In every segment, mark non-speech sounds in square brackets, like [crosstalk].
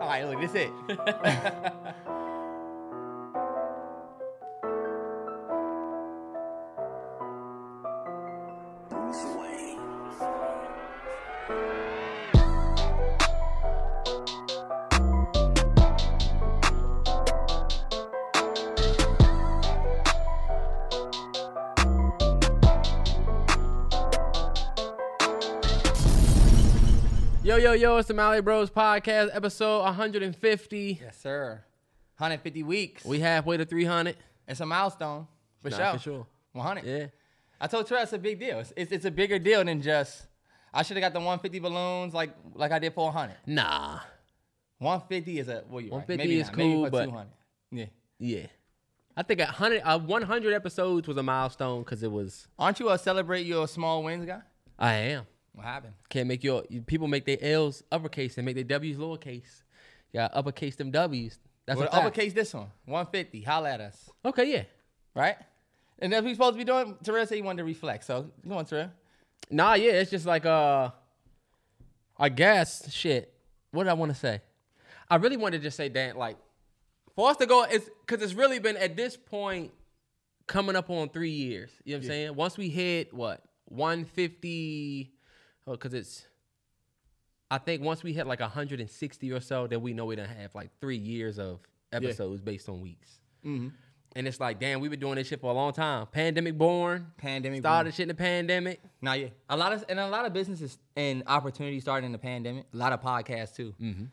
All right, look, this it. Yo, it's the Mallory Bros Podcast, episode 150. yes, sir. 150 weeks. We halfway to 300. it's a milestone for Nah, sure. for sure. 100. Yeah. I told Trey it's a big deal. It's, it's, it's a bigger deal than just. I should have got the 150 balloons like like I did for 100. Nah. 150 is a well, you're right. 150 Maybe is not. Cool, for but- 200. Yeah. Yeah. I think a 100, uh, 100 episodes was a milestone because it was. Aren't you a celebrate your small wins guy? I am. What happened? Can't make your. People make their L's uppercase and make their W's lowercase. Yeah, uppercase them W's. That's well, a fact. uppercase this one. 150. Holla at us. Okay, yeah. Right? And that's what we supposed to be doing. Terrell said he wanted to reflect. So go on, Terrell. Nah, yeah, it's just like uh I guess shit. What did I want to say? I really wanted to just say that like for us to go it's cause it's really been at this point coming up on three years. You know what I'm saying? Once we hit what, 150 oh, cause it's I think once we hit like 160 or so, then we know we don't have like three years of episodes based on weeks. Mm-hmm. And it's like, damn, we've been doing this shit for a long time. Pandemic born, Pandemic. started shit in the pandemic. Now, yeah. A lot of and a lot of businesses and opportunities started in the pandemic. A lot of podcasts too. Mm.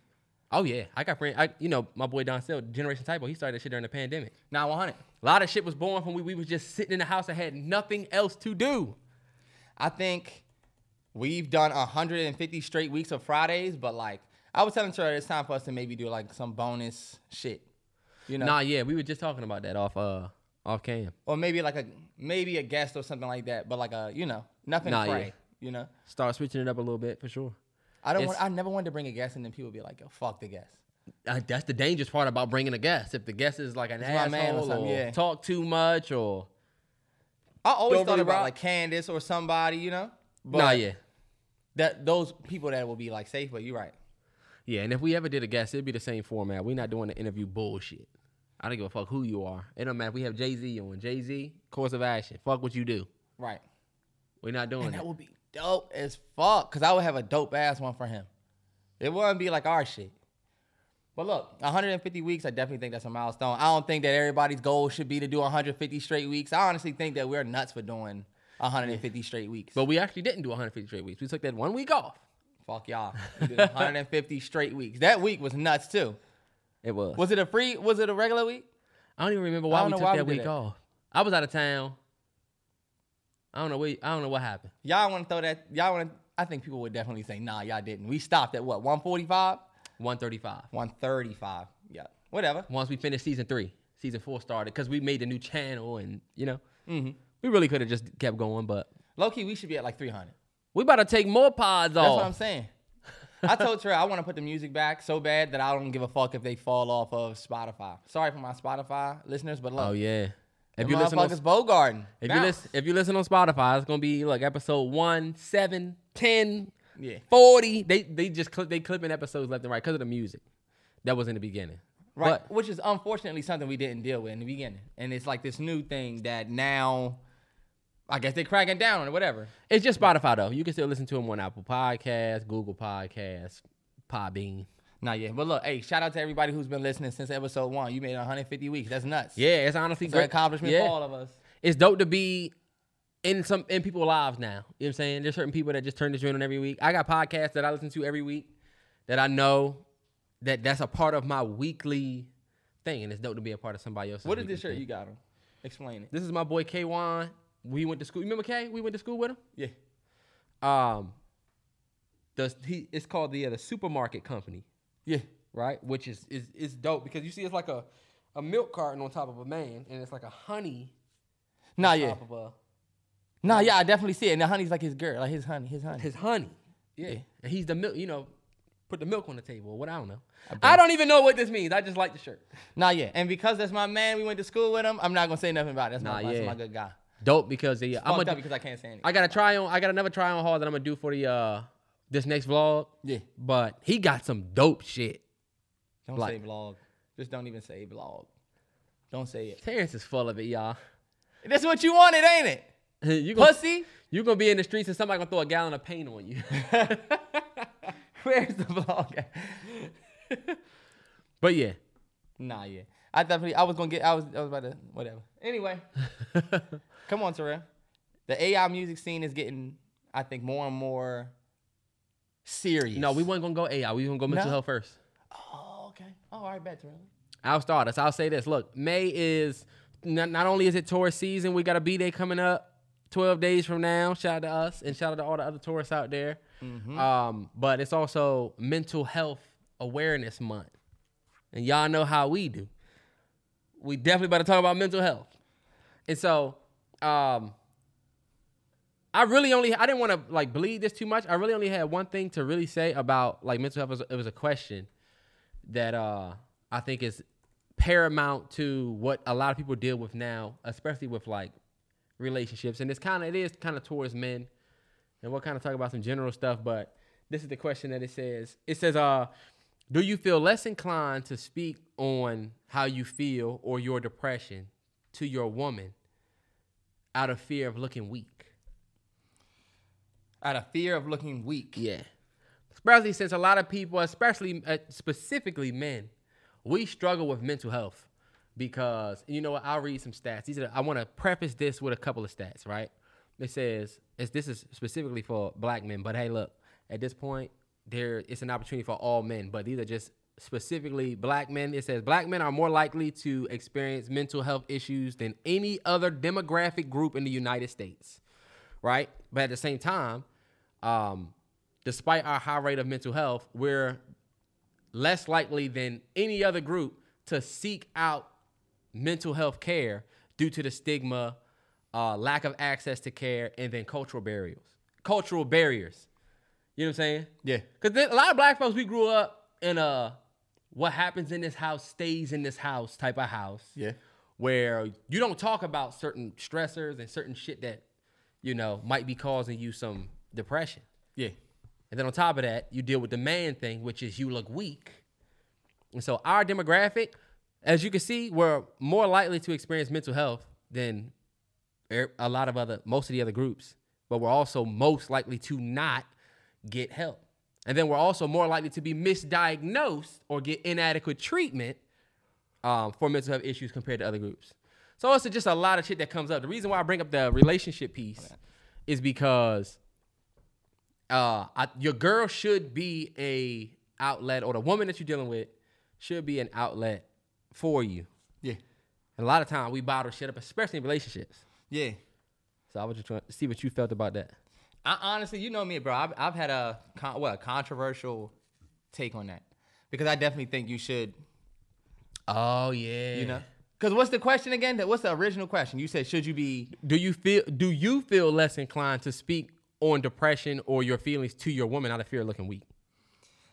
Oh yeah, I got friend. I you know my boy Don Sell, Generation Typo. He started that shit during the pandemic. Now 100. A lot of shit was born from we we was just sitting in the house and had nothing else to do. I think we've done 150 straight weeks of Fridays, but like I was telling Terrell, it's time for us to maybe do like some bonus shit. You know, Nah, yeah, we were just talking about that off uh off cam. or maybe like a maybe a guest or something like that. But like a you know nothing Nah, cray. yeah. You know, Start switching it up a little bit for sure. I don't. It's- Want, I never wanted to bring a guest and then people be like, "Yo, fuck the guest." Uh, that's the dangerous part about bringing a guest. If the guest is like an my asshole man or or, something, yeah. talk too much or I always thought really about rock. like Candace or somebody, you know. But nah, yeah, That those people that will be like safe, but you're right. yeah. And if we ever did a guest, it'd be the same format. We're not doing the interview bullshit. I don't give a fuck who you are. It don't matter. We have Jay Z on. Jay Z, course of action. Fuck what you do. Right. We're not doing And that. that would be dope as fuck. Cause I would have a dope ass one for him. It wouldn't be like our shit. But look, 150 weeks, I definitely think that's a milestone. I don't think that everybody's goal should be to do 150 straight weeks. I honestly think that we're nuts for doing 150 straight weeks. But we actually didn't do 150 straight weeks. We took that one week off. fuck y'all. We did 150 [laughs] straight weeks. That week was nuts too. It was. Was it a free? Was it a regular week? I don't even remember why we took why that we week off. I was out of town. I don't know. Where, I don't know what happened. Y'all want to throw that? Y'all want to? I think people would definitely say, nah, y'all didn't. We stopped at what? 145, 135. 135. Yeah, whatever. Once we finished season three, season four started because we made the new channel and you know Mm-hmm. We really could have just kept going, but Low key, we should be at like 300. we about to take more pods off. That's what I'm saying. I told Trey I want to put the music back so bad that I don't give a fuck if they fall off of Spotify. Sorry for my Spotify listeners, but look, oh yeah. If you listen on, Bogarden. if you listen if you listen on Spotify, it's gonna be like episode one, seven, 10, yeah, 40. They they just clip they clipping episodes left and right because of the music. That was in the beginning. right. But Which is unfortunately something we didn't deal with in the beginning, and it's like this new thing that now, I guess they're cracking down on it. Whatever. It's just Spotify though. You can still listen to them on Apple Podcasts, Google Podcasts, Podbean. Not yet. But look, hey, shout out to everybody who's been listening since episode one. You made it 150 weeks. That's nuts. Yeah, it's honestly It's an great. accomplishment Yeah. for all of us. It's dope to be in some in people's lives now. You know what I'm saying? There's certain people that just turn this joint on every week. I got podcasts that I listen to every week that I know that that's a part of my weekly thing, and it's dope to be a part of somebody else's. What is this shirt thing. you got on? Explain it. This is my boy K. We went to school. You remember Kay? We went to school with him. Yeah. Um, the he it's called the uh, the supermarket company. Yeah. right? Which is is is dope because you see it's like a a milk carton on top of a man, and it's like a honey Nah, on yeah. top of a Nah, yeah, I definitely see it. And the honey's like his girl, like his honey, his honey. his honey. Yeah, Yeah. and he's the milk. You know, put the milk on the table. or What I don't know. bet. I don't even know what this means. I just like the shirt. Nah, yeah. And because that's my man, we went to school with him. I'm not gonna say nothing about it. That's, Nah, my, that's my good guy. Dope because yeah, I'm gonna. because I can't say anything. I got to try on. I got another try on haul that I'm gonna do for the uh this next vlog. yeah. But he got some dope shit. Don't Like- say vlog. Just don't even say vlog. Don't say it. Terrence is full of it, y'all. That's what you wanted, ain't it? [laughs] you gonna, Pussy. you gonna be in the streets and somebody gonna throw a gallon of paint on you. [laughs] Where's the vlog? at? [laughs] but yeah, Nah, yeah. I definitely. I was gonna get. I was. I was about to. Whatever. Anyway, [laughs] come on, Terrell. The AI music scene is getting. I think more and more serious. no, we weren't gonna go AI. We were gonna go mental No? health first. Oh, okay. Oh, all right, bet Terrell. I'll start us. I'll say this. Look, May is not, not only is it Taurus season, we got a B day coming up 12 days from now. Shout out to us and shout out to all the other Tauruses out there. Um, but it's also mental health awareness month. And y'all know how we do. We definitely better talk about mental health. And so, um, I really only I didn't want to like bleed this too much. I really only had one thing to really say about like mental health. It was, it was a question that uh I think is paramount to what a lot of people deal with now, especially with like relationships. And it's kind of it is kind of towards men. And we'll kind of talk about some general stuff, but this is the question that it says. It says, uh, do you feel less inclined to speak on how you feel or your depression to your woman out of fear of looking weak? Out of fear of looking weak. Yeah. Especially since a lot of people, especially uh, specifically men, we struggle with mental health because you know what? I'll read some stats. These are I want to preface this with a couple of stats, right? It says this is specifically for black men, but hey, look, at this point, there it's an opportunity for all men, but these are just specifically black men. It says black men are more likely to experience mental health issues than any other demographic group in the United States, right? But at the same time, um, despite our high rate of mental health, we're less likely than any other group to seek out mental health care due to the stigma, uh, lack of access to care, and then cultural barriers. Cultural barriers. You know what I'm saying? Yeah. Because a lot of black folks, we grew up in a what happens in this house stays in this house type of house. Yeah. Where you don't talk about certain stressors and certain shit that, you know, might be causing you some depression. Yeah. And then on top of that, you deal with the man thing, which is you look weak. And so our demographic, as you can see, we're more likely to experience mental health than er- a lot of other, most of the other groups. But we're also most likely to not get help. And then we're also more likely to be misdiagnosed or get inadequate treatment um, for mental health issues compared to other groups. So it's just a lot of shit that comes up. The reason why I bring up the relationship piece is because uh, I, your girl should be a outlet, or the woman that you're dealing with should be an outlet for you. Yeah. And a lot of time we bottle shit up, especially in relationships. Yeah. So I was just trying to see what you felt about that. I honestly, you know me, bro. I've, I've had a con- what a controversial take on that because I definitely think you should, Oh yeah. you know. Because what's the question again? That- What's the original question? You said should you be? do you feel do you feel less inclined to speak on depression or your feelings to your woman out of fear of looking weak?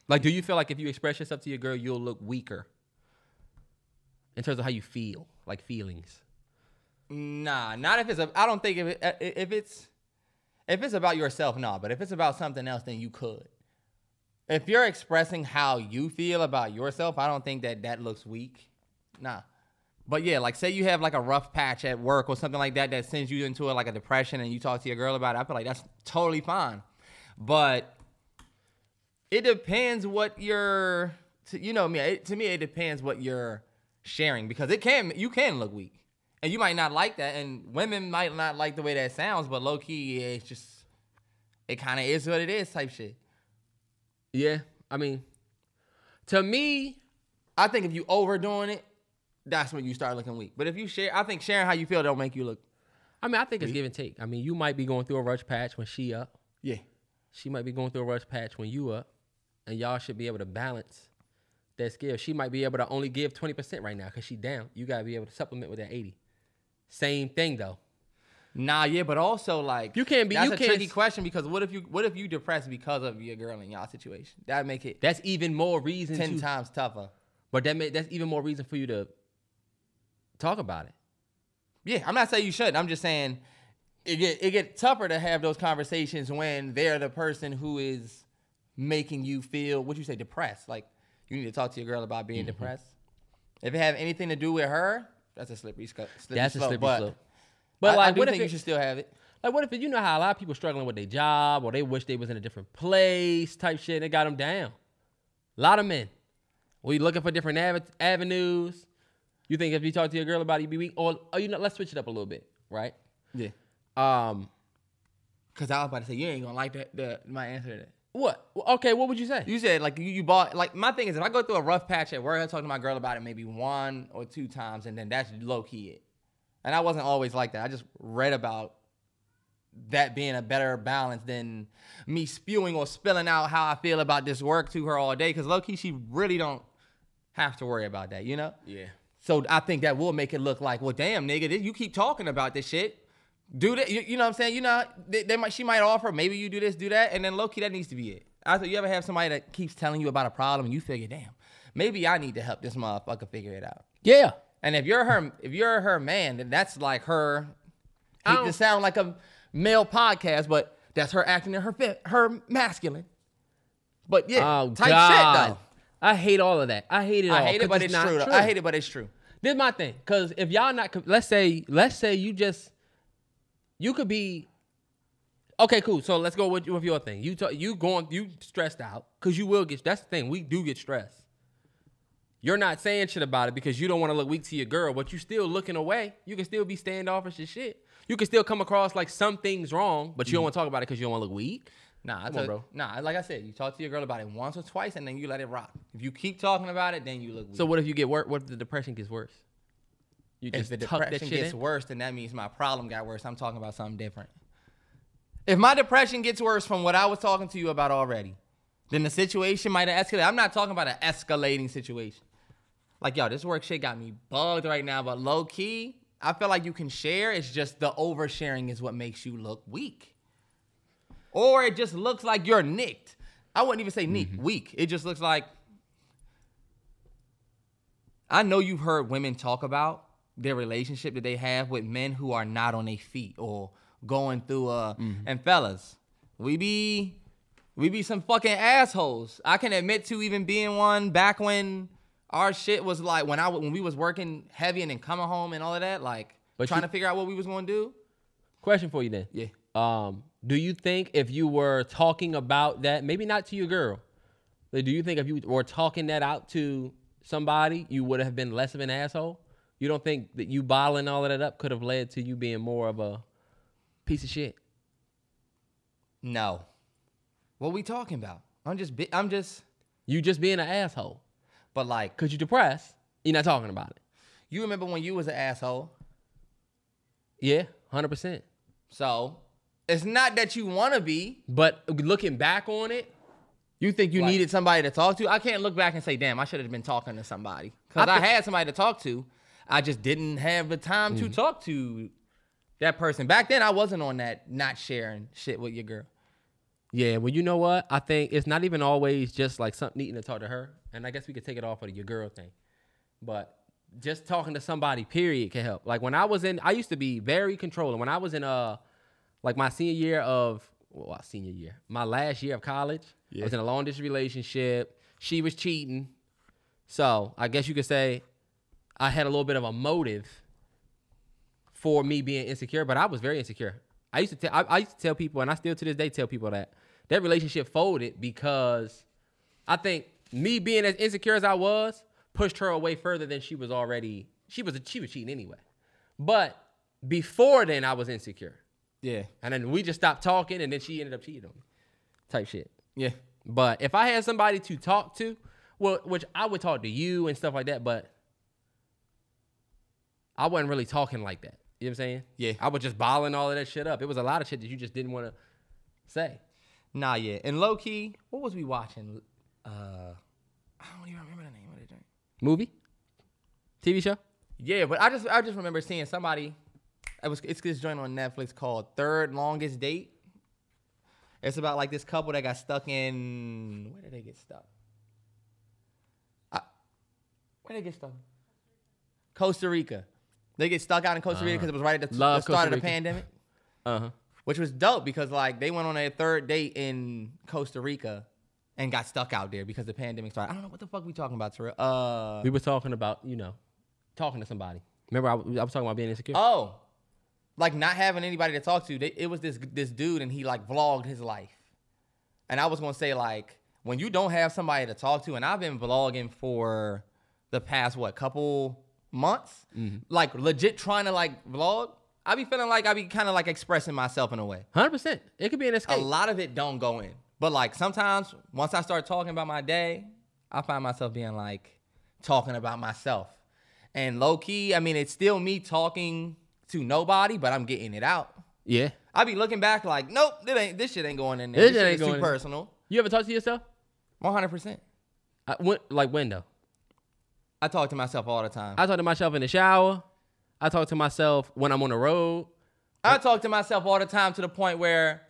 Like, do you feel like if you express yourself to your girl, you'll look weaker in terms of how you feel, like feelings? Nah, not if it's a. I don't think if it, if it's if it's about yourself, no. But if it's about something else, then you could. If you're expressing how you feel about yourself, I don't think that that looks weak. Nah. But yeah, like say you have like a rough patch at work or something like that that sends you into a, like a depression, and you talk to your girl about it. I feel like that's totally fine. But it depends what you're. You know me. It, to me, it depends what you're sharing because it can you can look weak, and you might not like that, and women might not like the way that sounds. But low key, yeah, it's just it kind of is what it is type shit. Yeah, I mean, to me, I think if you overdoing it, that's when you start looking weak. But if you share, I think sharing how you feel don't make you look. I mean, I think it's give and take. I mean, you might be going through a rush patch when she up. Yeah. She might be going through a rush patch when you up, and y'all should be able to balance that skill. She might be able to only give twenty percent right now because she down. You gotta be able to supplement with that eighty. Same thing though. Nah, yeah, but also like You can't be- That's you a can't tricky s- question because what if you what if you depressed because of your girl in y'all situation? That make it That's even more reason ten to. times tougher. But that may, that's even more reason for you to talk about it. Yeah, I'm not saying you shouldn't. I'm just saying it get it get tougher to have those conversations when they're the person who is making you feel what you say depressed. Like you need to talk to your girl about Mm-hmm. being depressed. If it have anything to do with her, that's a slippery, sc- slippery That's a slippery but slope. But I, like, I do what if think you should still have it. Like, what if it, you know how a lot of people struggling with their job or they wish they was in a different place type shit and it got them down? A lot of men. We looking for different ave- avenues. You think if you talk to your girl about it, you be weak? Or, oh, you know, let's switch it up a little bit, right? Yeah. Um, Cause I was about to say you ain't gonna like that. The, my answer to that. What? Okay, what would you say? You said like you, you bought like my thing is if I go through a rough patch at work, I talk to my girl about it maybe one or two times, and then that's low key it. And I wasn't always like that. I just read about that being a better balance than me spewing or spilling out how I feel about this work to her all day. Cause low key she really don't have to worry about that, you know? yeah. So I think that will make it look like, well, damn, nigga, this- you keep talking about this shit. Do that. You, you know what I'm saying? You know, they, they might she might offer, maybe you do this, do that, and then low key that needs to be it. I thought you ever have somebody that keeps telling you about a problem and you figure, damn, maybe I need to help this motherfucker figure it out. Yeah. And if you're her, if you're her man, then that's like her. I Hate to sound like a male podcast, but that's her acting in her fe- her masculine. But yeah, Oh, type God. shit though. I hate all of that. I hate it all. I hate it, but it's not true. Though. I hate it, but it's true. This is my thing, cause if y'all not, let's say, let's say you just, you could be, okay, cool. So let's go with, with your thing. You talk, you going, you stressed out, cause you will get. That's the thing. We do get stressed. You're not saying shit about it because you don't want to look weak to your girl, but you're still looking away. You can still be standoffish and shit. You can still come across like something's wrong, but you don't mm-hmm. want to talk about it because you don't want to look weak. Nah, I on, bro. Nah, like I said, you talk to your girl about it once or twice, and then you let it rock. If you keep talking about it, then you look. Weak. So what if you get worse? What if the depression gets worse? You if the depression gets in? worse, then that means my problem got worse. I'm talking about something different. If my depression gets worse from what I was talking to you about already, then the situation might have escalated. I'm not talking about an escalating situation. Like, yo, this work shit got me bugged right now, but low key, I feel like you can share. It's just the oversharing is what makes you look weak. Or it just looks like you're nicked. I wouldn't even say nick, Mm-hmm. weak. It just looks like I know you've heard women talk about their relationship that they have with men who are not on their feet or going through uh Mm-hmm. and fellas, we be we be some fucking assholes. I can admit to even being one back when our shit was like when I when we was working heavy and then coming home and all of that, like But trying you- to figure out what we was gonna do. Question for you then. Yeah. Um, do you think if you were talking about that, maybe not to your girl, but do you think if you were talking that out to somebody, you would have been less of an asshole? You don't think that you bottling all of that up could have led to you being more of a piece of shit? No. What we talking about? I'm just bi- I'm just You just being an asshole but like because you're depressed. You're not talking about it. you remember when you was an asshole? Yeah, hundred percent. So it's not that you wanna be. But looking back on it, You think you Like- needed somebody to talk to? I can't look back and say, damn, I should have been talking to somebody. Because I I, had somebody to talk to. I just didn't have the time Mm-hmm. to talk to that person. Back then, I wasn't on that not sharing shit with your girl. Yeah, well, you know what? I think it's not even always just like something needing to talk to her. And I guess we could take it off of your girl thing. But just talking to somebody, period, can help. Like when I was in, I used to be very controlling. When I was in uh like my senior year of well, senior year, my last year of college, I was in a long distance relationship. She was cheating. So I guess you could say I had a little bit of a motive for me being insecure, but I was very insecure. I used to tell I, I used to tell people, and I still to this day tell people that that relationship folded because I think me being as insecure as I was pushed her away further than she was already. She was she was cheating anyway, but before then I was insecure, Yeah. and then we just stopped talking, and then she ended up cheating on me, type shit. Yeah. But if I had somebody to talk to, well, which I would talk to you and stuff like that, but I wasn't really talking like that. You know what I'm saying? Yeah. I was just bottling all of that shit up. It was a lot of shit that you just didn't want to say. Nah, yeah. And low key, what was we watching? Uh, I don't even remember the name of the joint. Movie? TV show? Yeah, but I just I just remember seeing somebody. It was it's this joint on Netflix called Third Longest Date. It's about like this couple that got stuck in where did they get stuck? I, where did they get stuck? Costa Rica. They get stuck out in Costa Rica because it was right at the, Love the start of the Rica. pandemic, Uh huh. which was dope because like they went on their third date in Costa Rica, and got stuck out there because the pandemic started. I don't know what the fuck we talking about, Terrell. Uh, We were talking about, you know, talking to somebody. Remember, I, was- I was talking about being insecure. oh, like not having anybody to talk to. They, it was this this dude, and he like vlogged his life. And I was gonna say like when you don't have somebody to talk to, and I've been vlogging for the past what couple months, mm-hmm. like legit trying to like vlog. I be feeling like I be kind of like expressing myself in a way. Hundred percent. It could be an escape. a lot of it don't go in. But like sometimes once I start talking about my day, I find myself being like talking about myself. And low key, I mean, it's still me talking to nobody, but I'm getting it out. Yeah. I be looking back like, nope, this ain't this shit ain't going in there. This This, shit ain't is going too in. personal. You ever talk to yourself? One hundred percent. I, when, like when though? I talk to myself all the time. I talk to myself in the shower. I talk to myself when I'm on the road. I talk to myself all the time to the point where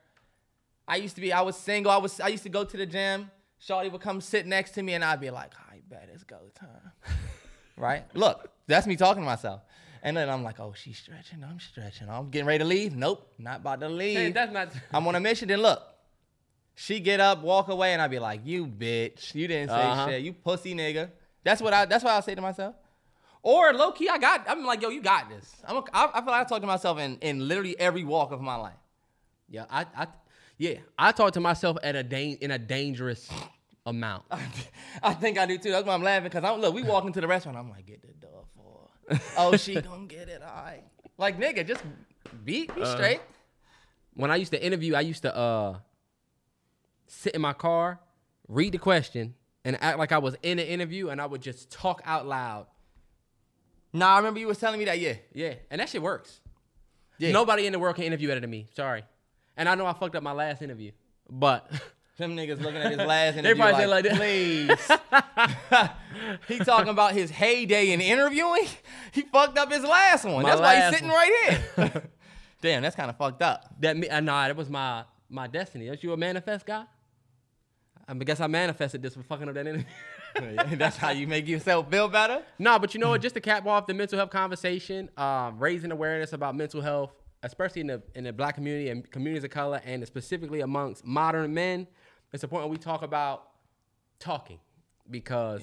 I used to be, I was single. I was, I used to go to the gym. Shawty would come sit next to me, and I'd be like, "I bet it's go time." [laughs] right? Look, that's me talking to myself. And then I'm like, "Oh, she's stretching. I'm stretching. I'm getting ready to leave. Nope, not about to leave. Hey, that's not. [laughs] I'm on a mission. Then look, she get up, walk away, and I'd be like, "You bitch, you didn't say Uh-huh. shit. You pussy nigga." That's what I. That's what I say to myself. Or low key, I got. I'm like, yo, you got this. I'm. A, I, I feel like I talk to myself in in literally every walk of my life. Yeah, I, I, yeah, I talk to myself at a in a dangerous amount. [laughs] I think I do too. That's why I'm laughing because I'm look. We walk into the restaurant. I'm like, get the door for. oh, she [laughs] gonna get it. All right. Like nigga, just be be straight. When I used to interview, I used to uh sit in my car, read the question, and act like I was in an interview, and I would just talk out loud. Nah, I remember you was telling me that. Yeah. Yeah, and that shit works. Yeah. Nobody in the world can interview better than me. Sorry, and I know I fucked up my last interview, but [laughs] Them niggas looking at his last [laughs] They interview probably like, said like that. please. [laughs] he talking about his heyday in interviewing. He fucked up his last one. My that's why he's sitting one. right here. Damn, that's kind of fucked up. that me, uh, nah, that was my my destiny. Aren't you a manifest guy? I guess I manifested this for fucking up that interview. [laughs] that's how you make yourself feel better. No, but you know what? Just to cap off the mental health conversation, um, raising awareness about mental health, especially in the in the black community and communities of color, and specifically amongst modern men, it's important we talk about talking because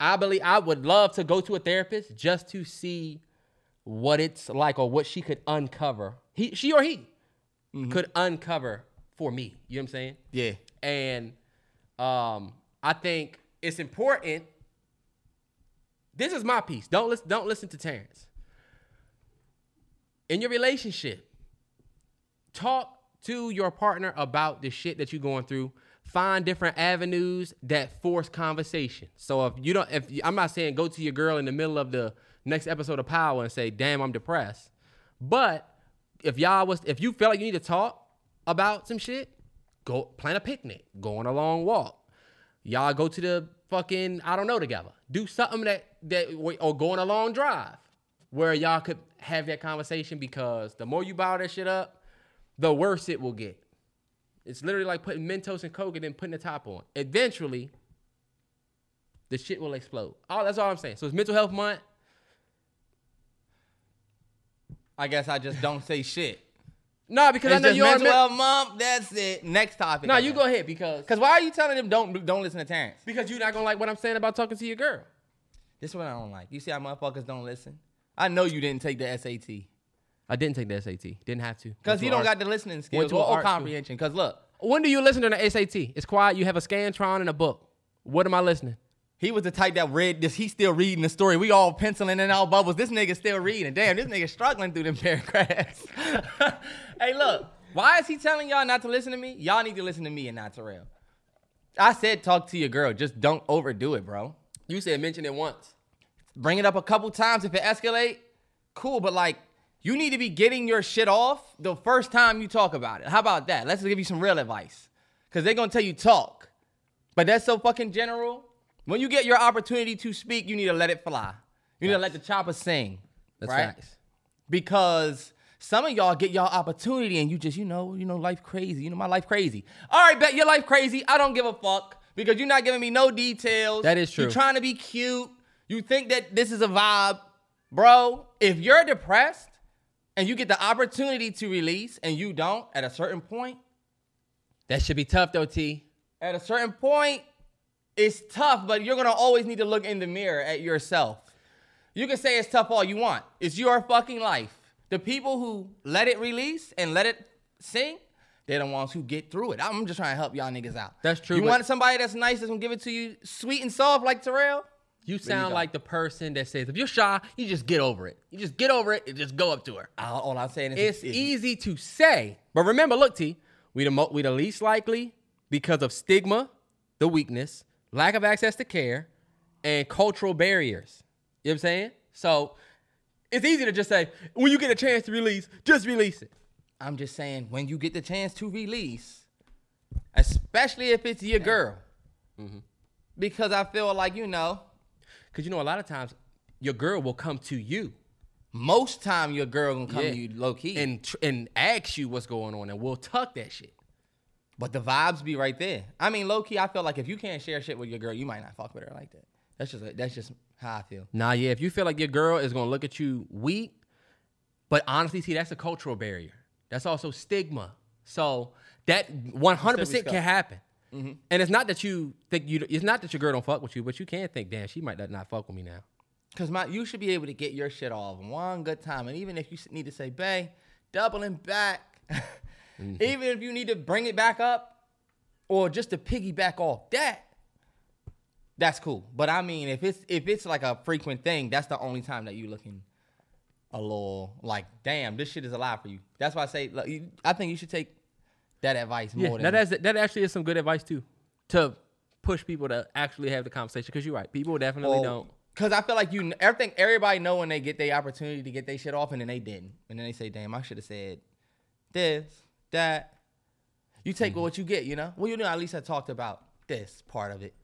I believe I would love to go to a therapist just to see what it's like or what she could uncover. He, she or he could uncover for me. You know what I'm saying? Yeah. And um, I think it's important. This is my piece. Don't listen. Don't listen to Terrence. In your relationship, talk to your partner about the shit that you're going through. Find different avenues that force conversation. So if you don't, if I'm not saying go to your girl in the middle of the next episode of Power and say, "Damn, I'm depressed," but if y'all was, if you feel like you need to talk about some shit, go plan a picnic, go on a long walk. Y'all go to the fucking I don't know together. Do something that that or go on a long drive where y'all could have that conversation because the more you bottle that shit up, the worse it will get. It's literally like putting Mentos and Coke and then putting the top on. Eventually, the shit will explode. Oh, that's all I'm saying. So it's mental health month. I guess I just don't say shit. Nah, because I know on mental men- health month. That's it. Next topic. Nah, you go ahead because Cause why are you telling them don't don't listen to Terrence? because you're not gonna like what I'm saying about talking to your girl. This is what I don't like. You see how motherfuckers don't listen. I know you didn't take the SAT I didn't take the SAT. Didn't have to. because you don't art- got the listening skills or, comprehension. Cause look, When do you listen to the SAT? It's quiet. You have a Scantron and a book. What am I listening? He was the type that read this. He's still reading the story. We all penciling in our bubbles. This nigga still reading. Damn, this nigga struggling through them [laughs] paragraphs. [laughs] hey, look, why is he telling y'all not to listen to me? Y'all need to listen to me and not Terrell. I said talk to your girl. Just don't overdo it, bro. You said mention it once. bring it up a couple times. If it escalate, cool. But like, you need to be getting your shit off the first time you talk about it. How about that? Let's give you some real advice. Cause they're gonna tell you talk. But that's so fucking general. When you get your opportunity to speak, you need to let it fly. You need to let the chopper sing. That's right? facts. Because some of y'all get y'all opportunity and you just, you know, you know, life crazy. You know, my life crazy. All right, bet your life crazy. I don't give a fuck because you're not giving me no details. That is true. You're trying to be cute. You think that this is a vibe. Bro, if you're depressed and you get the opportunity to release and you don't at a certain point, That should be tough though, T. at a certain point, it's tough, but you're gonna always need to look in the mirror at yourself. You can say it's tough all you want. It's your fucking life. The people who let it release and let it sing, they're the ones who get through it. I'm just trying to help y'all niggas out. That's true, You want somebody that's nice that's gonna give it to you sweet and soft like Terrell? You you sound go. like the person that says if you're shy, you just get over it. You just get over it and just go up to her. All, all I'm saying is It's if- easy to say, but remember, look, T, we the mo- we the least likely because of stigma, the weakness, lack of access to care, and cultural barriers. You know what I'm saying? So it's easy to just say when you get a chance to release, just release it. I'm just saying when you get the chance to release, especially if it's your girl, Mm-hmm. because I feel like you know Because you know, a lot of times your girl will come to you most time your girl gonna come Yeah. to you low key, and tr- and ask you what's going on, and we'll tuck that shit. But the vibes be right there. I mean, low key, I feel like if you can't share shit with your girl, you might not fuck with her like that. That's just that's just how I feel. Nah, yeah. If you feel like your girl is gonna look at you weak, but honestly, see, that's a cultural barrier. That's also stigma. So that one hundred percent Still can be happen. Mm-hmm. And it's not that you think you. It's not that your girl don't fuck with you, but you can think, damn, she might not, not fuck with me now. Cause my you should be able to get your shit off one good time, and even if you need to say, "Bay, doubling back," [laughs] Mm-hmm. even if you need to bring it back up, or just to piggyback off that, that's cool. But I mean, if it's if it's like a frequent thing, that's the only time that you looking a little like, damn, this shit is alive for you. That's why I say, look, you, I think you should take that advice Yeah, more that than is, that actually is some good advice too, to push people to actually have the conversation. Because you're right, people definitely don't. Cause I feel like you, everything, everybody know when they get their opportunity to get their shit off, and then they didn't, and then they say, "Damn, I should have said this, that." You take Mm-hmm. what you get, you know. Well, you know, at least I talked about this part of it,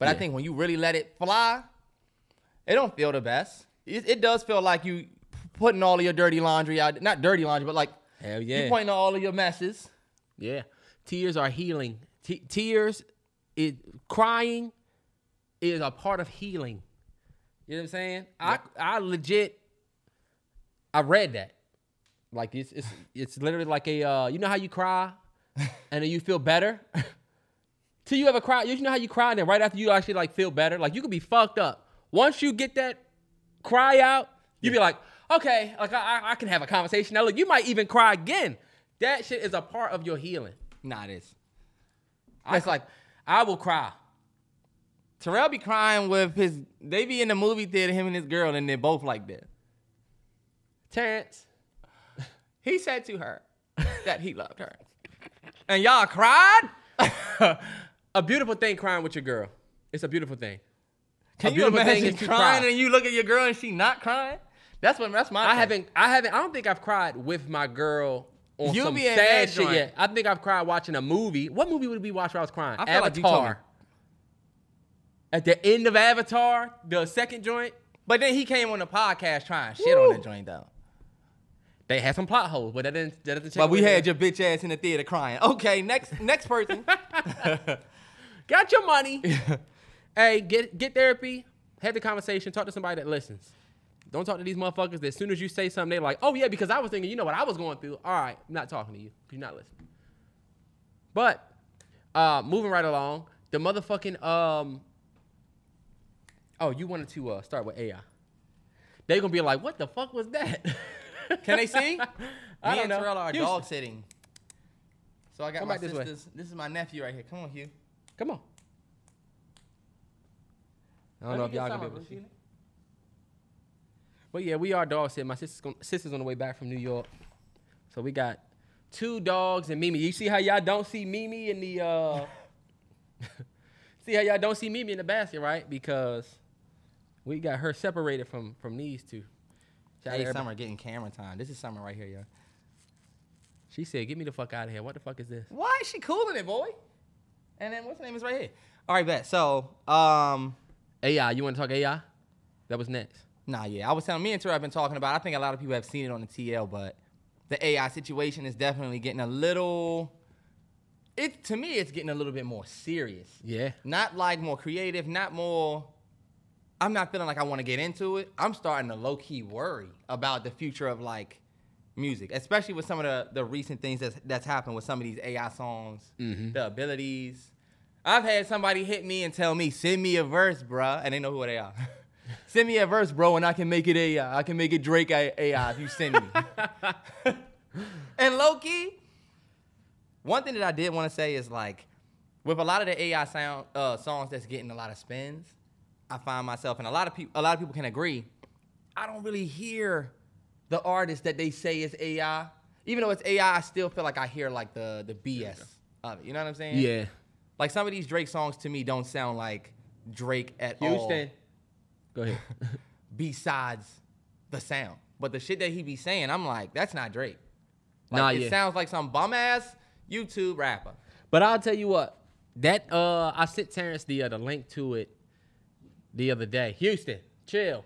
but I think when you really let it fly, it don't feel the best. It, it does feel like you putting all of your dirty laundry out, not dirty laundry, but like Hell you yeah. pointing all of your messes. Yeah, tears are healing. T- tears, it crying is a part of healing. You know what I'm saying? I I legit, I read that. Like it's it's it's literally like a uh, you know how you cry, [laughs] and then you feel better. [laughs] Till you ever cry, you know how you cry, and then right after you actually like feel better. Like you could be fucked up. Once you get that cry out, you be like, okay, like I, I- I can have a conversation. Now look, you might even cry again. That shit is a part of your healing. Nah, it is. I It's like I will cry. Terrell be crying with his. They be in the movie theater, him and his girl, and they're both like that. Terrence, He said to her that he loved her. And y'all cried? [laughs] a beautiful thing crying with your girl. It's a beautiful thing. Can A you imagine is crying cry. and you look at your girl and she not crying? That's what that's my I thing. haven't, I haven't, I don't think I've cried with my girl on You some be sad shit yet. I think I've cried watching a movie. What movie would we watch where I was crying? I feel like you. Avatar. At the end of Avatar, the second joint, But then he came on the podcast trying shit on that joint though. They had some plot holes, but that didn't, that doesn't change. But we had your bitch ass in the theater crying. Okay, next next person. [laughs] Got your money. [laughs] hey, get get therapy. Have the conversation. Talk to somebody that listens. Don't talk to these motherfuckers that as soon as you say something, they're like, oh yeah, because I was thinking, you know what I was going through. All right, I'm not talking to you. You're not listening. But uh moving right along, the motherfucking um Oh, you wanted to uh start with AI. They're gonna be like, what the fuck was that? [laughs] Can they see? [laughs] I Me don't and know. Terrell are Houston. dog sitting. So I got Come my back this way. sisters. This is my nephew right here. Come on, Hugh. Come on. I don't know if y'all can be able to see. But yeah, we are dog sitting. My sister's, gon- sister's on the way back from New York. So we got two dogs and Mimi. You see how y'all don't see Mimi in the uh [laughs] See how y'all don't see Mimi in the basket, right? Because we got her separated from from these two. Shout out Hey. Summer getting camera time. This is Summer right here, yo. She said, "Get me the fuck out of here. What the fuck is this?" Why is she cooling it, boy? And then what's the name is right here. All right, bet. So, um, AI, you want to talk AI? That was next. nah, yeah. I was telling me and Terrell have been talking about. I think a lot of people have seen it on the TL, but the AI situation is definitely getting a little. It to me, it's getting a little bit more serious. Yeah. Not like more creative, not more. I'm not feeling like I want to get into it. I'm starting to low key worry about the future of like music, especially with some of the, the recent things that's that's happened with some of these AI songs, Mhm. the abilities. I've had somebody hit me and tell me, send me a verse, bruh, and they know who they are. [laughs] send me a verse, bro, and I can make it AI. I can make it Drake AI if you send me. [laughs] and low key, one thing that I did want to say is like, with a lot of the AI sound uh, songs that's getting a lot of spins, I find myself, and a lot of people, a lot of people can agree, I don't really hear the artist that they say is AI. Even though it's AI, I still feel like I hear like the the BS of it. You know what I'm saying? Yeah. Like some of these Drake songs to me don't sound like Drake at all. Houston. Go ahead. [laughs] Besides the sound, but the shit that he be saying, I'm like, that's not Drake. Like, Nah, it yeah. sounds like some bum ass YouTube rapper. But I'll tell you what, that uh, I sent Terrence the uh, the link to it the other day. Houston, chill.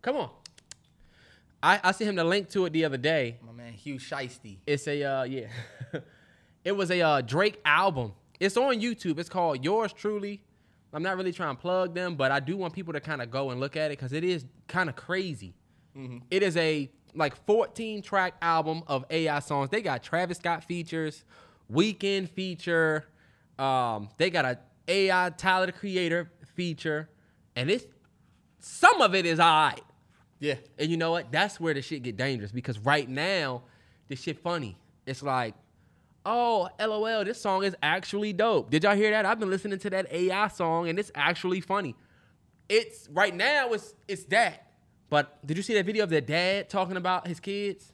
Come on. I I sent him the link to it the other day. My man Hugh Shiesty. It's a uh, yeah. [laughs] it was a uh, Drake album. It's on YouTube. It's called Yours Truly. I'm not really trying to plug them, but I do want people to kind of go and look at it because it is kind of crazy. It is a like 14 track album of AI songs. They got Travis Scott features, Weeknd feature. Um, they got a AI Tyler the Creator feature, and it's some of it is alright. Yeah. And you know what? That's where the shit get dangerous because right now, this shit funny. It's like, oh, LOL, this song is actually dope. Did y'all hear that? I've been listening to that AI song and it's actually funny. It's right now, it's it's that. But did you see that video of their dad talking about his kids?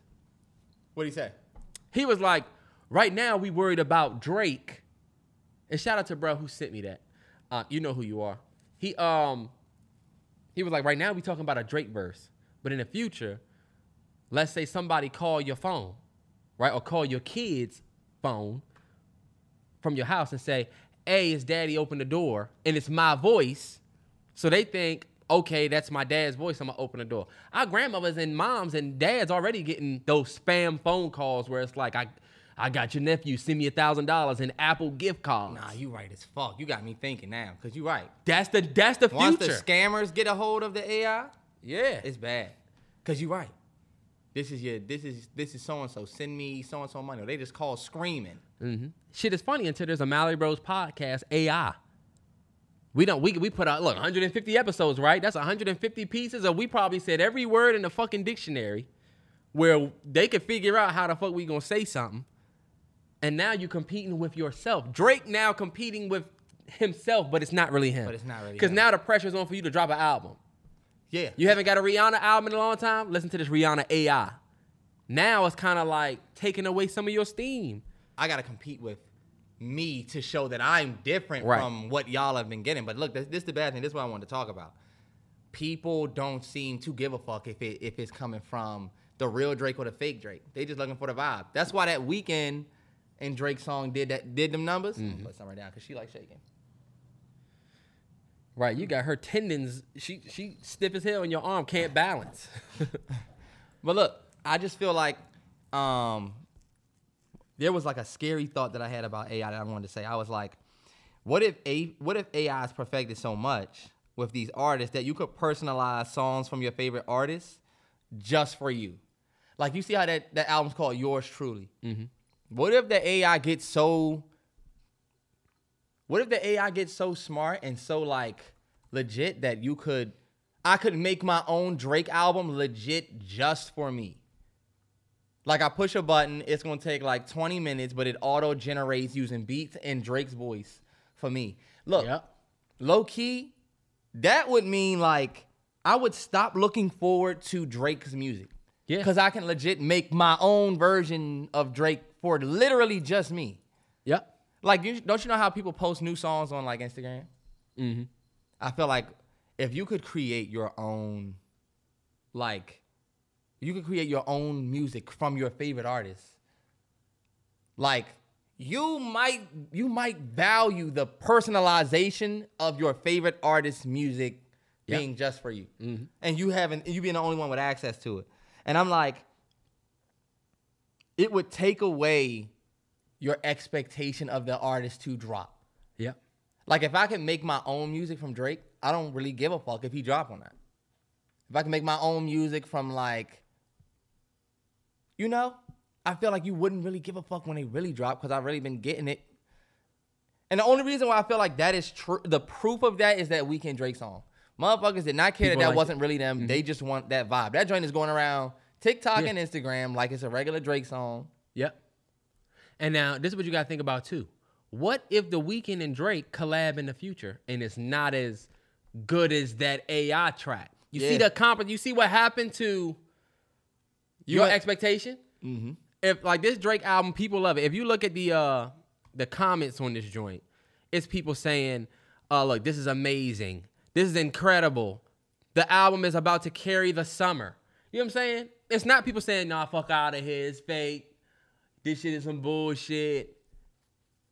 What'd he say? He was like, right now we worried about Drake. And shout out to bro who sent me that. Uh, you know who you are. He um he was like, right now we talking about a Drake verse. But in the future, let's say somebody call your phone, right? Or call your kid's phone from your house and say, Hey, is daddy open the door? And it's my voice. So they think, okay, that's my dad's voice. I'm gonna open the door. Our grandmothers and moms and dads already getting those spam phone calls where it's like, I, I got your nephew. Send me a thousand dollars in Apple gift cards. Nah, you right as fuck. You got me thinking now, cause you right. That's the that's the Once future. the scammers get a hold of the AI, yeah, it's bad. Cause you right. This is your this is this is so and so. Send me so and so money. Or they just call screaming. hmm Shit is funny until there's a Mallory Bros podcast AI. We don't we we put out look 150 episodes, right? That's 150 pieces, and we probably said every word in the fucking dictionary, where they could figure out how the fuck we gonna say something. And now you're competing with yourself. Drake now competing with himself, but it's not really him. But it's not really Because now the pressure's on for you to drop an album. Yeah. You haven't got a Rihanna album in a long time? Listen to this Rihanna AI. Now it's kind of like taking away some of your steam. I gotta compete with me to show that I'm different Right. from what y'all have been getting. But look, this, this is the bad thing. This is what I wanted to talk about. People don't seem to give a fuck if it if it's coming from the real Drake or the fake Drake. They just looking for the vibe. That's why that Weeknd and Drake song did that did them numbers. Mm-hmm. Put some right down because she like shaking. Right, you got her tendons. She she stiff as hell and your arm, can't balance. [laughs] But look, I just feel like um, there was like a scary thought that I had about AI that I wanted to say. I was like, what if a what if AI is perfected so much with these artists that you could personalize songs from your favorite artists just for you? Like you see how that, that album's called Yours Truly. What if the AI gets so what if the AI gets so smart and so like legit that you could I could make my own Drake album legit just for me. Like I push a button, it's gonna take like 20 minutes, but it auto generates using beats and Drake's voice for me. Look, Yep. low key, that would mean like I would stop looking forward to Drake's music. Yeah. Cause I can legit make my own version of Drake for literally just me. Yep. Like, you, don't you know how people post new songs on like Instagram? Mm-hmm. I feel like if you could create your own, like, you could create your own music from your favorite artists. Like, you might you might value the personalization of your favorite artist's music Yep. being just for you, and you having you being the only one with access to it. And I'm like, it would take away your expectation of the artist to drop. Yeah. Like if I can make my own music from Drake, I don't really give a fuck if he drop on that. If I can make my own music from like, you know, I feel like you wouldn't really give a fuck when they really drop because I've really been getting it. And the only reason why I feel like that is true, the proof of that is that Weeknd Drake song. Motherfuckers did not care People that that like wasn't really them. Mm-hmm. They just want that vibe. That joint is going around TikTok Yeah. and Instagram like it's a regular Drake song. Yep. And now this is what you gotta think about too. What if the Weeknd and Drake collab in the future and it's not as good as that AI track? You see the comp. You see what happened to your expectation. If like this Drake album, people love it. If you look at the uh the comments on this joint, it's people saying, "Uh, look, this is amazing. This is incredible. The album is about to carry the summer." You know what I'm saying? It's not people saying, "Nah, fuck out of here. It's fake. This shit is some bullshit."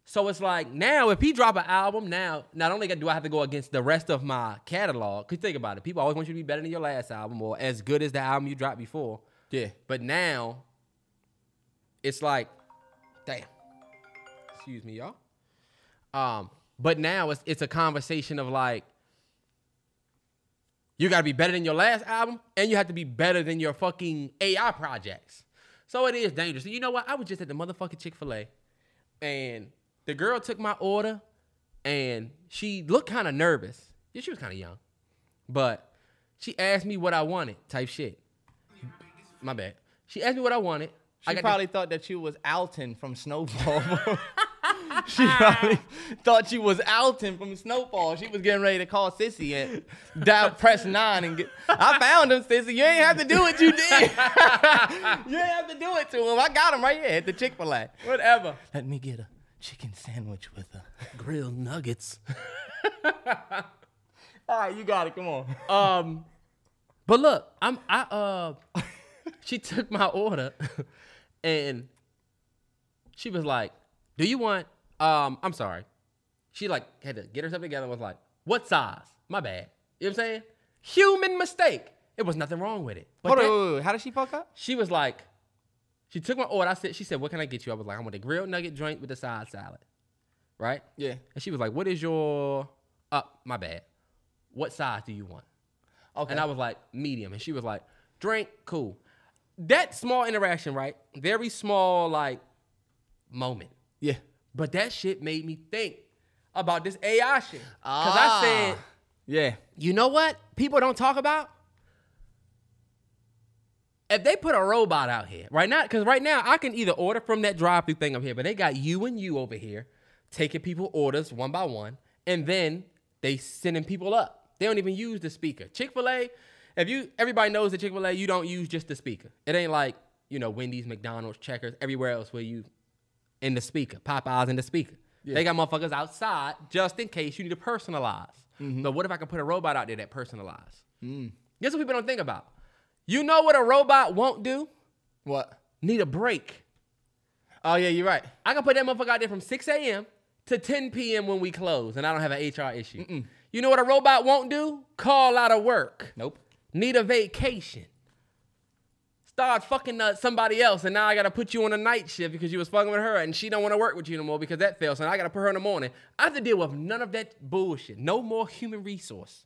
So it's like now, if he drop an album now, not only do I have to go against the rest of my catalog, cause think about it, people always want you to be better than your last album or as good as the album you dropped before. Yeah. But now, it's like, damn. Excuse me, y'all. Um, but now it's it's a conversation of like, you gotta be better than your last album, and you have to be better than your fucking AI projects. So it is dangerous. You know what? I was just at the motherfucking Chick Fil A, and the girl took my order, and she looked kind of nervous. Yeah, she was kind of young, but she asked me what I wanted, type shit. My bad. She asked me what I wanted. She I got probably thought that you was Alton from Snowfall. [laughs] [laughs] [laughs] she probably thought she was Alton from the Snowfall. She was getting ready to call Cissy and dial press nine and get. I found him, Cissy. You ain't have to do what you did. [laughs] you ain't have to do it to him. I got him right here at the Chick Fil A. whatever. Let me get a chicken sandwich with a. Grilled nuggets. [laughs] All right, you got it. Come on. Um, but look, I'm I uh, she took my order, and she was like, "Do you want?" Um, I'm sorry. She like had to get herself together. and Was like, "What size?" My bad. You know what I'm saying? Human mistake. It was nothing wrong with it. But Hold that- on, wait, wait, wait. How did she fuck up? she was like, she took my order. I said, she said, "What can I get you?" I was like, "I want a grilled nugget joint with a side salad." Right? Yeah. And she was like, "What is your?" Uh, my bad. What size do you want? Okay. And I was like, medium. And she was like, drink, cool. That small interaction, right? Very small, like, moment. yeah. But that shit made me think about this AI shit. Because Ah. I said, Yeah. you know what people don't talk about? If they put a robot out here right now, because right now I can either order from that drive-through thing up here, but they got you and you over here taking people orders one by one, and then they sending people up. They don't even use the speaker. Chick Fil A, if you everybody knows that Chick Fil A, you don't use just the speaker. It ain't like you know Wendy's, McDonald's, Checkers, everywhere else where you in the speaker, Popeyes in the speaker. They got motherfuckers outside just in case you need to personalize. Mm-hmm. But what if I can put a robot out there that personalize? Mm. Guess what people don't think about? You know what a robot won't do? What? Need a break. Oh yeah, you're right. I can put that motherfucker out there from 6 a.m. to 10 p.m. when we close, and I don't have an HR issue. You know what a robot won't do? Call out of work. Nope. Need a vacation. Start fucking uh, somebody else, and now I gotta put you on a night shift because you was fucking with her, and she don't want to work with you no more because that fails. and I gotta put her in the morning. I have to deal with none of that bullshit. No more human resource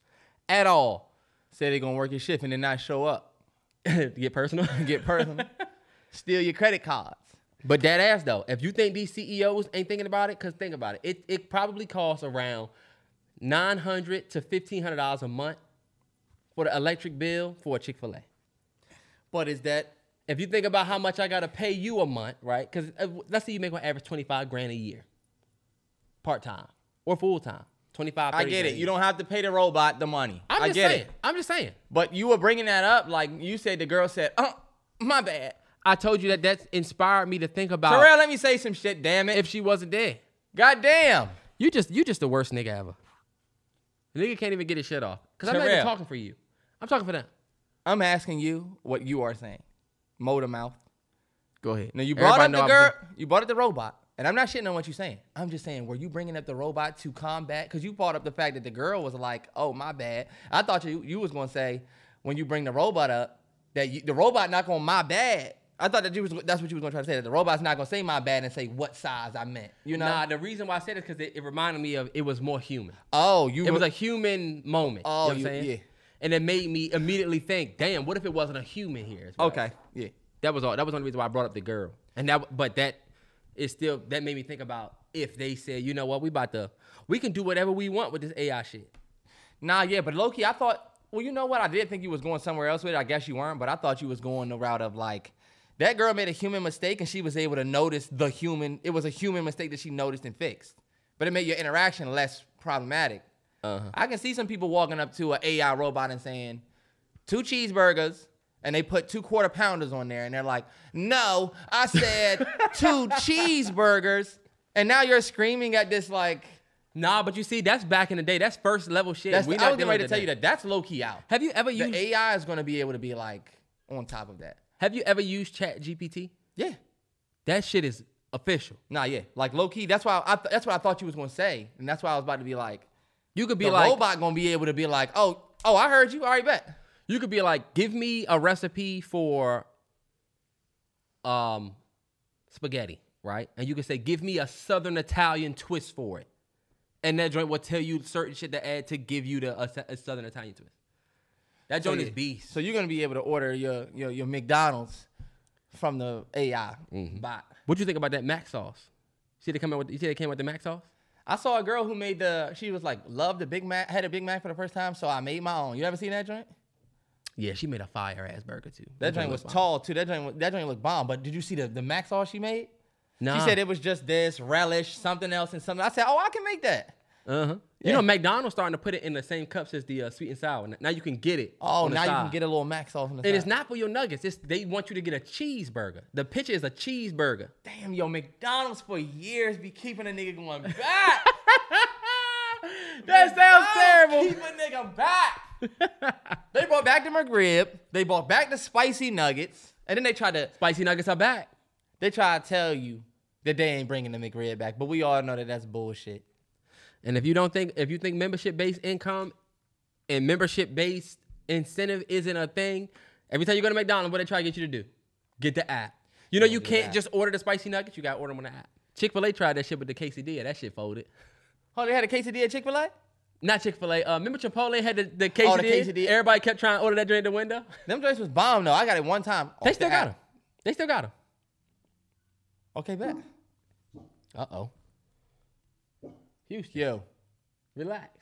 at all. Say they gonna work your shift and then not show up. [laughs] Get personal. [laughs] Get personal. [laughs] Steal your credit cards. But that ass though, if you think these CEOs ain't thinking about it, cause think about it, it, it probably costs around nine hundred to fifteen hundred dollars a month for the electric bill for a Chick Fil A. But is that If you think about how much I gotta pay you a month, right? Because uh, let's say you make on average twenty five grand a year, part time or full time, 25 I 30 get it. You don't have to pay the robot the money. I'm I just get saying. it. I'm just saying. But you were bringing that up like you said. The girl said, "Oh, my bad." I told you that that's inspired me to think about Terrell, let me say some shit. Damn it. if she wasn't there. God damn. You just you just the worst nigga ever. The nigga can't even get his shit off. Cause I'm not even Terrell. talking for you. I'm talking for them. I'm asking you what you are saying. Motor mouth. Go ahead. Now you brought Everybody up the I'm girl. You brought up the robot, and I'm not shitting on what you're saying. I'm just saying, were you bringing up the robot to combat? Because you brought up the fact that the girl was like, "Oh, my bad." I thought you you was gonna say when you bring the robot up that you, the robot not gonna my bad. I thought that you was that's what you was gonna try to say that the robot's not gonna say my bad and say what size I meant. You know? Nah, the reason why I said it is because it, it reminded me of it was more human. oh, you. It was a human moment. Oh, you know what I'm saying? yeah. And it made me immediately think, damn, what if it wasn't a human here? I- okay. Yeah. That was all. That was the only reason why I brought up the girl. And that, but that is still that made me think about if they said, you know what, we about to, we can do whatever we want with this AI shit. Nah, yeah, but Loki, I thought. Well, you know what? I did think you was going somewhere else with it. I guess you weren't, but I thought you was going the route of like that girl made a human mistake and she was able to notice the human. It was a human mistake that she noticed and fixed, but it made your interaction less problematic. Uh-huh. I can see some people walking up to an AI robot and saying, two cheeseburgers, and they put two quarter pounders on there, and they're like, no, I said [laughs] two cheeseburgers, and now you're screaming at this like. Nah, but you see, that's back in the day. That's first level shit. That's, We I was getting ready to tell you that. that that's low key out. Have you ever The used? AI is going to be able to be like on top of that. have you ever used Chat GPT? Yeah. That shit is official. Nah, yeah. Like low key. That's why I th- that's what I thought you was going to say, and that's why I was about to be like, You could be the like, robot to be able to be like, oh, oh, I heard you. All right, bet. you could be like, give me a recipe for um spaghetti, right? And you can say, give me a Southern Italian twist for it, and that joint will tell you certain shit to add to give you the a, a Southern Italian twist. That joint yeah. is beast. So you're going to be able to order your your, your McDonald's from the AI bot. What do you think about that mac sauce? See they come out with you see they came with the mac sauce? I saw a girl who made the. She was like, loved the Big Mac, had a Big Mac for the first time, so I made my own. You ever seen that joint? Yeah, she made a fire ass burger too. That joint was bomb. tall too. That joint, that joint looked bomb. But did you see the the mac sauce she made? Nah. She said it was just this relish, something else, and something. I said, oh, I can make that. Uh huh. Yeah. You know, McDonald's starting to put it in the same cups as the uh, sweet and sour. Now you can get it. Oh, now you can get a little mac sauce on the And it's not for your nuggets. It's they want you to get a cheeseburger. The picture is a cheeseburger. Damn, yo, McDonald's for years be keeping a nigga going back. [laughs] that sounds terrible. Keep a nigga back. they brought back the McRib. They brought back the spicy nuggets, and then they tried to Spicy nuggets are back. they try to tell you that they ain't bringing the McRib back, but we all know that that's bullshit. And if you don't think if you think membership based income and membership based incentive isn't a thing, every time you go to McDonald's, what they try to get you to do? Get the app. You know you can't just order the spicy nuggets. You got to order them on the app. Chick Fil A tried that shit with the quesadilla. That shit folded. Oh, they had a quesadilla at Chick Fil A. Not Chick Fil A. Uh, remember Chipotle had the, the quesadilla? Oh, the quesadilla. Everybody kept trying to order that drink the window. Them joints was bomb though. I got it one time. They still the got app. them. They still got them. Okay, bet. Uh oh. Houston, Yo, relax.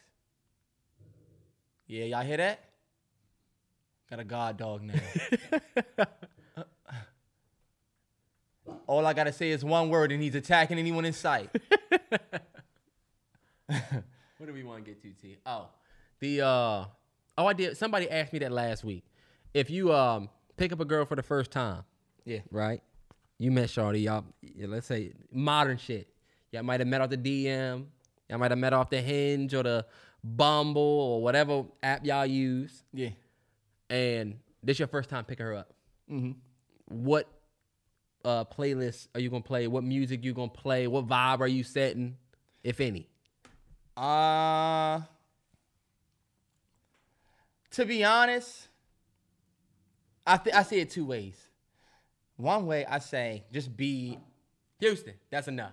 yeah, y'all hear that? Got a god dog now. [laughs] All I gotta say is one word, and he's attacking anyone in sight. [laughs] What do we want to get to, T? Oh, the uh, oh, I did. Somebody asked me that last week. If you um pick up a girl for the first time, Yeah. right? You met Shorty, y'all. yeah, Let's say modern shit. Y'all might have met off the DM. Y'all might have met off the Hinge or the Bumble or whatever app y'all use. Yeah. And this your first time picking her up. Mm-hmm. What uh playlist are you gonna play? What music you gonna play? What vibe are you setting, if any? Uh, to be honest, I th- I see it two ways. One way I say just be, Houston, that's enough.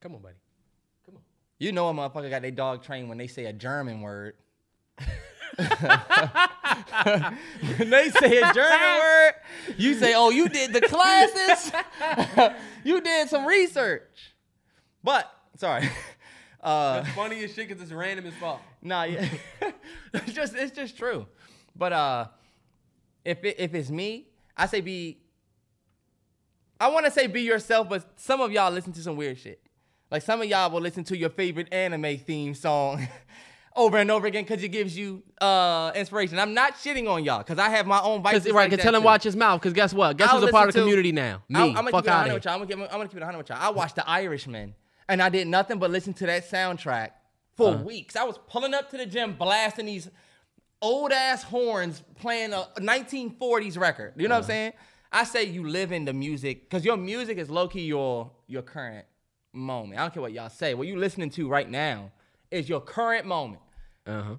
Come on, buddy. Come on. you know, a motherfucker got their dog trained when they say a German word. when they say a German [laughs] word, you say, "Oh, you did the classes, [laughs] you did some research." But sorry, [laughs] uh, That's funny as shit because it's random as fuck. Nah, yeah. it's just it's just true. But uh if it, if it's me, I say be I want to say be yourself, but some of y'all listen to some weird shit. Like some of y'all will listen to your favorite anime theme song [laughs] over and over again because it gives you uh inspiration. I'm not shitting on y'all because I have my own vices. Right, like can tell him too. watch his mouth. Cause guess what? Guess I'll who's a part of the community now? Me. I'm, I'm gonna Fuck keep it 100 with y'all. I'm gonna, give, I'm gonna keep it 100 with y'all. I watched The Irishman, and I did nothing but listen to that soundtrack for Uh-huh. weeks. I was pulling up to the gym, blasting these old ass horns, playing a 1940s record. You know Uh-huh. what I'm saying? I say you live in the music because your music is low key your your current moment. I don't care what y'all say. What you listening to right now is your current moment. Uh huh.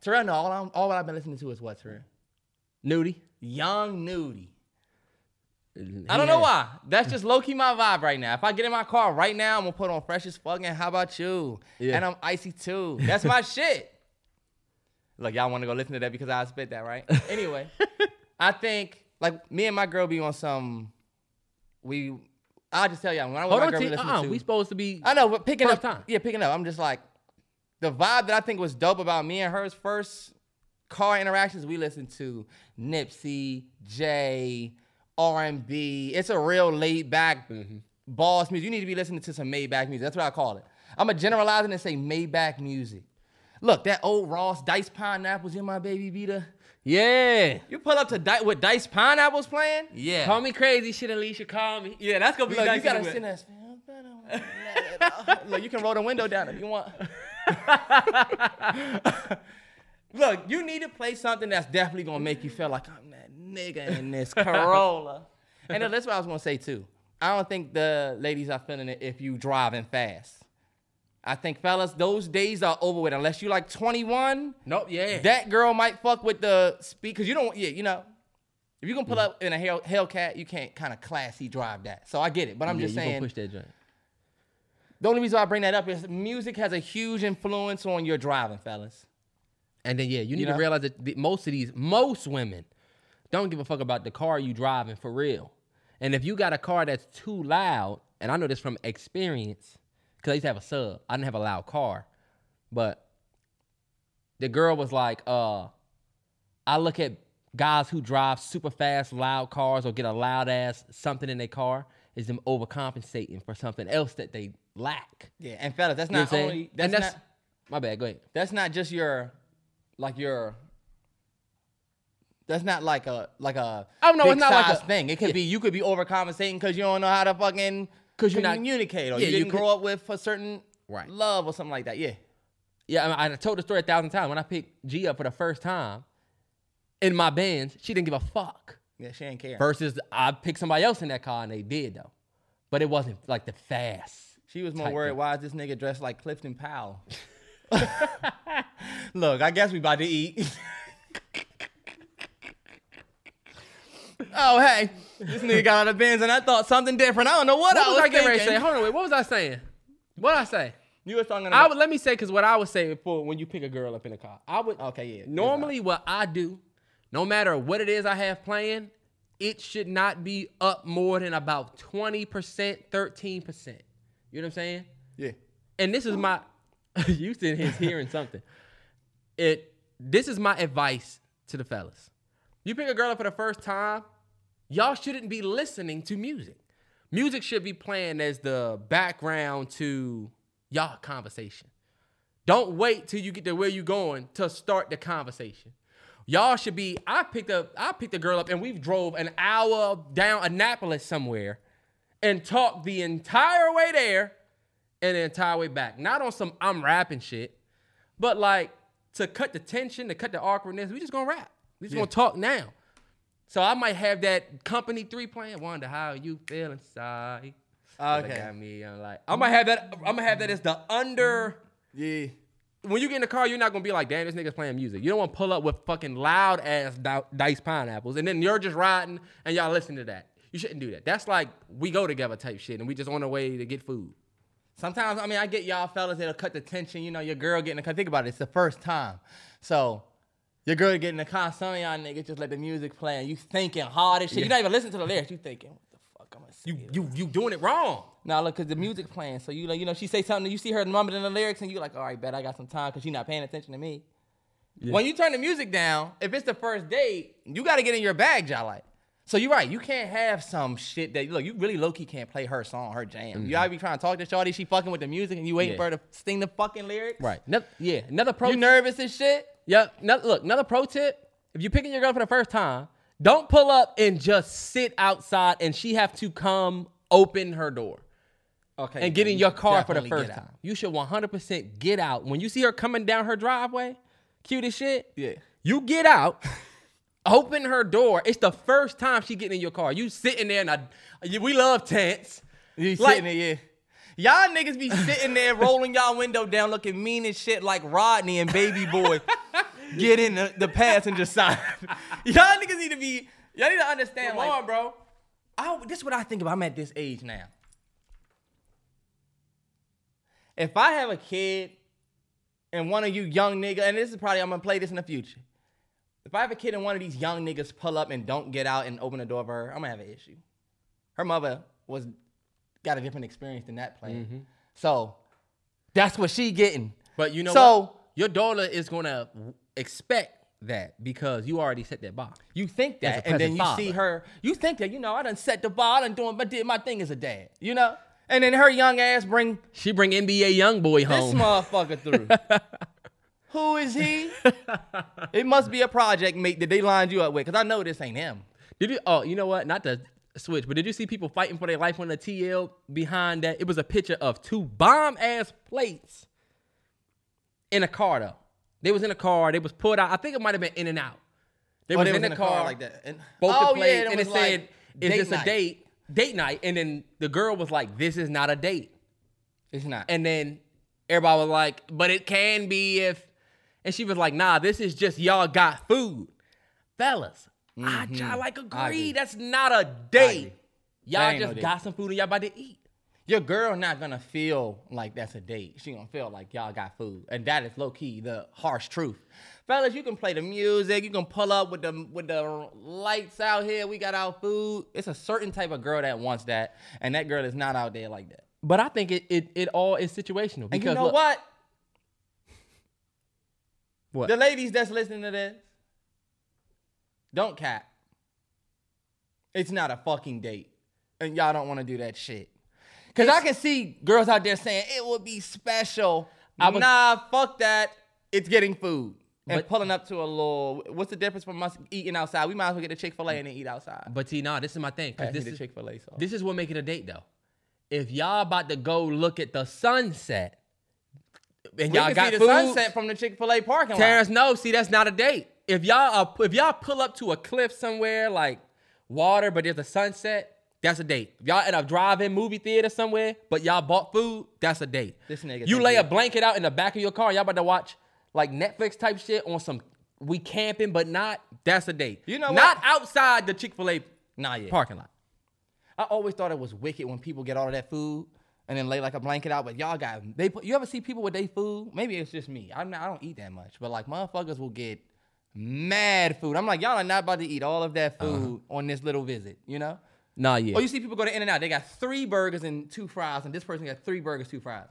Terrell, no, all, I'm, all what I've been listening to is what, Terrell? Nudy. Young Nudy. I don't know why. That's just low key my vibe right now. If I get in my car right now, I'm gonna put on fresh as fuck. And how about you? Yeah. And I'm icy too. That's my [laughs] shit. Look, y'all want to go listen to that because I spit that, right? Anyway, [laughs] I think like me and my girl be on some. We I'll just tell y'all when I was Hold my on, girl, we T. Uh-uh, to. we supposed to be. I know, but picking up, time. yeah, picking up. I'm just like, the vibe that I think was dope about me and her's first car interactions. We listened to Nipsey, Jay, R&B. It's a real laid back Mm-hmm. boss music. You need to be listening to some Maybach music. That's what I call it. I'm a generalizing and say Maybach music. Look, that old Ross Diced Pineapples in my baby Vita. Yeah. You pull up to Di- with Diced Pineapples playing? Yeah. Call me crazy, shit, Alicia. Call me. Yeah, that's gonna be Look, nice. you gotta to do sit [laughs] Look, you can roll the window down if you want. [laughs] Look, you need to play something that's definitely gonna make you feel like I'm that nigga in this [laughs] Corolla. and uh, that's what I was gonna say too. I don't think the ladies are feeling it if you driving fast. I think fellas, those days are over with. Unless you like 21, Nope. Yeah. that girl might fuck with the speed because you don't. Yeah, you know. If you can pull mm. up in a Hell, Hellcat, you can't kind of classy drive that. So I get it, but I'm yeah, just you saying. push that joint. The only reason I bring that up is music has a huge influence on your driving, fellas. And then yeah, you need know? to realize that most of these, most women, don't give a fuck about the car you driving for real. And if you got a car that's too loud, and I know this from experience, because I used to have a sub, I didn't have a loud car, but the girl was like, uh, I look at guys who drive super fast, loud cars or get a loud ass something in their car is them overcompensating for something else that they lack. Yeah, and fellas, that's You know not only And that's, not my bad. Go ahead. that's not just your like your that's not like a like a Oh, no, big it's not like a- thing. It could yeah. be you could be overcompensating because you don't know how to fucking 'Cause you're not- communicate or yeah, you you didn't could- grow up with a certain Right. love or something like that. Yeah. Yeah, I, I told the story a thousand times. When I picked G up for the first time in my Benz, she didn't give a fuck. Yeah, she didn't care. Versus I picked somebody else in that car and they did though, but it wasn't like the fast. She was more worried, thing. why is this nigga dressed like Clifton Powell? [laughs] [laughs] Look, I guess we about to eat. [laughs] oh, hey. This nigga got out of Benz and I thought something different. I don't know what, What I was was I getting ready to say? Hold on, wait. What was I saying? What I say? You were talking I would let me say because what I would say for when you pick a girl up in a car, I would Okay, yeah. Normally, what I do, no matter what it is I have playing, it should not be up more than about 20%, 13%. You know what I'm saying? Yeah. And this is my [laughs] you sitting here hearing something. It this is my advice to the fellas. You pick a girl up for the first time, y'all shouldn't be listening to music. Music should be playing as the background to y'all conversation. Don't wait till you get to where you're going to start the conversation. Y'all should be. I picked up. I picked a girl up, and we drove an hour down Annapolis somewhere, and talked the entire way there, and the entire way back. Not on some I'm rapping shit, but like to cut the tension, to cut the awkwardness. We just gonna rap. We just gonna talk now. So I might have that company three playing. Wonder how you feel inside. Okay. At me, I'm like, I might have that. I'm gonna have that as the under Yeah. when you get in the car, you're not gonna be like, damn, this nigga's playing music. You don't want to pull up with fucking loud ass di- dice pineapples, and then you're just riding and y'all listen to that. You shouldn't do that. That's like we go together type shit, and we just on the way to get food. Sometimes, I mean, I get y'all fellas that'll cut the tension. You know, your girl getting the car. Think about it. It's the first time. So, your girl getting the car. Some of y'all niggas just let the music play and you thinking hard as shit. Yeah. you not even listening to the lyrics. You thinking, what the fuck I'm gonna say? You you you doing it wrong. Now look, cause the music playing, so you like, you know, she say something, you see her mumbling in the lyrics, and you like, all right, bet I got some time, cause she not paying attention to me. When you turn the music down, if it's the first date, you got to get in your bag, y'all like. So you're right, you can't have some shit that look, you really low key can't play her song, her jam. You mm-hmm. gotta be trying to talk to Shorty, she fucking with the music, and you waiting Yeah. for her to sing the fucking lyrics. Right. No- yeah. Another pro. You nervous and shit. Yeah. No, look. Another pro tip: if you're picking your girl for the first time, don't pull up and just sit outside, and she have to come open her door. Okay. and get in your car for the first time. You should 100% get out. When you see her coming down her driveway, cute as shit. Yeah. You get out, [laughs] open her door. It's the first time she getting in your car. You sitting there and I, we love tents. You Like- sitting there, yeah. Y'all niggas be sitting there rolling y'all window down looking mean as shit like Rodney and Baby Boy. [laughs] Get in the, the passenger side. [laughs] y'all niggas need to be, y'all need to understand Come like, on, bro. I, this is what I think about. I'm at this age now. If I have a kid and one of you young nigga, and this is probably I'm gonna play this in the future. If I have a kid and one of these young niggas pull up and don't get out and open the door for her, I'm gonna have an issue. Her mother was got a different experience than that player. Mm-hmm. So that's what she getting. But you know So- what? Your daughter is gonna expect that because you already set that bar. You think that, and then you father. see her. You think that you know I done set the bar, I done doing, but did my thing as a dad, you know. And then her young ass bring She bring NBA young boy this home. motherfucker through. [laughs] Who is he? it must be a project mate that they lined you up with, cause I know this ain't him. Did you? Oh, you know what? Not to switch, but did you see people fighting for their life on the TL behind that? It was a picture of two bomb ass plates in a car though. They was in a car. They was pulled out. I think it might have been in and out. They Oh, was they in the car, like that. And, both oh, the yeah, and it was said, like "Is this night. a date? Date night?" And then the girl was like, "This is not a date." It's not. And then everybody was like, "But it can be if," and she was like, "Nah, this is just y'all got food, fellas." I, I like Mm-hmm. I agree. agree. That's not a date. Y'all no just date. got some food and y'all about to eat. Your girl not gonna feel like that's a date. She gonna feel like y'all got food, and that is low key the harsh truth. Fellas, you can play the music. You can pull up with the with the lights out here. We got our food. It's a certain type of girl that wants that, and that girl is not out there like that. But I think it it, it all is situational And because you know look- what? What? The ladies that's listening to this, don't cap. It's not a fucking date. And y'all don't want to do that shit. Cause I can see girls out there saying it would be special. I was- nah, fuck that. It's getting food. And But- pulling up to a little what's the difference from us eating outside? We might as well get a Chick-fil-A and then eat outside. But see, nah, this is my thing. Cause this is Chick-fil-A sauce. this is what make it a date though. If y'all about to go look at the sunset and we y'all got see the food, sunset from the Chick-fil-A parking lot. Terrence, no, see, that's not a date. If y'all are, if y'all pull up to a cliff somewhere like water, but there's a sunset, that's a date. If y'all in a drive-in movie theater somewhere, but y'all bought food, that's a date. This nigga you lay a blanket out in the back of your car, y'all about to watch like Netflix type shit on some we camping, but not. That's a date. You know not outside the Chick Fil A Nah, yeah. parking lot. I always thought it was wicked when people get all of that food and then lay like a blanket out. But y'all got they. put- You ever see people with their food? Maybe it's just me. I'm not, I don't eat that much, but like motherfuckers will get mad food. I'm like, y'all are not about to eat all of that uh-huh. food on this little visit. You know? Nah, yeah. Or you see people go to In and Out. They got three burgers and two fries, and this person got three burgers, two fries.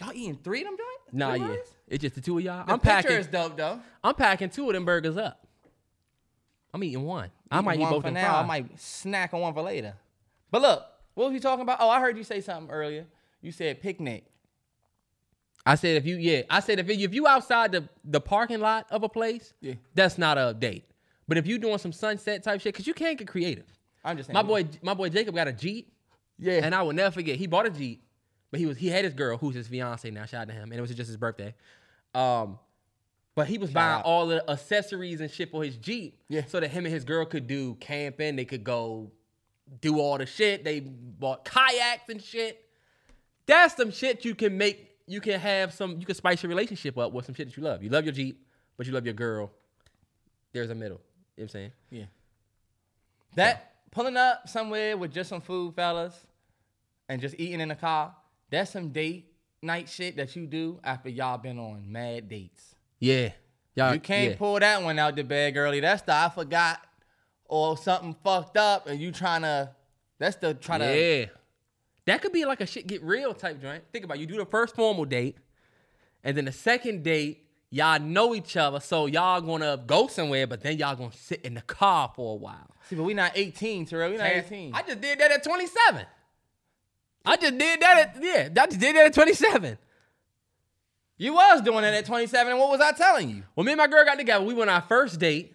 Y'all eating three of them joints? nah, yeah. burgers? It's just the two of y'all. The I'm picture packing. is dope though. I'm packing two of them burgers up. I'm eating one. I might eat one both for them now. I might snack on one for later. But look, what was you talking about? Oh, I heard you say something earlier. You said picnic. I said if you yeah, I said if you, if you outside the the parking lot of a place, Yeah. that's not a date. But if you doing some sunset type shit, cause you can't get creative. I'm just saying. My boy, my boy Jacob got a Jeep, Yeah. and I will never forget. He bought a Jeep, but he was he had his girl who's his fiance now. Shout out to him, and it was just his birthday. Um, but he was buying out. all the accessories and shit for his Jeep, Yeah. so that him and his girl could do camping. They could go do all the shit. They bought kayaks and shit. That's some shit you can make. You can have some. You can spice your relationship up with some shit that you love. You love your Jeep, but you love your girl. There's a middle. You know what I'm saying? Yeah. That pulling up somewhere with just some food, fellas, and just eating in the car, that's some date night shit that you do after y'all been on mad dates. Yeah. Y'all, You can't yeah. pull that one out the bag early. That's the I forgot or something fucked up and you trying to that's the try to Yeah. That could be like a shit get real type joint. Think about it. you do the first formal date, and then the second date, y'all know each other, so y'all gonna go somewhere, but then y'all gonna sit in the car for a while. See, but we not 18, Terrell. We not 18. I just did that at 27. I just did that at yeah, I just did that at 27. you was doing it at 27, and what was I telling you? When me and my girl got together, we went on our first date,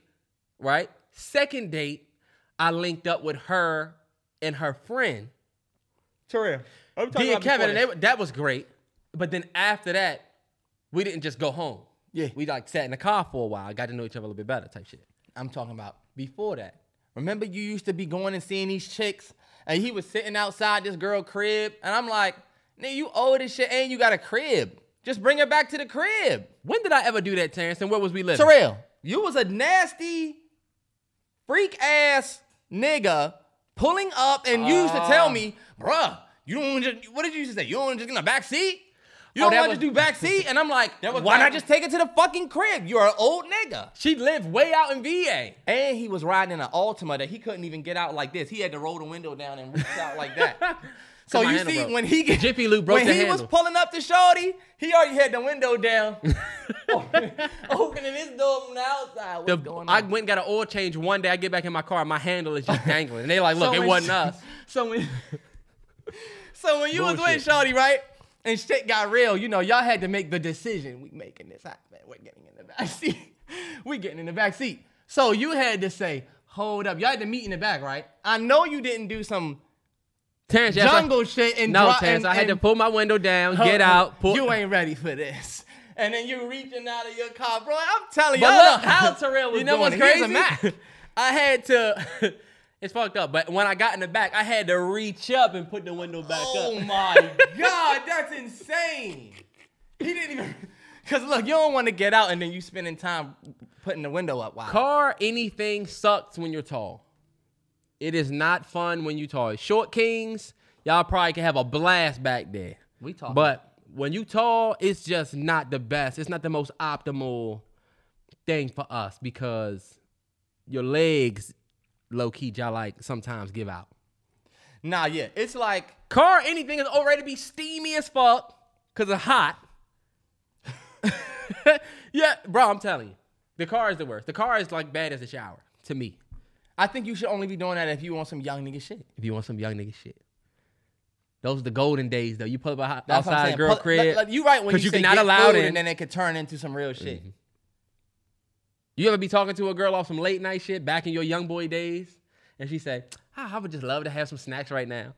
right? Second date, I linked up with her and her friend. Terrell. I'm D and Kevin, and they, that was great. But then after that, we didn't just go home. Yeah. We like sat in the car for a while, got to know each other a little bit better, type shit. I'm talking about before that. Remember you used to be going and seeing these chicks, and he was sitting outside this girl crib, and I'm like, nigga, you old as shit, and you got a crib. Just bring her back to the crib. When did I ever do that, Terrence? And where was we living? Terrell, you was a nasty, freak ass nigga pulling up, and you used to tell Ah. me, bruh, you don't want to just, what did you used to say? You don't want to just get in the back seat? You Oh, don't that want was- to do backseat? And I'm like, why back- not just take it to the fucking crib? You're an old nigga. She lived way out in VA. And he was riding in an Altima that he couldn't even get out like this. He had to roll the window down and reach out like that. [laughs] So you see, broke. when he get, Jiffy Lube broke when he was pulling up to Shorty, he already had the window down, [laughs] [laughs] opening his door from the outside. What's The- going on? I went and got an oil change one day. I get back in my car, my handle is just dangling. And they like, look, So it when- wasn't us. So when, so when you was with Shorty, right, and shit got real, you know, y'all had to make the decision. We making this happen. We're getting in the back [laughs] seat. we getting in the back seat. So you had to say, hold up. Y'all had to meet in the back, right? I know you didn't do some Terrence, yes, I- jungle shit and no, dri- Terrence, and- I had to pull my window down, Hold get out, pull. You ain't ready for this. [laughs] And then you reaching out of your car, bro. I'm telling you, look, how Terrell was you know doing what's it. Crazy? [laughs] I had to. It's fucked up. But when I got in the back, I had to reach up and put the window back Oh up. Oh my god, that's insane. He didn't even. Cause look, you don't want to get out and then you spending time putting the window up. Wow. Car, anything sucks when you're tall. It is not fun when you're tall. Short kings, y'all probably can have a blast back there. We talking. But when you tall, it's just not the best. It's not the most optimal thing for us because your legs, low key, y'all like sometimes give out. Nah, yeah, it's like Car, anything is already be steamy as fuck because it's hot. [laughs] yeah, bro, I'm telling you. The car is the worst. The car is like bad as a shower to me. I think you should only be doing that if you want some young nigga shit. If you want some young nigga shit. Those are the golden days though. You pull up a- That's outside girl Put- crib. like- like, you right when you, you say cannot get allow food it and then it could turn into some real shit. Mm-hmm. You ever be talking to a girl off some late night shit back in your young boy days, and she say, ah, "I would just love to have some snacks right now,"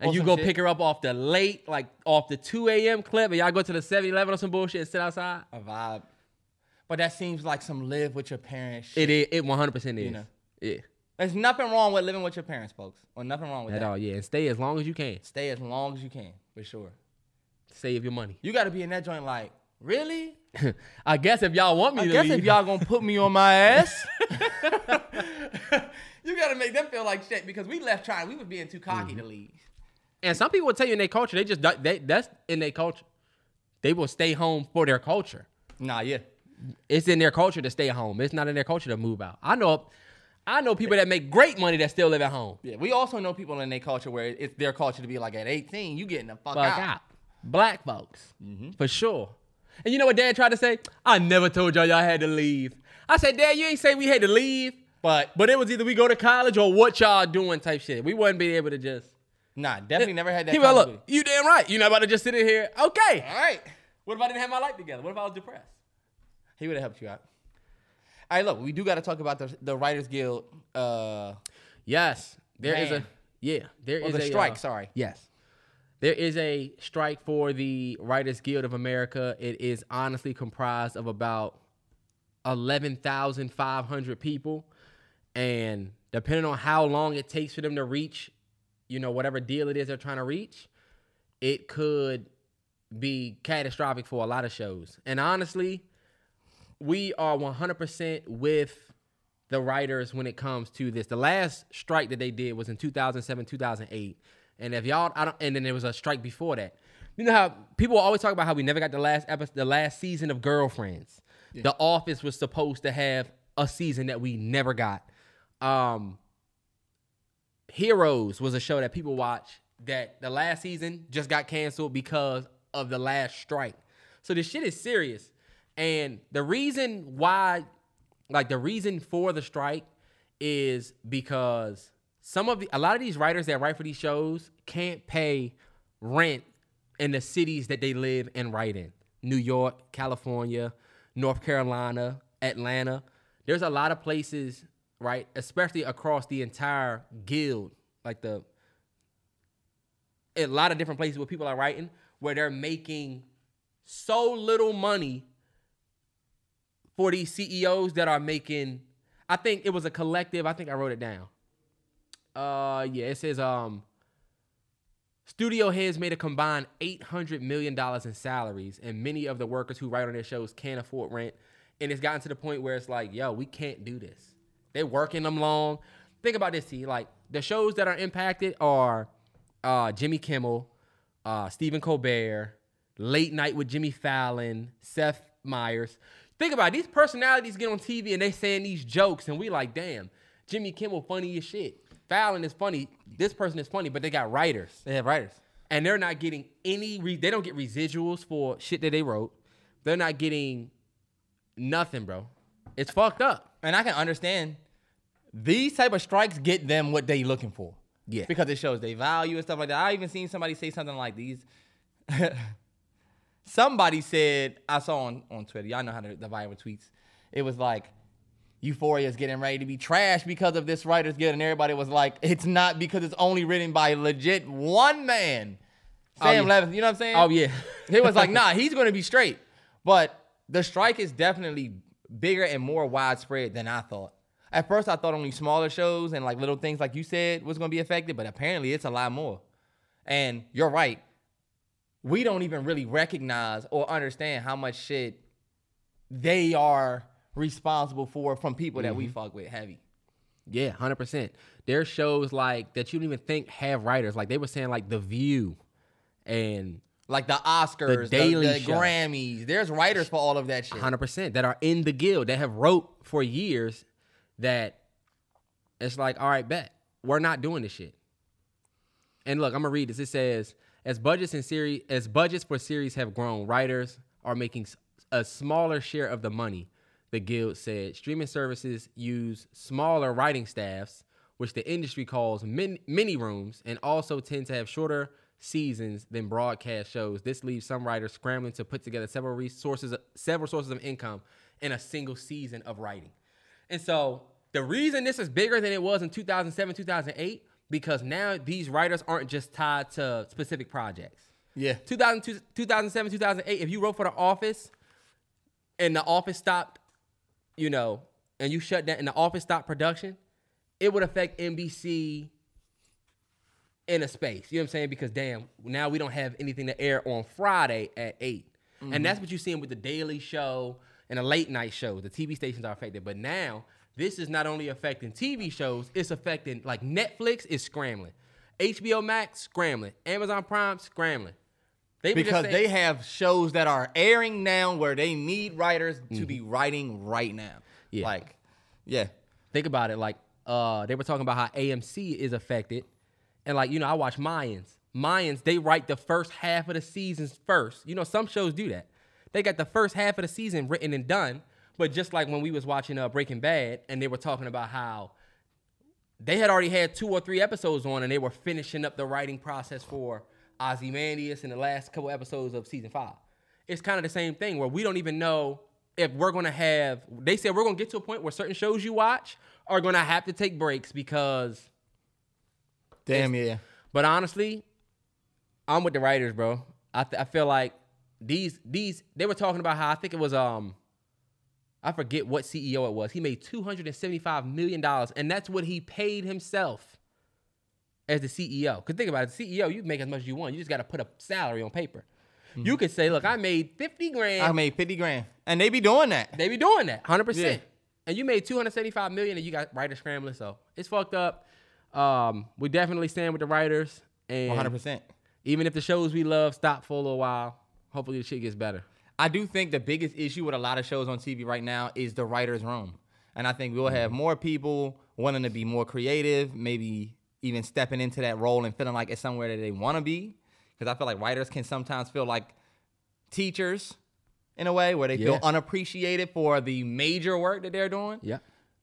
and Or you go shit. pick her up off the late, like off the two a.m. clip, and y'all go to the 7-Eleven or some bullshit and sit outside. A vibe. But that seems like some live with your parents shit. It is. It one hundred percent is. know. Yeah. There's nothing wrong with living with your parents, folks. Or nothing wrong with At that. At all. Yeah. And stay as long as you can. Stay as long as you can, for sure. Save your money. You got to be in that joint like, really? [laughs] I guess if y'all want me to. I to guess leave, if y'all gonna put me on my ass, [laughs] [laughs] you gotta make them feel like shit because we left trying. We was being too cocky mm-hmm. to leave. and some people will tell you in their culture, they just they that's in their culture. They will stay home for their culture. Nah, yeah. It's in their culture to stay home. It's not in their culture to move out. I know, I know people that make great money that still live at home. Yeah, we also know people in their culture where it's their culture to be like at 18, you getting the fuck, Fuck out. out. Black folks, mm-hmm. for sure. And you know what Dad tried to say? I never told y'all y'all had to leave. I said, Dad, you ain't say we had to leave, But but it was either we go to college or what y'all doing type shit. We wouldn't be able to just. nah, definitely never had that. He was like, look, you damn right. You're not about to just sit in here. Okay. All right, What if I didn't have my life together? What if I was depressed? he would have helped you out. All right, look, we do got to talk about the the Writers Guild. Uh, Yes, there is Man. a yeah. There Or is the a strike, uh, sorry. Yes, there is a strike for the Writers Guild of America. It is honestly comprised of about eleven thousand five hundred people, and depending on how long it takes for them to reach, you know, whatever deal it is they're trying to reach, it could be catastrophic for a lot of shows. And honestly, we are 100% with the writers when it comes to this. The last strike that they did was in 2007, 2008. And if y'all, I don't, and then there was a strike before that. You know how people always talk about how we never got the last episode, the last season of Girlfriends. The Office was supposed to have a season that we never got. Um, Heroes was a show that people watch that the last season just got canceled because of the last strike. So this shit is serious. And the reason why, like the reason for the strike is because some of the a lot of these writers that write for these shows can't pay rent in the cities that they live and write in. New York, California, North Carolina, Atlanta. There's a lot of places, right, especially across the entire guild, like the a lot of different places where people are writing where they're making so little money for these CEOs that are making I think it was a collective, I think I wrote it down. Uh yeah, it says um Studio heads made a combined $800 million in salaries, and many of the workers who write on their shows can't afford rent. And it's gotten to the point where it's like, yo, we can't do this. They're working them long. Think about this, T. Like, the shows that are impacted are uh, Jimmy Kimmel, uh, Stephen Colbert, Late Night with Jimmy Fallon, Seth Meyers. Think about it. These personalities get on TV and they saying these jokes, and we like, damn, Jimmy Kimmel funny as shit. Fallon is funny. This person is funny, but they got writers, They have writers. and they're not getting any. Re- they don't get residuals for shit that they wrote. They're not getting nothing, bro. It's fucked up. And I can understand these type of strikes get them what they looking for. Yeah. Because it shows they value and stuff like that. I even seen somebody say something like these. [laughs] somebody said I saw on, on Twitter. Y'all know how to the viral tweets. It was like Euphoria is getting ready to be trashed because of this writer's guild, and everybody was like, "It's not because it's only written by legit one man." Oh, Sam yeah. Levinson, you know what I'm saying? Oh yeah. He was like, nah, [laughs] he's going to be straight. But the strike is definitely bigger and more widespread than I thought. At first, I thought only smaller shows and like little things, like you said, was going to be affected, but apparently it's a lot more. And you're right. We don't even really recognize or understand how much shit they are responsible for from people that we mm-hmm. fuck with heavy. Yeah, hundred percent. There's shows like that you don't even think have writers. Like they were saying, like The View, and Like the Oscars, the, Daily the Show. Grammys. There's writers for all of that shit. hundred percent that are in the guild that have wrote for years. That it's like, all right, bet we're not doing this shit. And look, I'm gonna read this. It says, as budgets and series, as budgets for series have grown, writers are making a smaller share of the money. The guild said streaming services use smaller writing staffs, which the industry calls min- mini rooms, and also tend to have shorter seasons than broadcast shows. This leaves some writers scrambling to put together several resources, several sources of income in a single season of writing. And so the reason this is bigger than it was in 2007, 2008, because now these writers aren't just tied to specific projects. Yeah. 2002, 2007, 2008, if you wrote for The Office and The Office stopped, you know, and you shut down and The Office stopped production, it would affect NBC in a space. You know what I'm saying? Because damn, now we don't have anything to air on Friday at 8. And mm-hmm. that's what you're seeing with the Daily Show and the late night shows. The TV stations are affected. But now, this is not only affecting TV shows, it's affecting like Netflix is scrambling. HBO Max scrambling. Amazon Prime scrambling. They because they have shows that are airing now where they need writers to be writing right now. Yeah. Like, yeah. think about it like uh they were talking about how AMC is affected and like you know I watch Mayans Mayans they write the first half of the seasons first you know some shows do that they got the first half of the season written and done but just like when we was watching uh Breaking Bad and they were talking about how they had already had two or three episodes on and they were finishing up the writing process for Ozymandias in the last couple episodes of season five. It's kind of the same thing where we don't even know if we're gonna have. They said we're gonna get to a point where certain shows you watch are gonna have to take breaks because. Damn, yeah. But honestly, I'm with the writers, bro. I th- I feel like these these they were talking about how I think it was um. I forget what CEO it was. He made two hundred and seventy-five million dollars, and that's what he paid himself as the CEO. Cause think about it, the CEO, you make as much as you want. You just got to put a salary on paper. You could say, "Look, I made fifty grand." I made 50 grand. And they be doing that. They be doing that, hundred percent. Yeah. And you made two hundred seventy-five million, and you got writers scrambling. So it's fucked up. Um, we definitely stand with the writers, and 100%. even if the shows we love stop for a little while, hopefully the shit gets better. I do think the biggest issue with a lot of shows on TV right now is the writer's room. And I think we'll have more people wanting to be more creative, maybe even stepping into that role and feeling like it's somewhere that they want to be. Because I feel like writers can sometimes feel like teachers in a way where they Yeah. feel unappreciated for the major work that they're doing. Yeah.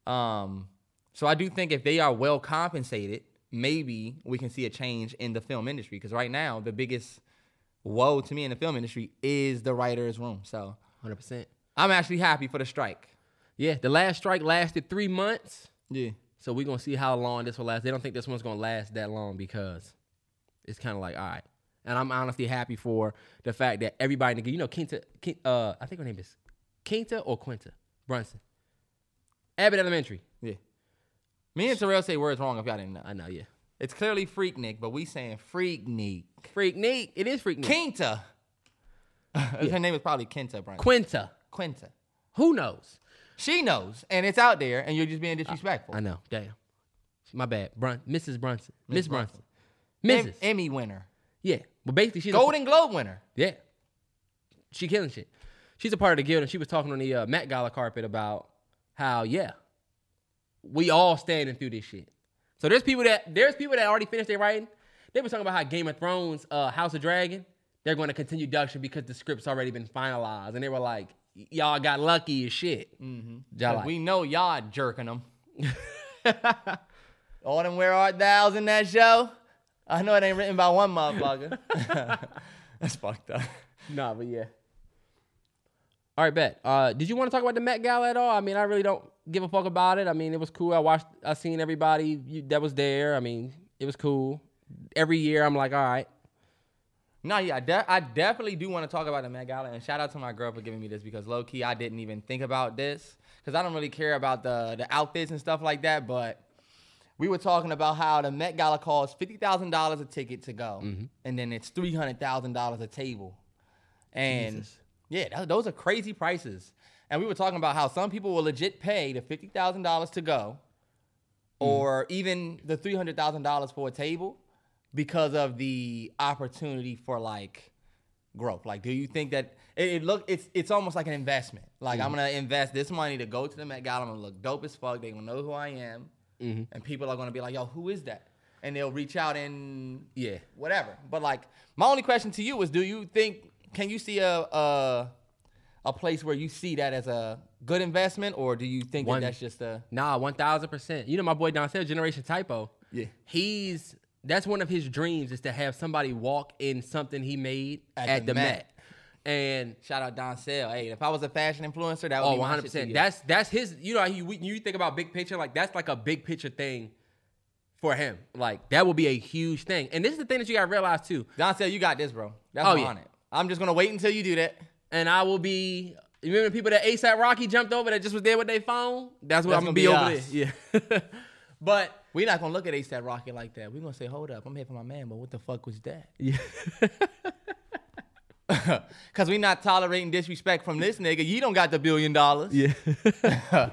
Um, so I do think if they are well compensated, maybe we can see a change in the film industry. Because right now, the biggest woe to me in the film industry is the writer's room. So Hundred percent. I'm actually happy for the strike. Yeah, the last strike lasted three months, Yeah. So we're gonna see how long this will last. They don't think this one's gonna last that long because it's kind of like all right. And I'm honestly happy for the fact that everybody, you know, Quinta, Quin- uh, I think her name is Quinta or Quinta Brunson, Abbott Elementary. Yeah. Me and Terrell say words wrong if y'all didn't know. I know, yeah. It's clearly Freak Nick, but we saying Freak Nick. Freak Neat. It is Freak Neat. Quinta. [laughs] Her name is probably Quinta Brown. Quinta. Quinta. Who knows? She knows, and it's out there, and you're just being disrespectful. I know. Damn. My bad. Brun- Mrs. Brunson. Miss Brunson. Em- Mrs. Emmy winner. yeah. But basically, she's a- Golden Globe winner. Yeah. She killing shit. She's a part of the guild, and she was talking on the uh, Met Gala carpet about how, yeah, we all standing through this shit. So there's people that there's people that already finished their writing. They were talking about how Game of Thrones, uh, House of Dragon, they're going to continue production because the script's already been finalized, and they were like, "Y'all got lucky as shit." Mm-hmm. Cause we know y'all jerking them. [laughs] All them where art thou's in that show. I know it ain't written by one motherfucker. [laughs] That's fucked up. Nah, but yeah. All right, bet. Uh, did you want to talk about the Met Gala at all? I mean, I really don't give a fuck about it. I mean, it was cool. I watched, I seen everybody that was there. I mean, it was cool. Every year, I'm like, all right. No, yeah, I, de- I definitely do want to talk about the Met Gala, and shout out to my girl for giving me this because low key I didn't even think about this because I don't really care about the the outfits and stuff like that. But we were talking about how the Met Gala costs fifty thousand dollars a ticket to go, mm-hmm. and then it's three hundred thousand dollars a table, and Jesus. yeah, that, those are crazy prices. And we were talking about how some people will legit pay the fifty thousand dollars to go, mm-hmm. or even the three hundred thousand dollars for a table, because of the opportunity for like growth. Like, do you think that it, it look? It's it's almost like an investment. Like I'm mm-hmm. gonna invest this money to go to the Met Gala. I'm gonna look dope as fuck. They gonna know who I am, mm-hmm. and people are gonna be like, "Yo, who is that?" And they'll reach out and Yeah. whatever. But like, my only question to you is, do you think can you see a a, a place where you see that as a good investment, or do you think One- that that's just a Nah, one thousand percent. You know my boy downstairs, Generation Typo. Yeah. He's that's one of his dreams is to have somebody walk in something he made At at, the the, Met. Met. And shout out Don Sale? Hey, if I was a fashion influencer, that would oh, be 100. percent. That's that's his. You know, you you think about big picture like that's like a big picture thing for him. Like that will be a huge thing. And this is the thing that you gotta realize too. Don Sale, you got this, bro. That's Oh, on yeah. it. I'm just gonna wait until you do that. And I will be. You remember people that ASAP Rocky jumped over that just was there with their phone? That's what That's I'm gonna gonna be, be over us. there. Yeah. [laughs] but We're not gonna look at ASAP Rocky like that. We're gonna say, hold up, I'm here for my man, but what the fuck was that? [laughs] yeah. [laughs] Cause we not tolerating disrespect from this nigga. You don't got the billion dollars. Yeah. [laughs]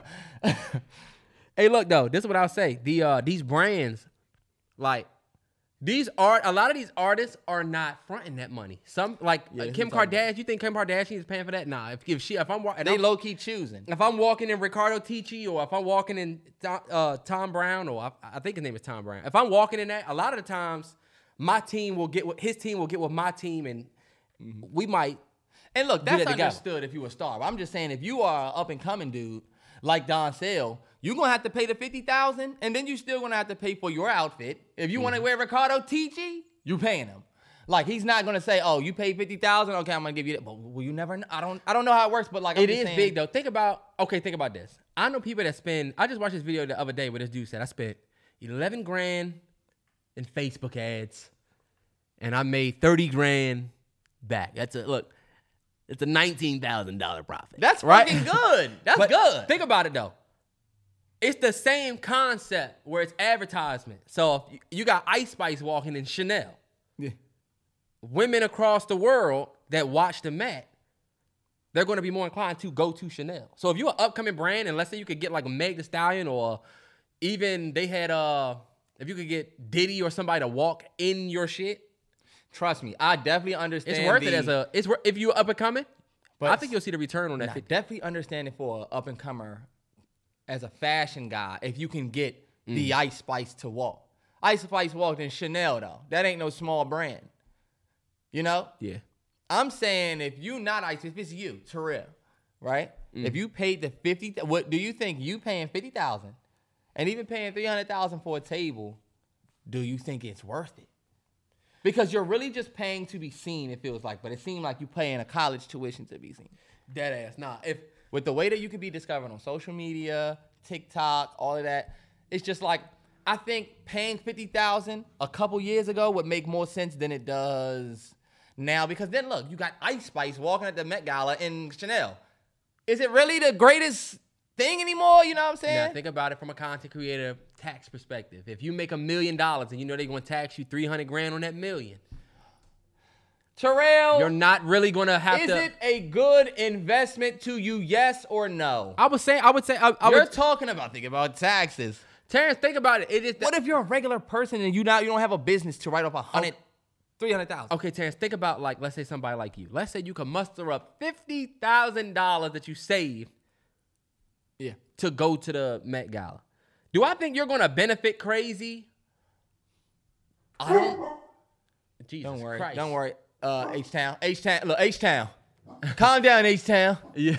hey, look though, this is what I'll say. The uh these brands, like these art, a lot of these artists are not fronting that money. Some like Yeah, uh, Kim? Kardashian. You think Kim Kardashian is paying for that? Nah. If, if she, if I'm, wa- and They I'm low key choosing. if I'm walking in Riccardo Tisci or if I'm walking in Tom, uh, Thom Browne or I, I think his name is Thom Browne. If I'm walking in that, a lot of the times my team will get with his team will get with my team and we might. And look, that's that understood if you a star. But I'm just saying, if you are an up and coming dude like Don Sale, you're gonna have to pay the fifty thousand, and then you're still gonna have to pay for your outfit. If you want Mm-hmm. to wear Riccardo Tisci, you're paying him. Like he's not gonna say, "Oh, you paid fifty thousand. Okay, I'm gonna give you that." But will you never? Know? I don't. I don't know how it works. But like, I'm It is saying- big though. Think about okay. Think about this. I know people that spend. I just watched this video the other day where this dude said I spent eleven grand in Facebook ads, and I made thirty grand back. That's a look. It's a nineteen thousand dollar profit. That's right. fucking good. [laughs] That's But good. Think about it though. It's the same concept where it's advertisement. So if you- you got Ice Spice walking in Chanel, Yeah. women across the world that watch the Met, they're going to be more inclined to go to Chanel. So if you're an upcoming brand, and let's say you could get like a Meg Thee Stallion, or even they had uh, if you could get Diddy or somebody to walk in your shit, Trust me, I definitely understand. it's worth it as a. It's wor- if you're up and coming. But I think you'll see the return on that. Nah, definitely understand it for an up and comer as a fashion guy. If you can get Mm. the Ice Spice to walk, Ice Spice walked in Chanel though. That ain't no small brand. You know, Yeah. I'm saying if you not Ice, if it's you, Terrell, right? Mm. If you paid the fifty, what do you think you paying fifty thousand, and even paying three hundred thousand for a table? Do you think it's worth it? Because you're really just paying to be seen. It feels like, but it seemed like you paying a college tuition to be seen Dead ass. Nah. If with the way that you can be discovered on social media, TikTok, all of that, it's just like I think paying fifty thousand a couple years ago would make more sense than it does now. Because then look, you got Ice Spice walking at the Met Gala in Chanel. Is it really the greatest thing anymore? You know what I'm saying? Now think about it from a content creator tax perspective. If you make a million dollars and you know they're going to tax you 300 grand on that million, Terrell, you're not really going to have is to. it a good investment to you? Yes or no? I would say, I would say, I, I You're would. talking about thinking about taxes. Terrence, think about it. It is. What if you're a regular person and you not you don't have a business to write off a hundred, oh. three hundred thousand? okay, Terrence, think about like, let's say somebody like you. Let's say you can muster up fifty thousand dollars that you saved Yeah. to go to the Met Gala. Do I think you're gonna benefit crazy? I don't. Jesus Don't worry. Christ. Don't worry. Uh, H Town. H Town. Look, H Town. Calm down, H Town. [laughs] Yeah.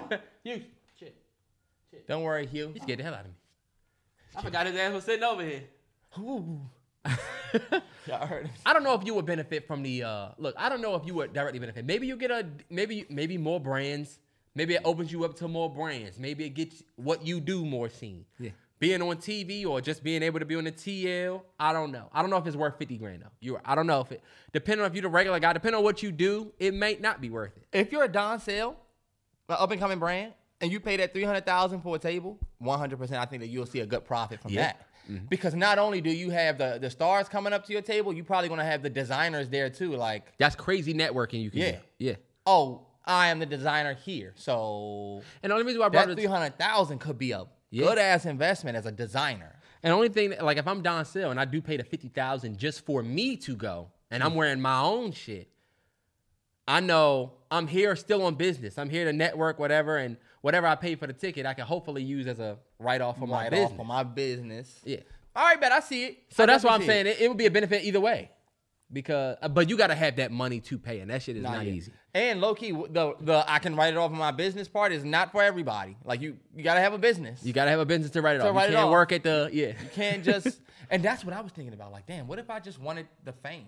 [laughs] you shit. Don't worry, Hugh. He scared the hell out of me. I forgot his ass was sitting over here. Ooh. [laughs] Y'all heard him. I don't know if you would benefit from the uh look, I don't know if you would directly benefit. Maybe you get a maybe maybe more brands. Maybe it opens you up to more brands. Maybe it gets what you do more seen. Yeah. Being on TV or just being able to be on the TL, I don't know. I don't know if it's worth 50 grand though. You I don't know if it depending on if you're the regular guy, depending on what you do, it may not be worth it. If you're a Don Sale, an up and coming brand, and you pay that three hundred thousand for a table, one hundred percent, I think that you'll see a good profit from Yeah. that. Mm-hmm. Because not only do you have the the stars coming up to your table, you're probably gonna have the designers there too. Like, That's crazy networking you can Yeah. Yeah. oh, I am the designer here, so And the only reason why I brought that three hundred thousand could be a Yeah. good ass investment as a designer. And the only thing, like, if I'm Don Sale and I do pay the fifty thousand just for me to go, and I'm hmm. wearing my own shit, I know I'm here still on business. I'm here to network, whatever, and whatever I pay for the ticket, I can hopefully use as a write off for my business. off of my business. yeah. All right, bet I see it. So I that's why I'm saying it, it would be a benefit either way, because uh, but you got to have that money to pay, and that shit is Not not easy. And low key, the the I can write it off of my business part is not for everybody. Like you, you gotta have a business. You got to have a business to write it To off. write you can't off. work at the yeah. You can't just. [laughs] and that's what I was thinking about. Like, damn, what if I just wanted the fame?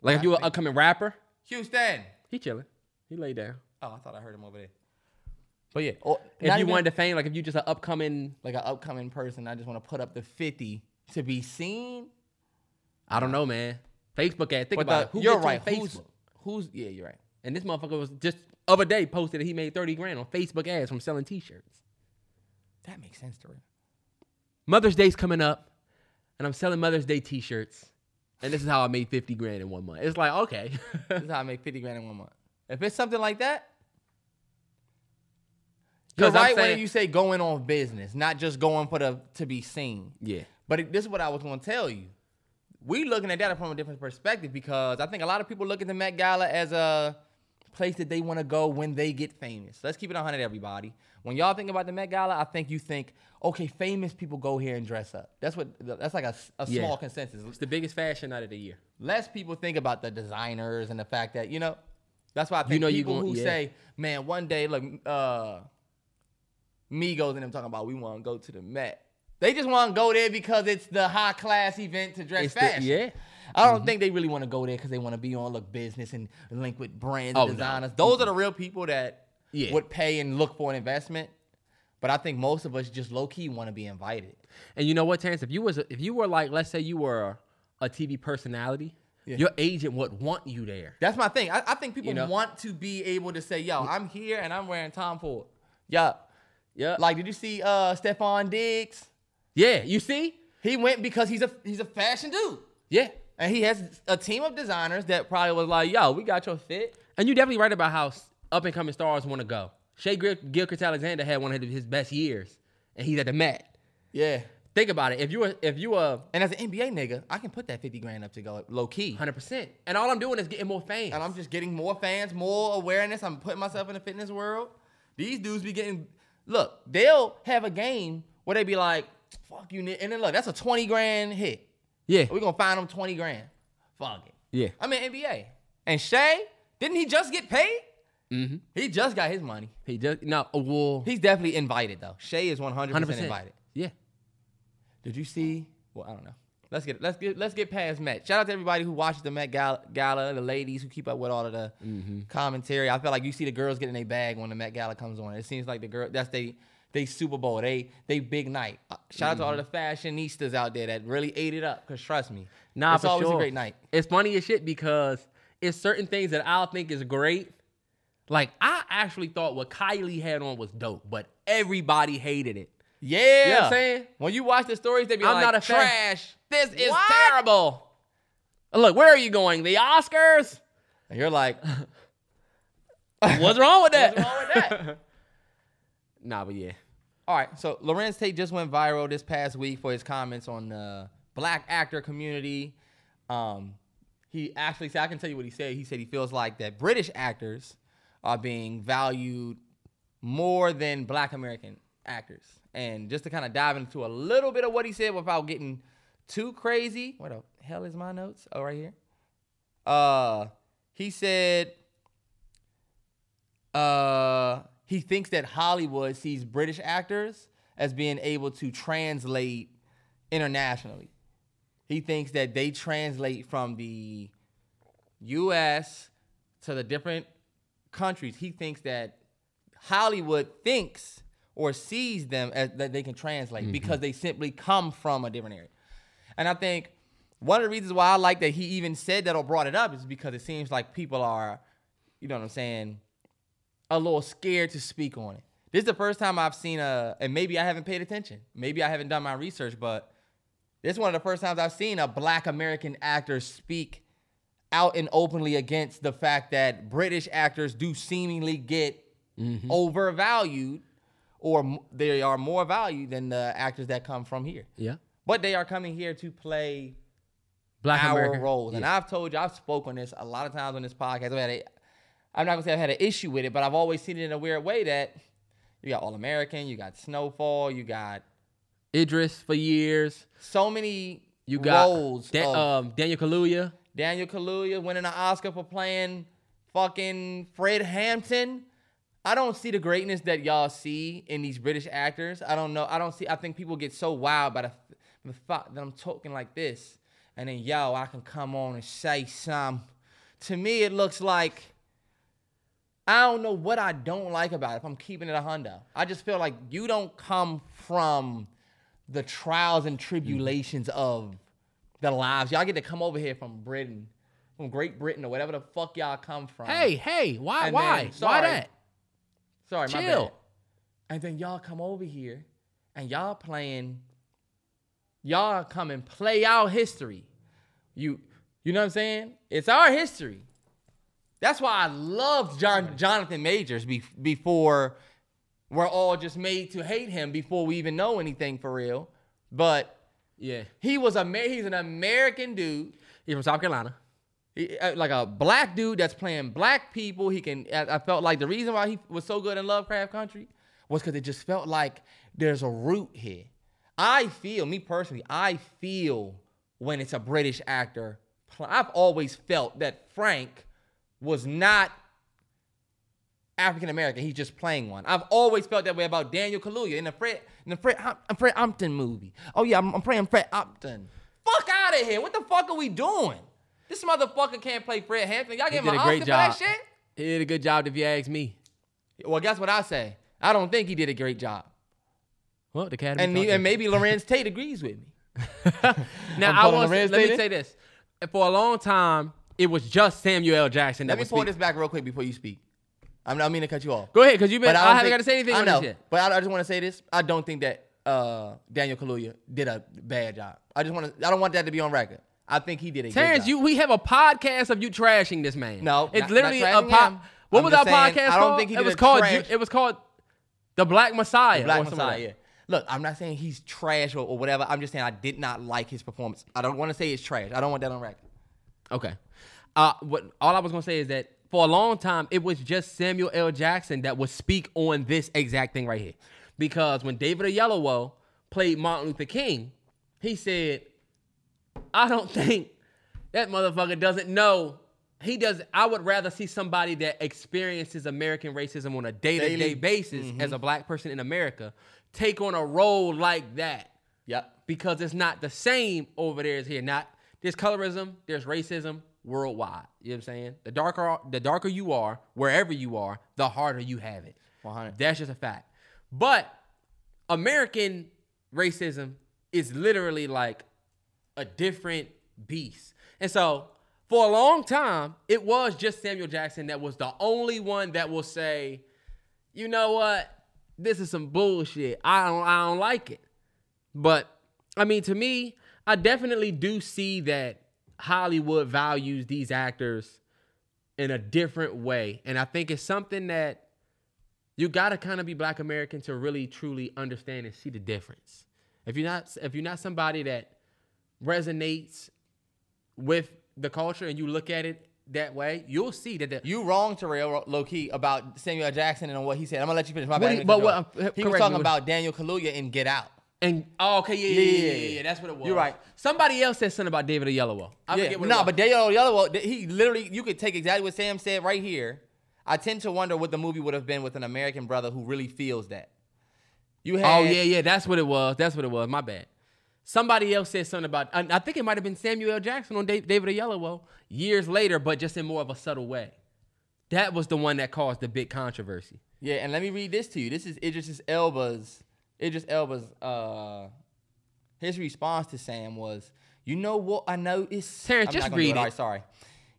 like if you were an upcoming rapper, Houston. he chilling, he laid down. Oh, I thought I heard him over there. But yeah, or If you even wanted the fame, like if you just an upcoming, like an upcoming person, I just want to put up the fifty to be seen. I don't know, man. Facebook ad. Think But about the- it. Who you're gets right. Who's, Facebook? who's yeah, you're right. And this motherfucker was just other day posted that he made 30 grand on Facebook ads from selling t-shirts. That makes sense to her. Mother's Day's coming up, and I'm selling Mother's Day t-shirts. And this is how I made 50 grand in one month. It's like, okay. This is how I make fifty grand in one month. If it's something like that, 'Cause you're I'm right when you say going on business, not just going for the to be seen. yeah. But it, this is what I was going to tell you. We looking at that from a different perspective because I think a lot of people look at the Met Gala as a place that they want to go when they get famous. Let's keep it 100, everybody. When y'all think about the Met Gala, I think you think, okay, famous people go here and dress up. That's what. That's like a, a Yeah. small consensus. It's the biggest fashion night of the year. Less people think about the designers and the fact that you know. That's why I think you know you people who yeah. say, "Man, one day, look, uh, Migos and them talking about we want to go to the Met." They just want to go there because it's the high class event to dress It's the- yeah. I don't think they really want to go there because they want to be on look business and link with brands Oh, and no. designers. Those are the real people that Yeah. would pay and look for an investment. But I think most of us just low key want to be invited. And you know what, Terrence? If you was if you were like, let's say you were a TV personality, Yeah. your agent would want you there. That's my thing. I, I think people You know? want to be able to say, "Yo, I'm here and I'm wearing Tom Ford." Yeah, Yeah. like did you see uh Stefon Diggs? Yeah, you see? He went because he's a he's a fashion dude, Yeah. and he has a team of designers that probably was like, "Yo, we got your fit." And you definitely right about how up and coming stars want to go. Shai Gil- Gilchrist Alexander had one of his best years, and he's at the Met. Yeah, Think about it. If you were if you were and as an NBA nigga, I can put that fifty grand up to go low key, hundred percent, and all I'm doing is getting more fans. and I'm just getting more fans, more awareness. I'm putting myself in the fitness world. These dudes be getting look. They'll have a game where they be like, "Fuck you," ni-" and then look, that's a twenty grand hit. yeah, We're gonna find him 20 grand. Fuck it. yeah. I mean NBA. And Shai, didn't he just get paid? Mm-hmm. He just got his money. He just no. uh, Well, He's definitely invited though. Shai is 100%, hundred percent invited. Yeah. Did you see? Well, I don't know. Let's get let's get let's get past Met. Shout out to everybody who watches the Met Gala, Gala the ladies who keep up with all of the Mm-hmm. commentary. I feel like you see the girls getting their bag when the Met Gala comes on. It seems like the girl that's they they Super Bowl. They they big night. Uh, Shout out to all the fashionistas out there that really ate it up. Cause trust me, Nah, it's always sure. a great night. It's funny as shit because it's certain things that I'll think is great. Like I actually thought what Kylie had on was dope, but everybody hated it. Yeah. You know what I'm saying? When you watch the stories, they be like, I'm like, not a fan. trash. This is What? terrible. Look, where are you going? The Oscars? And you're like, [laughs] What's wrong with [laughs] that? What's wrong with that? [laughs] nah, but yeah. All right. So Larenz Tate just went viral this past week for his comments on the black actor community. Um, he actually said, I can tell you what he said. He said he feels like that British actors are being valued more than black American actors. and just to kind of dive into a little bit of what he said without getting too crazy. What the hell is my notes? Oh, right here. Uh, he said, uh, he thinks that Hollywood sees British actors as being able to translate internationally. He thinks that they translate from the U.S. to the different countries. He thinks that Hollywood thinks or sees them as that they can translate mm-hmm. because they simply come from a different area. And I think one of the reasons why I like that he even said that or brought it up is because it seems like people are, you know what I'm saying, a little scared to speak on it. This is the first time I've seen a, and maybe I haven't paid attention. Maybe I haven't done my research, but this is one of the first times I've seen a black American actor speak out and openly against the fact that British actors do seemingly get mm-hmm. overvalued or they are more valued than the actors that come from here. Yeah. But they are coming here to play Black our American roles. And I've told you, I've spoken this a lot of times on this podcast. A, I'm not gonna say I've had an issue with it, but I've always seen it in a weird way that you got All American, you got Snowfall, you got Idris for years. so many You got roles. Da- of um, Daniel Kaluuya. Daniel Kaluuya winning an Oscar for playing fucking Fred Hampton. I don't see the greatness that y'all see in these British actors. I don't know. I don't see. I think people get so wild by the, the fact that I'm talking like this, and then yo, I can come on and say some. To me, it looks like I don't know what I don't like about it. If I'm keeping it a hundo, I just feel like you don't come from the trials and mm-hmm. tribulations of the lives. Y'all get to come over here from Britain, from Great Britain or whatever the fuck y'all come from. Hey, hey, why, And why, then- why sorry. that? sorry, my chill. bad. And then y'all come over here and y'all playing, y'all come and play our history. You, you know what I'm saying? It's our history. That's why I loved John, Jonathan Majors be, before we're all just made to hate him before we even know anything for real. But Yeah, he was a he's an American dude. he's from South Carolina. He- uh, like a black dude that's playing black people. He can. I I felt like the reason why he was so good in Lovecraft Country was because it just felt like there's a root here. I feel, me personally, I feel when it's a British actor. I've always felt that Frank was not African American. He's just playing one. I've always felt that way about Daniel Kaluuya in the Fred in the Fred, Hom- Fred Hampton movie. Oh yeah, I'm, I'm playing Fred Hampton. Fuck out of here! What the fuck are we doing? This motherfucker can't play Fred Hampton. Y'all him great Oscar job. for that shit? He did a good job if you ask me. Well, guess what I say? I don't think he did a great job, Well, the Academy. and, he- and maybe [laughs] Larenz Tate agrees with me. [laughs] now I'm I want to let me say this. For a long time, it was just Samuel L. Jackson that Let me was pull speaking. this back real quick before you speak. I'm not meaning to cut you off. Go ahead, because you've been. But I, don't haven't got to say anything I on know, this yet. but I, I just want to say this. I don't think that uh, Daniel Kaluuya did a bad job. I just want to. I don't want that to be on record. I think he did a good Terrence, you we have a podcast of you trashing this man. No, it's not- literally not a pod. him. What I'm was our saying, podcast I don't called? think he it was called. trash- It was called the Black Messiah. Black or Messiah. Yeah. Look, I'm not saying he's trash or, or whatever. I'm just saying I did not like his performance. I don't want to say it's trash. I don't want that on record. Okay. Uh, what all I was gonna say is that for a long time it was just Samuel L. Jackson that would speak on this exact thing right here, because when David Oyelowo played Martin Luther King, he said, "I don't [laughs] think that motherfucker doesn't know." He does. I would rather see somebody that experiences American racism on a day-to-day basis as a black person in America take on a role like that Yep. because it's not the same over there as here. Not there's colorism, there's racism worldwide. You know what I'm saying? The darker the darker you are, wherever you are, the harder you have it. 100. That's just a fact. But American racism is literally like a different beast. And so for a long time, it was just Samuel Jackson that was the only one that will say, you know what? This is some bullshit. I don't I don't like it. But I mean, to me, I definitely do see that Hollywood values these actors in a different way. And I think it's something that you gotta kind of be black American to really truly understand and see the difference. If you're not if you're not somebody that resonates with the culture and you look at it that way, you'll see that the You wrong, Terrell, low key about Samuel Jackson and what he said. I'm gonna let you finish. My bad. he- but what- uh, he was talking about Daniel Kaluuya in Get Out. And oh, okay, yeah, yeah, yeah, yeah, yeah, that's what it was. You're right. Somebody else said something about David Oyelowo. I yeah, forget what it no, was. but Daniel Yellow, he literally, you could take exactly what Sam said right here. I tend to wonder what the movie would have been with an American brother who really feels that. You oh, had, Oh yeah, yeah, that's what it was. That's what it was. My bad. Somebody else said something about. I, I think it might have been Samuel L. Jackson on Dave, David Oyelowo years later, but just in more of a subtle way. That was the one that caused the big controversy. Yeah, and let me read this to you. This is Idris Elba's Idris Elba's uh his response to Sam was, "You know what I noticed?" Terrence, I'm just read it. right, sorry.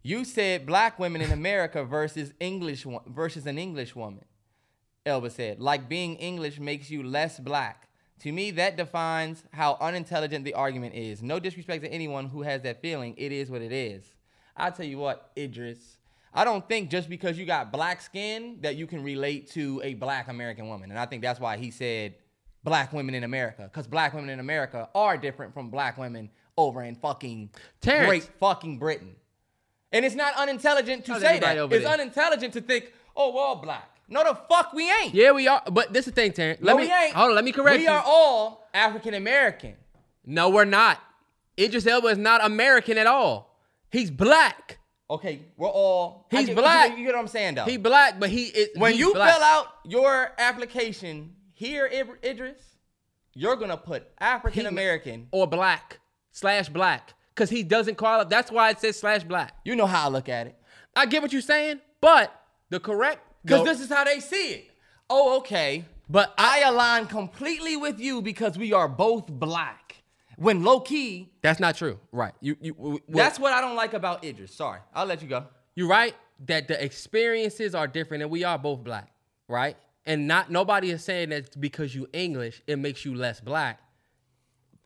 You said black women in America versus English versus an English woman. Elba said, "Like being English makes you less black." To me, that defines how unintelligent the argument is. No disrespect to anyone who has that feeling. It is what it is. I tell you what, Idris, I don't think just because you got black skin that you can relate to a black American woman. And I think that's why he said black women in America. Because black women in America are different from black women over in fucking Terrence. great fucking Britain. And it's not unintelligent to How's say that. It's there? unintelligent to think, oh, we're all black. No, the fuck we ain't. Yeah, we are. But this is the thing, Terrence. Let no, me we ain't. hold on. Let me correct We you. are all African American. no, we're not. Idris Elba is not American at all. He's black. Okay, we're all. He's get- black. You get what I'm saying, though. He black, but he is. when you black. fill out your application here, Idris, you're gonna put African American. or black slash black, because he doesn't call it. That's why it says slash black. You know how I look at it, I get what you're saying, but the correct because this is how they see it. Oh, okay. But I align completely with you because we are both black. When low key, that's not true. Right. You you that's what I don't like about Idris. Sorry, I'll let you go. you're right that the experiences are different and we are both black, right? And not nobody is saying that because you English it makes you less black.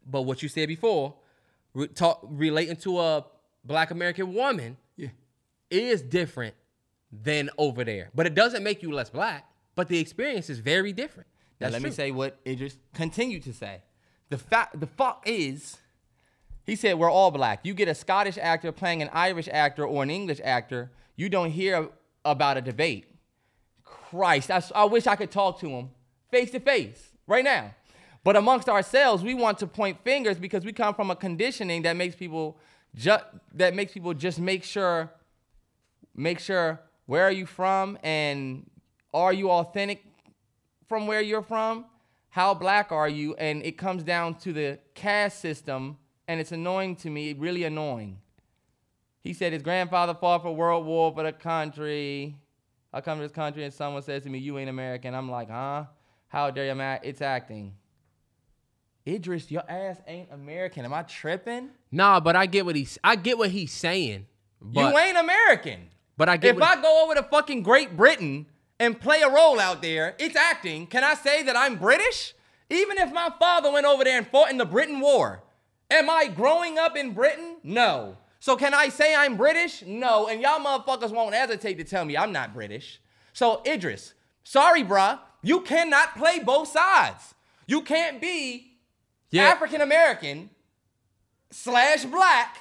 But what you said before, re- talk relating to a black American woman Yeah. is different than over there. But it doesn't make you less black, but the experience is very different. Now That's let me say what Idris continued to say. The fact, the fuck is, he said we're all black. You get a Scottish actor playing an Irish actor or an English actor, you don't hear about a debate. Christ, I, I wish I could talk to him face to face right now. But amongst ourselves, we want to point fingers because we come from a conditioning that makes people that makes people just make sure make sure where are you from and are you authentic from where you're from? How black are you? And it comes down to the caste system, and it's annoying to me, really annoying. He said his grandfather fought for World War for the country. I come to this country and someone says to me, You ain't American. I'm like, Huh? How dare you, man? It's acting. Idris, your ass ain't American. Am I tripping? Nah, but I get what he's I get what he's saying. But, you ain't American. but I get If I go over to fucking Great Britain and play a role out there, it's acting. Can I say that I'm British? Even if my father went over there and fought in the Britain War, am I growing up in Britain? No. So can I say I'm British? No. And y'all motherfuckers won't hesitate to tell me I'm not British. So Idris, sorry, bruh, you cannot play both sides. You can't be Yeah. African American slash black,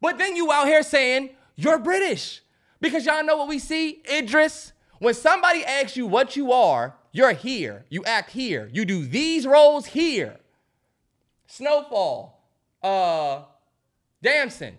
but then you out here saying you're British. Because y'all know what we see, Idris? When somebody asks you what you are, you're here. You act here. You do these roles here. Snowfall, uh, Damson,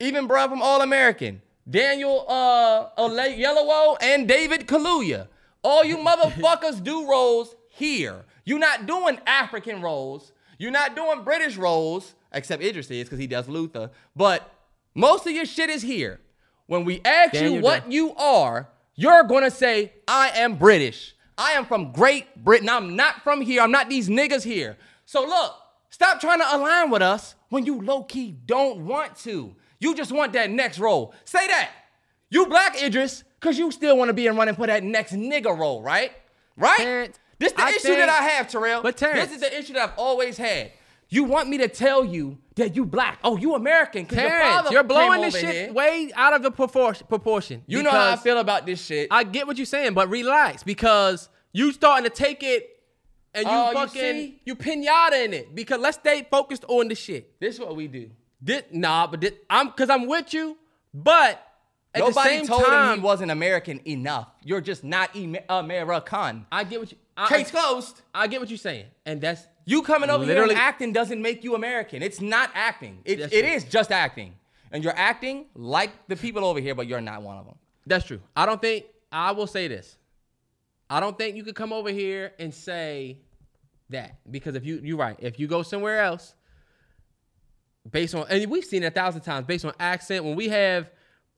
even bruh from All American, Daniel uh, Ale- Yellowo, and David Kaluuya. All you [laughs] motherfuckers do roles here. You're not doing African roles. You're not doing British roles, except Idris is because he does Luther. But most of your shit is here. When we ask you what does. you are, you're gonna say, I am British. I am from Great Britain. I'm not from here. I'm not these niggas here. So look, stop trying to align with us when you low-key don't want to. You just want that next role. Say that. You black Idris, cause you still want to be in running for that next nigga role, right? Right? Terrence, this the I issue think- that I have, Terrell. But Terrence- this is the issue that I've always had. You want me to tell you that you black. Oh, you American? Terrence, father you're blowing this shit here. way out of the proportion. proportion You know how I feel about this shit. I get what you're saying, but relax because you starting to take it and you Oh, you fucking see? you, pinata in it. Because let's stay focused on the shit. this is what we do. This, nah, but this, I'm because I'm with you, but At the Nobody same told him he wasn't American enough. You're just not em- American. I get what you. I, Case closed. I get what you're saying, and that's You coming over here and acting doesn't make you American. It's not acting. It, it is just acting. And you're acting like the people over here, but you're not one of them. That's true. I don't think I will say this. I don't think you could come over here and say that because if you you're right, if you go somewhere else, based on and we've seen it a thousand times based on accent when we have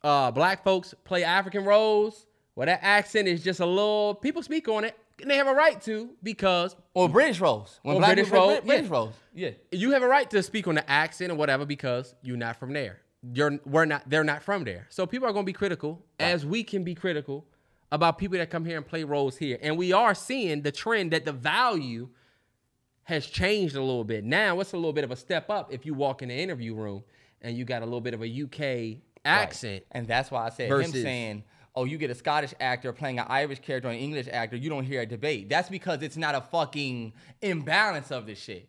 uh black folks play African roles, where that accent is just a little people speak on it and they have a right to because Or British roles. When Or black British roles, British yeah. roles. Yeah. you have a right to speak on the accent or whatever because you're not from there. You're we're not they're not from there. So people are going to be critical as we can be critical about people that come here and play roles here. And we are seeing the trend that the value has changed a little bit. Now it's a little bit of a step up if you walk in the interview room and you got a little bit of a UK accent. And that's why I said Versus- him saying, oh, you get a Scottish actor playing an Irish character or an English actor, you don't hear a debate. That's because it's not a fucking imbalance of this shit.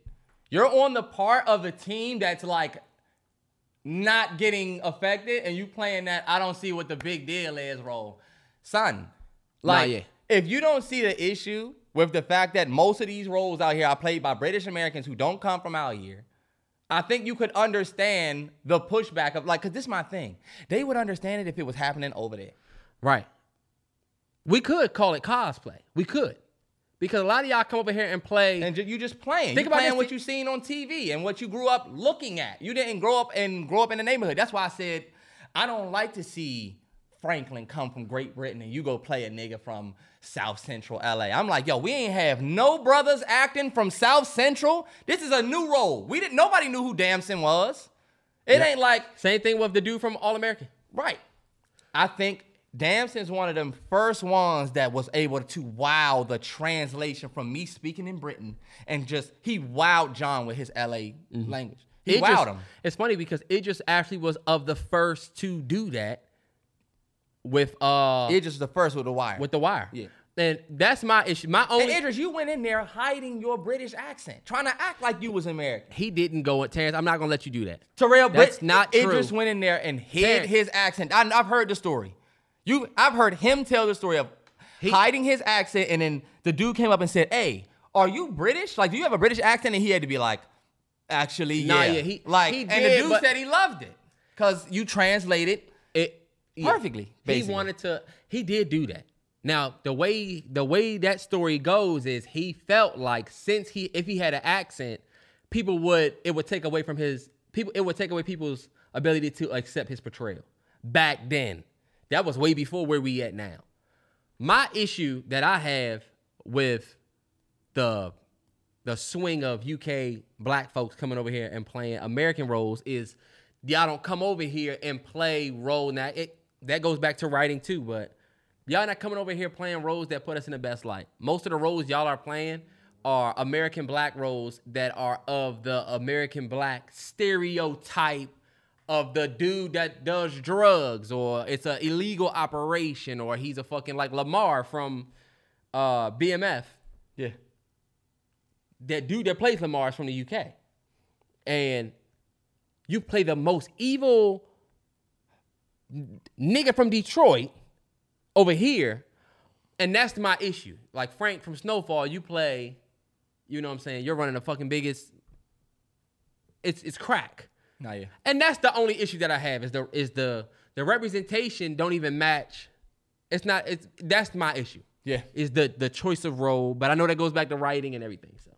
You're on the part of the team that's like not getting affected, and you playing that I don't see what the big deal is role. Son, like yeah. if you don't see the issue with the fact that most of these roles out here are played by British Americans who don't come from out here, I think you could understand the pushback of like, cause this is my thing. They would understand it if it was happening over there. Right. We could call it cosplay. We could. Because a lot of y'all come over here and play And you just playing. Think you about playing what thing- you seen on TV and what you grew up looking at. You didn't grow up and grow up in the neighborhood. That's why I said I don't like to see Franklin come from Great Britain and you go play a nigga from South Central LA. I'm like, yo, we ain't have no brothers acting from South Central. This is a new role. We didn't. Nobody knew who Damson was. It Yeah. ain't like Same thing with the dude from All American. Right. I think Damson's one of them first ones that was able to wow the translation from me speaking in Britain and just he wowed John with his LA mm-hmm. language. He wowed him. It's funny because it just actually was of the first to do that with uh just the first with the wire. with the wire. Yeah. And that's my issue. My only and Idris, you went in there hiding your British accent, trying to act like you was American. he didn't go at Terrence. I'm not gonna let you do that. Terrell That's not Idris true. went in there and hid Terrence. his accent. I, I've heard the story. You, I've heard him tell the story of hiding his accent, and then the dude came up and said, "Hey, are you British? Like, do you have a British accent?" And he had to be like, "Actually, Nah, yeah." yeah, he- like, he and the dude said he loved it because you translated. Yeah. Perfectly, He wanted to. He did do that. Now the way the way that story goes is he felt like since he if he had an accent, people would it would take away from his people it would take away people's ability to accept his portrayal. Back then, that was way before where we at now. My issue that I have with the the swing of UK black folks coming over here and playing American roles is y'all don't come over here and play role. Now it that goes back to writing too, but y'all not coming over here playing roles that put us in the best light. Most of the roles y'all are playing are American black roles that are of the American black stereotype of the dude that does drugs or it's an illegal operation or he's a fucking like Lamar from uh, BMF Yeah, that dude that plays Lamar is from the UK. And you play the most evil nigga from Detroit over here. And that's my issue. Like Frank from Snowfall, you play, you know what I'm saying? You're running the fucking biggest. It's it's crack. nah, yeah. And that's the only issue that I have is the is the the representation don't even match. It's not it's that's my issue. Yeah. Is the the choice of role, but I know that goes back to writing and everything. So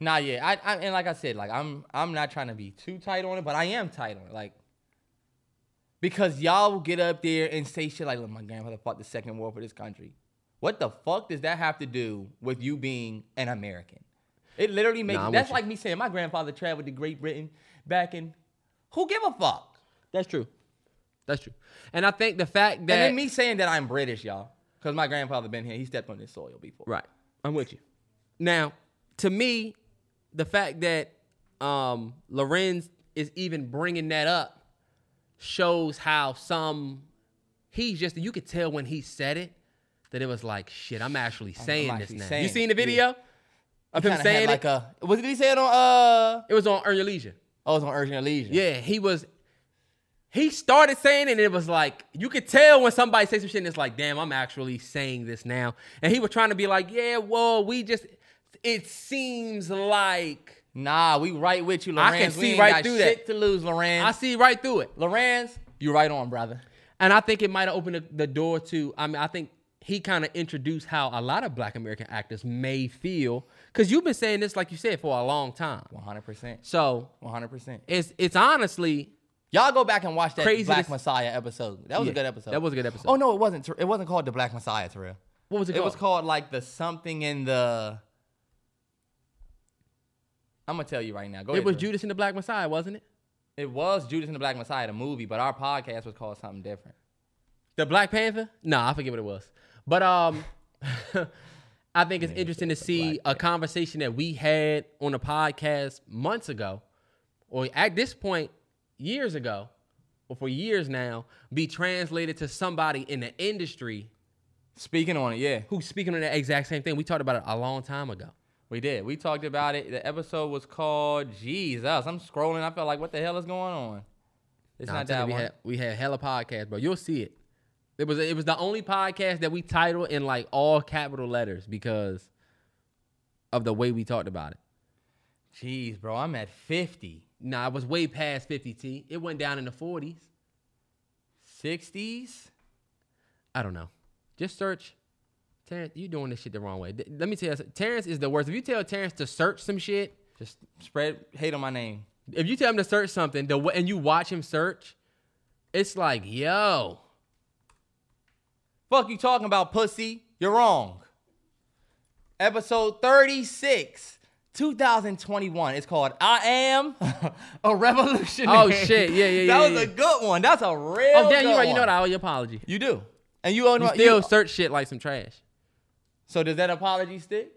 Nah, yeah. I, I and like I said, like I'm I'm not trying to be too tight on it, but I am tight on it. Like because y'all will get up there and say shit like, look, my grandfather fought the second war for this country. What the fuck does that have to do with you being an American? It literally makes Nah, that's like me saying my grandfather traveled to Great Britain back in who give a fuck? that's true. That's true. And I think the fact that and then me saying that I'm British, y'all. Because my grandfather been here. He stepped on this soil before. Right. I'm with you. Now, to me, the fact that um Larenz is even bringing that up shows how some he's just you could tell when he said it that it was like shit. I'm actually saying actually this now. saying you seen the video of him saying like it? a what did he say it on uh it was on Earn Your Leisure. oh it's on Earn Your Leisure. Yeah, he was. he started saying it and it was like you could tell when somebody says some shit and it's like, damn, I'm actually saying this now. And he was trying to be like, yeah, well, we just it seems like Nah, we right with you, I can see right got through shit that. to lose, Larenz. I see right through it. Larenz, you right on, brother. And I think it might have opened the, the door to, I mean, I think he kind of introduced how a lot of black American actors may feel. Cause you've been saying this, like you said, for a long time. 100%. So 100%. it's it's honestly Y'all go back and watch that Crazy Black Messiah episode. That was Yeah, a good episode. that was a good episode. Oh no, it wasn't. It wasn't called the Black Messiah, Terrell. what was it It called? was called like the something in the. I'm gonna tell you right now. Go it ahead. was Terrell. Judas and the Black Messiah, wasn't it? It was Judas and the Black Messiah, the movie, but our podcast was called something different. The Black Panther? No, I forget what it was. But um [laughs] I think it's interesting to see a conversation that we had on a podcast months ago, or at this point, years ago, or for years now, be translated to somebody in the industry Speaking on it, yeah, who's speaking on the exact same thing. We talked about it a long time ago. We did. We talked about it. The episode was called Jesus. I'm scrolling. I felt like, what the hell is going on? It's not that you, one. we had we had hella podcast, bro. You'll see it. It was it was the only podcast that we titled in like all capital letters because of the way we talked about it. Jeez, bro, I'm at 50, Nah, I was way past 50 T. It went down in the 40s. 60s. I don't know. Just search. Terrence, you doing this shit the wrong way. Th- Let me tell you, something. Terrence is the worst. If you tell Terrence to search some shit, Just spread hate on my name. if you tell him to search something, the and you watch him search, it's like, yo, Fuck you talking about, pussy? You're wrong. Episode 36, 2021. It's called I Am [laughs] a Revolutionary. Oh, shit. Yeah, yeah, yeah, That was yeah. a good one. That's a real oh damn, good you right. You know one. what? I owe you an apology. You do. And you own You still search shit like some trash. So does that apology stick?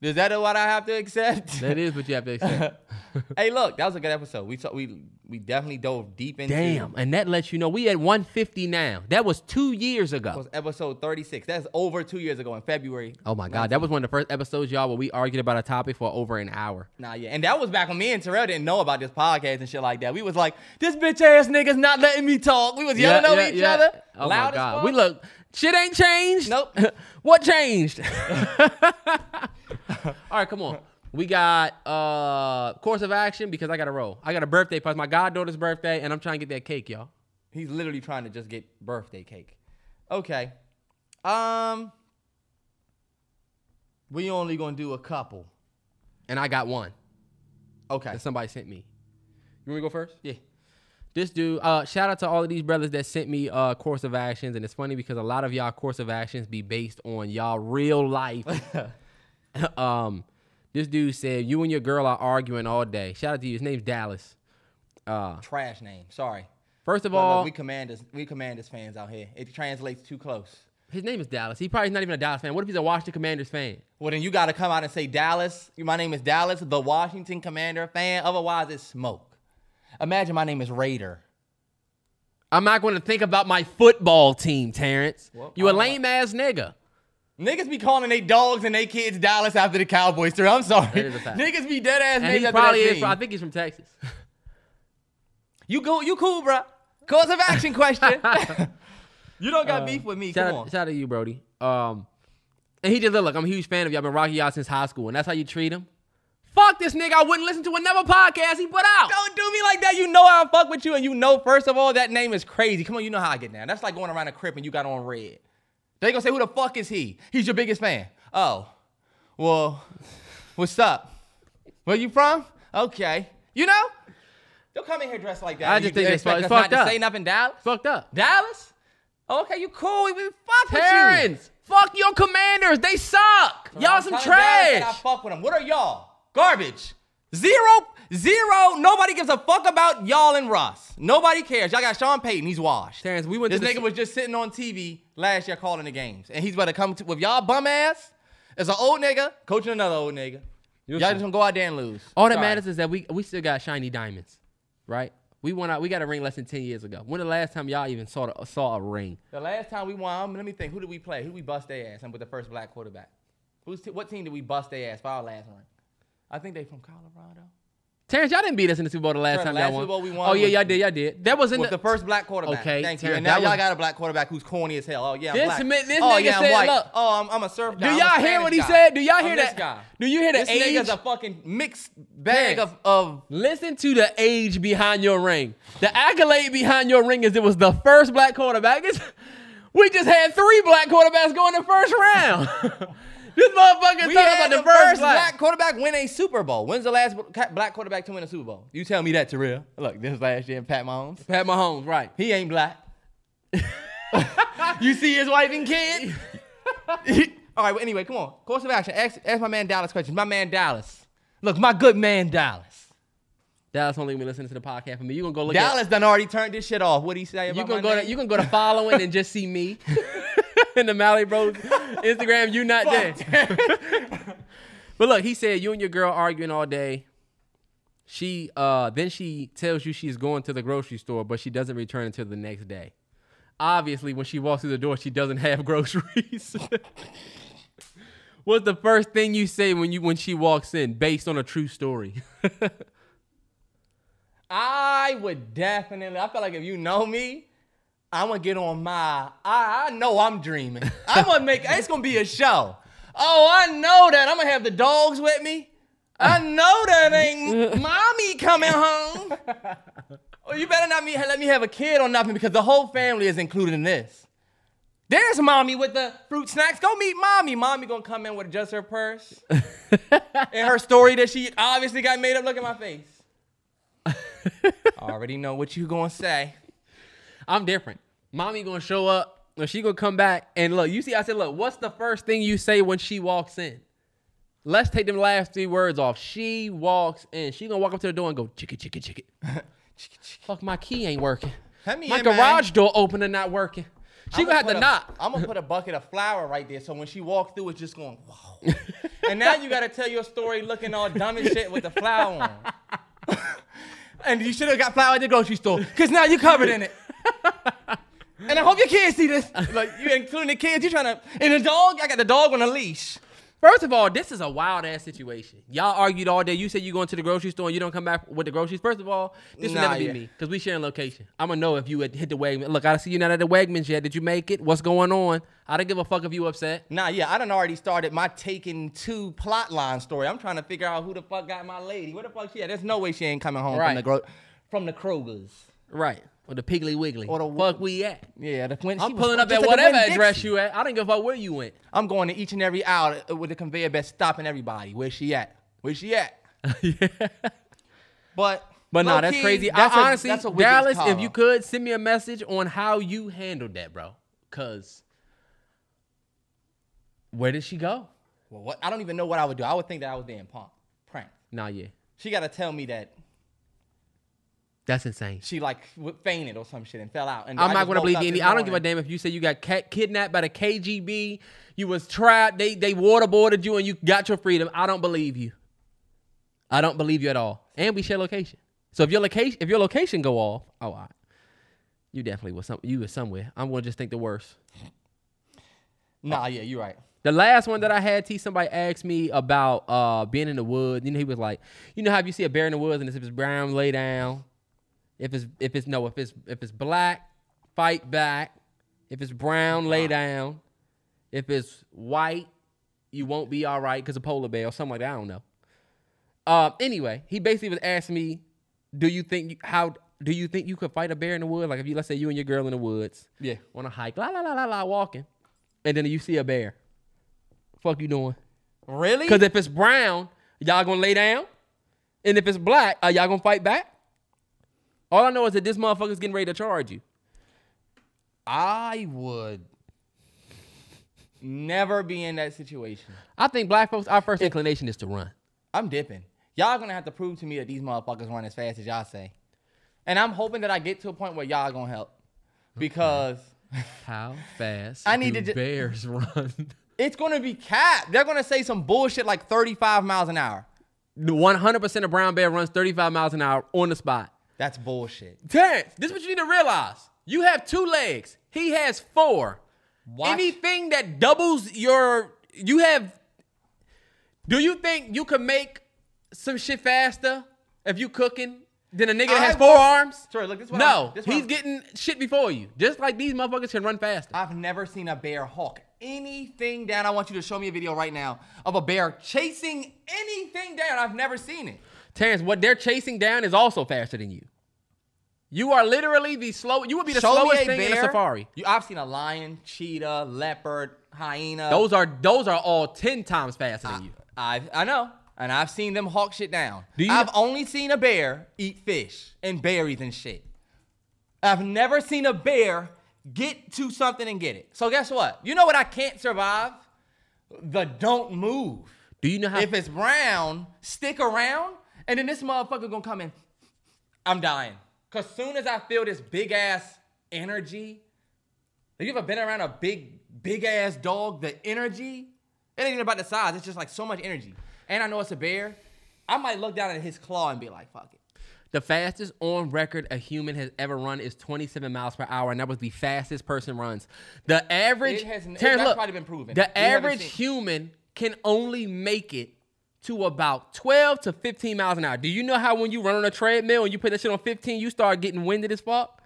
Is that what I have to accept? That is what you have to accept. [laughs] hey, look, that was a good episode. We talk, we we definitely dove deep into Damn, and that lets you know we at 150 now. That was two years ago. was episode 36. That's over two years ago in February. Oh my god, that was one of the first episodes, y'all, where we argued about a topic for over an hour. Nah, yeah. And that was back when me and Terrell didn't know about this podcast and shit like that. We was like, this bitch ass nigga's not letting me talk. We was yelling over each other. Oh my god, we look. Shit ain't changed. Nope. [laughs] what changed? [laughs] All right, come on. We got uh course of action because I got to roll. I got a birthday party, my goddaughter's birthday, and I'm trying to get that cake, y'all. He's literally trying to just get birthday cake. Okay. Um we only gonna do a couple. And I got one Okay. that somebody sent me. You wanna go first? Yeah. This dude, uh, shout out to all of these brothers that sent me uh course of actions, and it's funny because a lot of y'all course of actions be based on y'all real life. [laughs] um, this dude said you and your girl are arguing all day. Shout out to you. His name's Dallas. Uh, Trash name. Sorry. first of But look, all, we commanders we command commanders fans out here. It translates too close. his name is Dallas. He probably is not even a Dallas fan. What if he's a Washington Commanders fan? Well, then you got to come out and say Dallas. My name is Dallas, the Washington Commander fan. Otherwise, it's smoke. Imagine my name is Raider. I'm not going to think about my football team, Terrence. Well, you a not- lame ass nigga. Niggas be calling they dogs and they kids Dallas after the Cowboys. Too. I'm sorry. That is a fact. Niggas be dead ass And he probably that is. From, I think he's from Texas. You go. You cool, bro. Cause of action question. [laughs] you don't got beef with me. Uh, Shout Come out, on. shout out to you, Brody. Um, and he just look like I'm a huge fan of you. I've been rocking y'all since high school, and that's how you treat him. Fuck this nigga. I wouldn't listen to another podcast he put out. Don't do me like that. You know how I fuck with you, and you know first of all that name is crazy. Come on, you know how I get down. That's like going around a crib and you got on red. They gonna say who the fuck is he? He's your biggest fan. Oh, well, what's up? Where you from? Okay, you know. Don't come in here dressed like that. I just you think expect it's us fucked not up. to say nothing, Dallas. Fucked up. Dallas? Okay, you cool. We, we fuck with you. Terrence, fuck your commanders. They suck. y'all I'm some telling Dallas that I trash. fuck with them. What are y'all? Garbage. Zero, zero. Nobody gives a fuck about y'all and Russ. Nobody cares. Y'all got Sean Payton. He's washed. Terrence, we went This to the- nigga was just sitting on TV last year calling the games, and he's about to come to, with y'all bum ass. As an old nigga coaching another old nigga. You'll Y'all see. just gonna go out there and lose. All that Sorry. matters is that we we still got shiny diamonds, right? We went out. We got a ring less than ten years ago. When the last time y'all even saw the, saw a ring? The last time we won, let me think. Who did we play? Who did we bust their ass? And with the first black quarterback. Who's t- what team did we bust their ass for our last ring? I think they from Colorado. Terrence, y'all didn't beat us in the Super Bowl the last Bro, time last y'all won. Super Bowl we won Oh yeah, y'all did, y'all did. That was in the, the first black quarterback. Okay, Thank you. Terrence, And now that y'all got a black quarterback who's corny as hell. Oh yeah, I'm This black. this oh nigga yeah, I'm said, white. look. oh, I'm, I'm a surf guy. Do y'all hear what he guy. said? Do y'all I'm hear that? Guy. Do you hear the this age? This nigga's a fucking mixed bag Terrence. of, of Listen to the age behind your ring. The accolade behind your ring is it was the first black quarterback. It's, [laughs] we just had three black quarterbacks go in the first round. [laughs] this motherfucker We talking about the the first black. black quarterback win a Super Bowl. When's the last black quarterback to win a Super Bowl? You tell me that, Terrell. Look, this last year, Pat Mahomes. Pat Mahomes, right? He ain't black. [laughs] you see his wife and kid? [laughs] All right, well, anyway, come on. Course of action. Ask, ask my man Dallas questions. My man Dallas. Look, my good man Dallas. Dallas only been listening to the podcast for me. You gonna go look Dallas done already turned this shit off. What'd he say about you gonna go name? to you can go to following and just see me [laughs] [laughs] in the Mallory Bros Instagram. You not there. [laughs] But look, he said you and your girl arguing all day. She uh then she tells you she's going to the grocery store, but she doesn't return until the next day. Obviously, when she walks through the door, she doesn't have [laughs] groceries. What's the first thing you say when you when she walks in, based on a true story? I would definitely. I feel like if you know me, I'm gonna get on my. I, I know I'm dreaming. I'm gonna make. It's gonna be a show. Oh, I know that. I'm gonna have the dogs with me. I know that ain't [laughs] mommy coming home. Oh, you better not me let me have a kid or nothing because the whole family is included in this. There's mommy with the fruit snacks. Go meet mommy. Mommy gonna come in with just her purse [laughs] and her story that she obviously got made up. Look at my face. I [laughs] already know what you gonna say. I'm different. Mommy gonna show up, and she gonna come back and look. You see, I said, look, what's the first thing you say when she walks in? Let's take them last three words off. She walks in. She gonna walk up to the door and go, chicka, chicka, chicka. [laughs] Fuck, my key ain't working. My in, man. garage door opener not working. She gonna have to knock. I'm gonna put a bucket of flour right there, so when she walks through, it's just going. Whoa. [laughs] and now you gotta tell your story looking all dumb and shit with the flour on. [laughs] and you should have got flour at the grocery store, cause now you covered in it. [laughs] and I hope your kids see this. Like you, including the kids, you trying to. And the dog, I got the dog on a leash. First of all, this is a wild ass situation. Y'all argued all day. You said you going to the grocery store and you don't come back with the groceries. First of all, this will Nah, never be yeah. me because we sharing location. I'm gonna know if you had hit the Wegman. Look, I see you not at the Wegmans yet. Did you make it? What's going on? I don't give a fuck if you upset. Nah, yeah, I done already started my taking two plot line story. I'm trying to figure out who the fuck got my lady. Where the fuck she at? There's no way she ain't coming home from the gro- from the Krogers. Right. Or the Piggly Wiggly. Or the- fuck we at. Yeah, the when I'm was pulling up at the whatever address you at. I don't give a fuck where you went. I'm going to each and every hour with the conveyor belt stopping everybody. Where's she at? Where's she at? [laughs] But But nah, that's crazy. that's I, a- honestly, that's Dallas, if you could send me a message on how you handled that, bro. Cause where did she go? well, what? I don't even know what I would do. I would think that I was being pranked. Nah, yeah, She got to tell me that that's insane. she like fainted or some shit and fell out. And I'm not gonna believe. Any, I don't give a damn if you say you got ca- kidnapped by the KGB, you was trapped, they they waterboarded you, and you got your freedom. I don't believe you. I don't believe you at all. And we share location. So if your location if your location go off, oh, all right. you definitely was some you was somewhere. I'm gonna just think the worst. Nah, yeah, you're right. The last one that I had, T, somebody asked me about uh being in the woods. You know, he was like, you know how you see a bear in the woods, and it's brown, lay down. If it's if it's no, if it's if it's black, fight back. If it's brown, lay down. If it's white, you won't be all right because a polar bear or something like that. I don't know. Uh, anyway, he basically was asking me, do you think you, how do you think you could fight a bear in the woods? Like if you let's say you and your girl in the woods, Yeah. on a hike, la la la la la, walking, and then you see a bear. Fuck you doing? Really? Because if it's brown, y'all gonna lay down, and if it's black, are y'all gonna fight back? All I know is that this motherfucker's getting ready to charge you. I would never be in that situation. I think black folks, our first inclination is to run. I'm dipping. Y'all gonna have to prove to me that these motherfuckers run as fast as y'all say. And I'm hoping that I get to a point where y'all gonna help. Because [laughs] How fast I need do to ju- bears run? it's gonna be cap. They're gonna say some bullshit like 35 miles an hour. 100% of brown bear runs 35 miles an hour on the spot. That's bullshit. Terrence, this is what you need to realize. You have two legs. He has four. Watch- Anything that doubles your, you have. Do you think you can make some shit faster if you cooking than a nigga that I has four won't- arms? Sorry, look, this is what no, I'm- this is what he's I'm- getting shit before you. Just like these motherfuckers can run faster. I've never seen a bear hawk anything down. I want you to show me a video right now of a bear chasing anything down. I've never seen it. Terrence, what they're chasing down is also faster than you. You are literally the slow. You would be the Show slowest thing bear. in a safari. You, I've seen a lion, cheetah, leopard, hyena. Those are those are all ten times faster than you. I I know, and I've seen them hawk shit down. Do you I've know- only seen a bear eat fish and berries and shit. I've never seen a bear get to something and get it. So guess what? You know what I can't survive? The don't move. Do you know how? If it's brown, stick around, and then this motherfucker gonna come in. I'm dying. Cause soon as I feel this big ass energy, have you ever been around a big, big ass dog? The energy, it ain't even about the size. It's just like so much energy. And I know it's a bear. I might look down at his claw and be like, fuck it. The fastest on record a human has ever run is 27 miles per hour, and that was the fastest person runs. The average, It has- Terrence, look, probably been proven. The We average human can only make it to about 12 to 15 miles an hour. Do you know how when you run on a treadmill and you put that shit on 15, you start getting winded as fuck?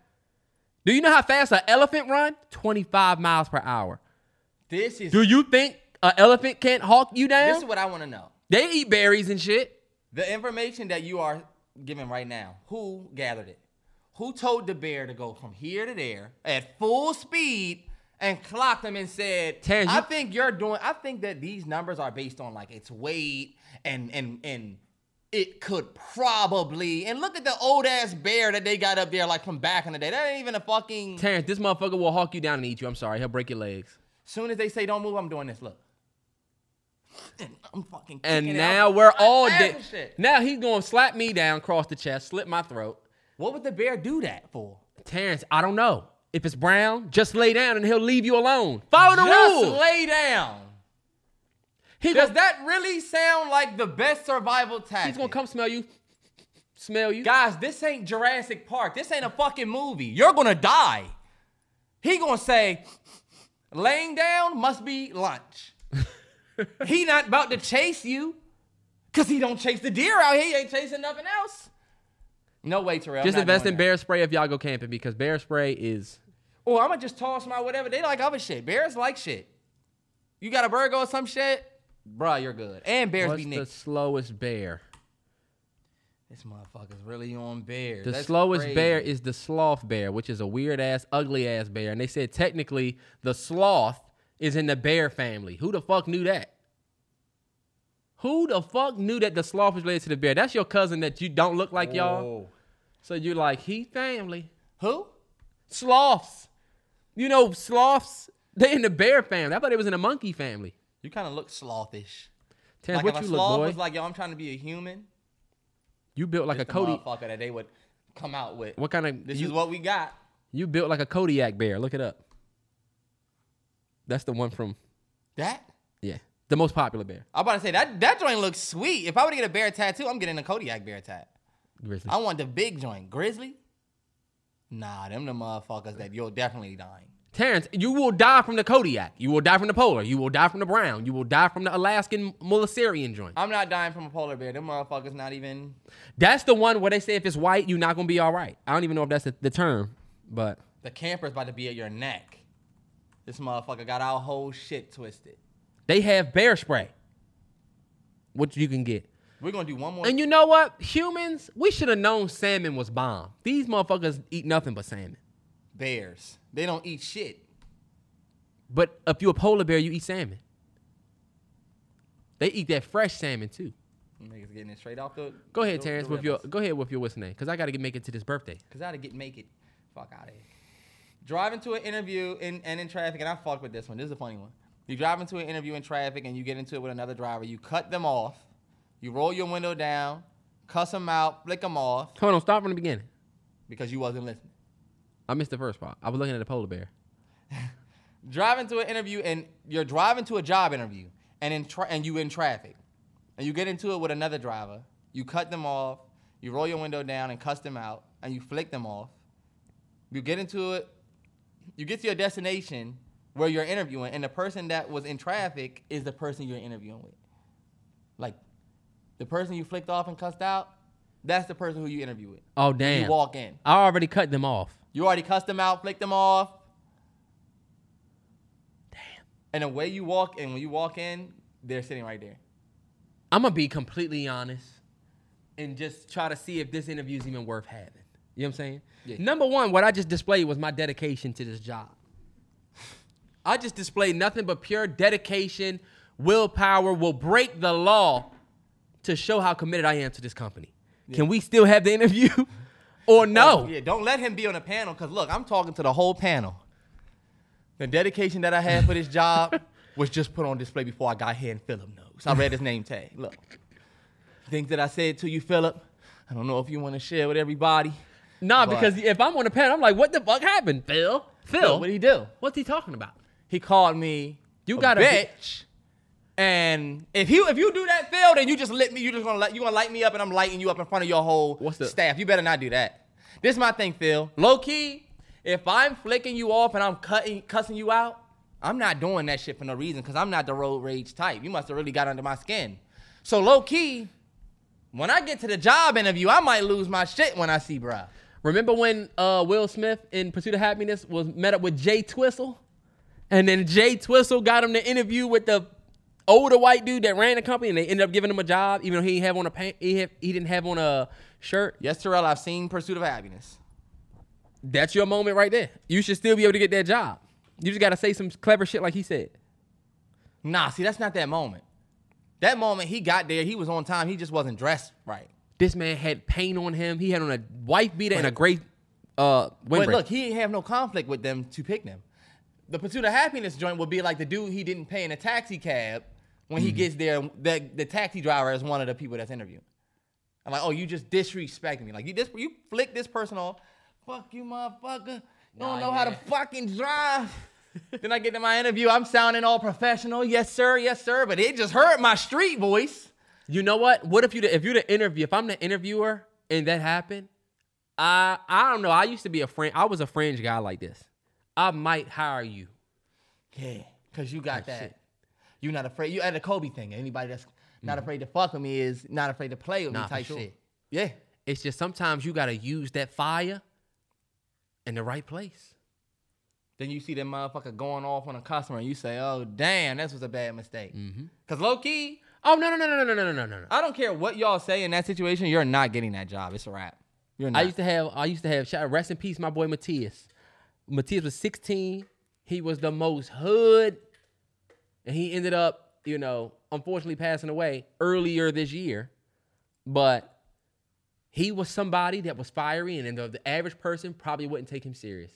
Do you know how fast an elephant run? 25 miles per hour. This is Do you think an elephant can't hawk you down? this is what I want to know. they eat berries and shit. The information that you are giving right now, who gathered it? Who told the bear to go from here to there at full speed and clocked them and said, Terrence, I you- think you're doing I think that these numbers are based on like its weight and and and it could probably and look at the old ass bear that they got up there like from back in the day. That ain't even a fucking Terrence, this motherfucker will hawk you down and eat you. I'm sorry. He'll break your legs. soon as they say don't move, I'm doing this. Look. And I'm fucking And now we're all dead. Now he's gonna slap me down cross the chest, slit my throat. What would the bear do that for? Terrence, I don't know. If it's brown, just lay down and he'll leave you alone. Follow the Just rules. lay down. He Does gonna, that really sound like the best survival tactic? he's gonna come smell you. Smell you. Guys, this ain't Jurassic Park. This ain't a fucking movie. You're gonna die. He gonna say, laying down must be lunch. [laughs] he not about to chase you, cause he don't chase the deer out here. He ain't chasing nothing else. No way, Terrell. Just invest in that. bear spray if y'all go camping because bear spray is. Oh, or I'm gonna just toss my whatever. They like other shit. Bears like shit. You got a burger or some shit, bruh, you're good. And bears be neat. What's be the nicked. slowest bear? This motherfucker's really on bears. The That's slowest crazy. bear is the sloth bear, which is a weird ass, ugly ass bear. And they said technically the sloth is in the bear family. Who the fuck knew that? Who the fuck knew that the sloth was related to the bear? That's your cousin that you don't look like y'all. So you're like, he family. Who? Sloths. You know, sloths, they in the bear family. I thought it was in the monkey family. You kind of look slothish. Terrence, like what you look, sloth boy? was like, yo, I'm trying to be a human. you built like a Cody. motherfucker that they would come out with. What kind of This you, is what we got. you built like a Kodiak bear. Look it up. That's the one from That? yeah, the most popular bear. I'm about to say that that joint looks sweet. If I were to get a bear tattoo, I'm getting a Kodiak bear tat. Grizzly. I want the big joint. Grizzly? Nah, them the motherfuckers that you'll definitely dying. Terrence, you will die from the Kodiak. You will die from the polar. You will die from the brown. You will die from the Alaskan Molasarian joint. I'm not dying from a polar bear. Them motherfuckers not even. That's the one where they say if it's white, you're not gonna be all right. I don't even know if that's the, the term, but The camper's about to be at your neck. This motherfucker got our whole shit twisted. they have bear spray, which you can get. We're gonna do one more. And you know what? Humans, we should have known salmon was bomb. These motherfuckers eat nothing but salmon. Bears. They don't eat shit. But if you're a polar bear, you eat salmon. They eat that fresh salmon too. Niggas getting it straight off the. Go ahead, the- Terrence. the With your go ahead with your what's name? Cause I gotta get make it to this birthday. Cause I gotta get make it. Fuck out of here. Driving to an interview in, and in traffic, and I fucked with this one. This is a funny one. You drive into an interview in traffic and you get into it with another driver. You cut them off. You roll your window down, cuss them out, flick them off Hold on, start from the beginning. because you wasn't listening. I missed the first part. I was looking at the polar bear. [laughs] Driving to an interview and you're driving to a job interview and in tra- and you in traffic and you get into it with another driver. You cut them off. You roll your window down and cuss them out and you flick them off. You get into it. You get to your destination where you're interviewing and the person that was in traffic is the person you're interviewing with. Like the person you flicked off and cussed out, That's the person who you interview with. Oh damn! You walk in. I already cut them off. You already cussed them out, flicked them off. Damn. And the way you walk in, when you walk in, they're sitting right there. I'm gonna be completely honest and just try to see if this interview is even worth having. You know what I'm saying? Yeah. Number one, what I just displayed was my dedication to this job. I just displayed nothing but pure dedication, willpower, will break the law to show how committed I am to this company. Can we still have the interview? [laughs] or no? Oh, yeah, don't let him be on the panel because look, I'm talking to the whole panel. The dedication that I had for this job [laughs] was just put on display before I got here, and Philip knows. I read his name tag. Look, things that I said to you, Philip. I don't know if you want to share with everybody. Nah, But- because if I'm on the panel, I'm like, what the fuck happened, Phil? Phil, Look, what he do? what's he talking about? He called me. You a gotta be- bitch. And if you if you do that, Phil, then you just lit me. You just gonna let you gonna light me up, and I'm lighting you up in front of your whole What's the- staff. You better not do that. This is my thing, Phil. Low key, if I'm flicking you off and I'm cutting cussing you out, I'm not doing that shit for no reason because I'm not the road rage type. You must have really got under my skin. So low key, when I get to the job interview, I might lose my shit when I see bruh. Remember when uh, Will Smith in Pursuit of Happiness was met up with Jay Twistle? And then Jay Twistle got him the interview with the older white dude that ran the company and they ended up giving him a job, even though he didn't have on a pant, he, have, he didn't have on a shirt. Yes, Terrell, I've seen Pursuit of Happiness. That's your moment right there. You should still be able to get that job. You just gotta say some clever shit like he said. Nah, see, that's not that moment. That moment he got there, he was on time. He just wasn't dressed right. This man had paint on him. He had on a wife beater and a But- gray uh But look, he didn't have no conflict with them to pick them. The pursuit of happiness joint would be like the dude he didn't pay in a taxi cab when Mm-hmm. he gets there. That the taxi driver is one of the people that's interviewing. I'm like, oh, you just disrespecting me. Like you this you flick this person off. Fuck you, motherfucker. You don't Nah, know how to fucking drive. [laughs] then I get to my interview. I'm sounding all professional. Yes, sir. Yes, sir. But it just hurt my street voice. You know what? What if you if you're the interview? If I'm the interviewer and that happened, I I don't know. I used to be a friend. I was a fringe guy like this. I might hire you. Yeah, cause you got Oh, that. shit. You not afraid. You at the Kobe thing. Anybody that's not afraid to fuck with me is not afraid to play with. Nah, me type sure. shit. Yeah. It's just sometimes you gotta use that fire in the right place. Then you see that motherfucker going off on a customer and you say, "Oh damn, this was a bad mistake." Mm-hmm. Cause low key, Oh no no no no no no no no no no. I don't care what y'all say in that situation. You're not getting that job. It's a wrap. You're not. I used to have I used to have rest in peace my boy Matthias. Matthias was 16. He was the most hood, and he ended up you know unfortunately passing away earlier this year. But he was somebody that was fiery, and the, the average person probably wouldn't take him serious.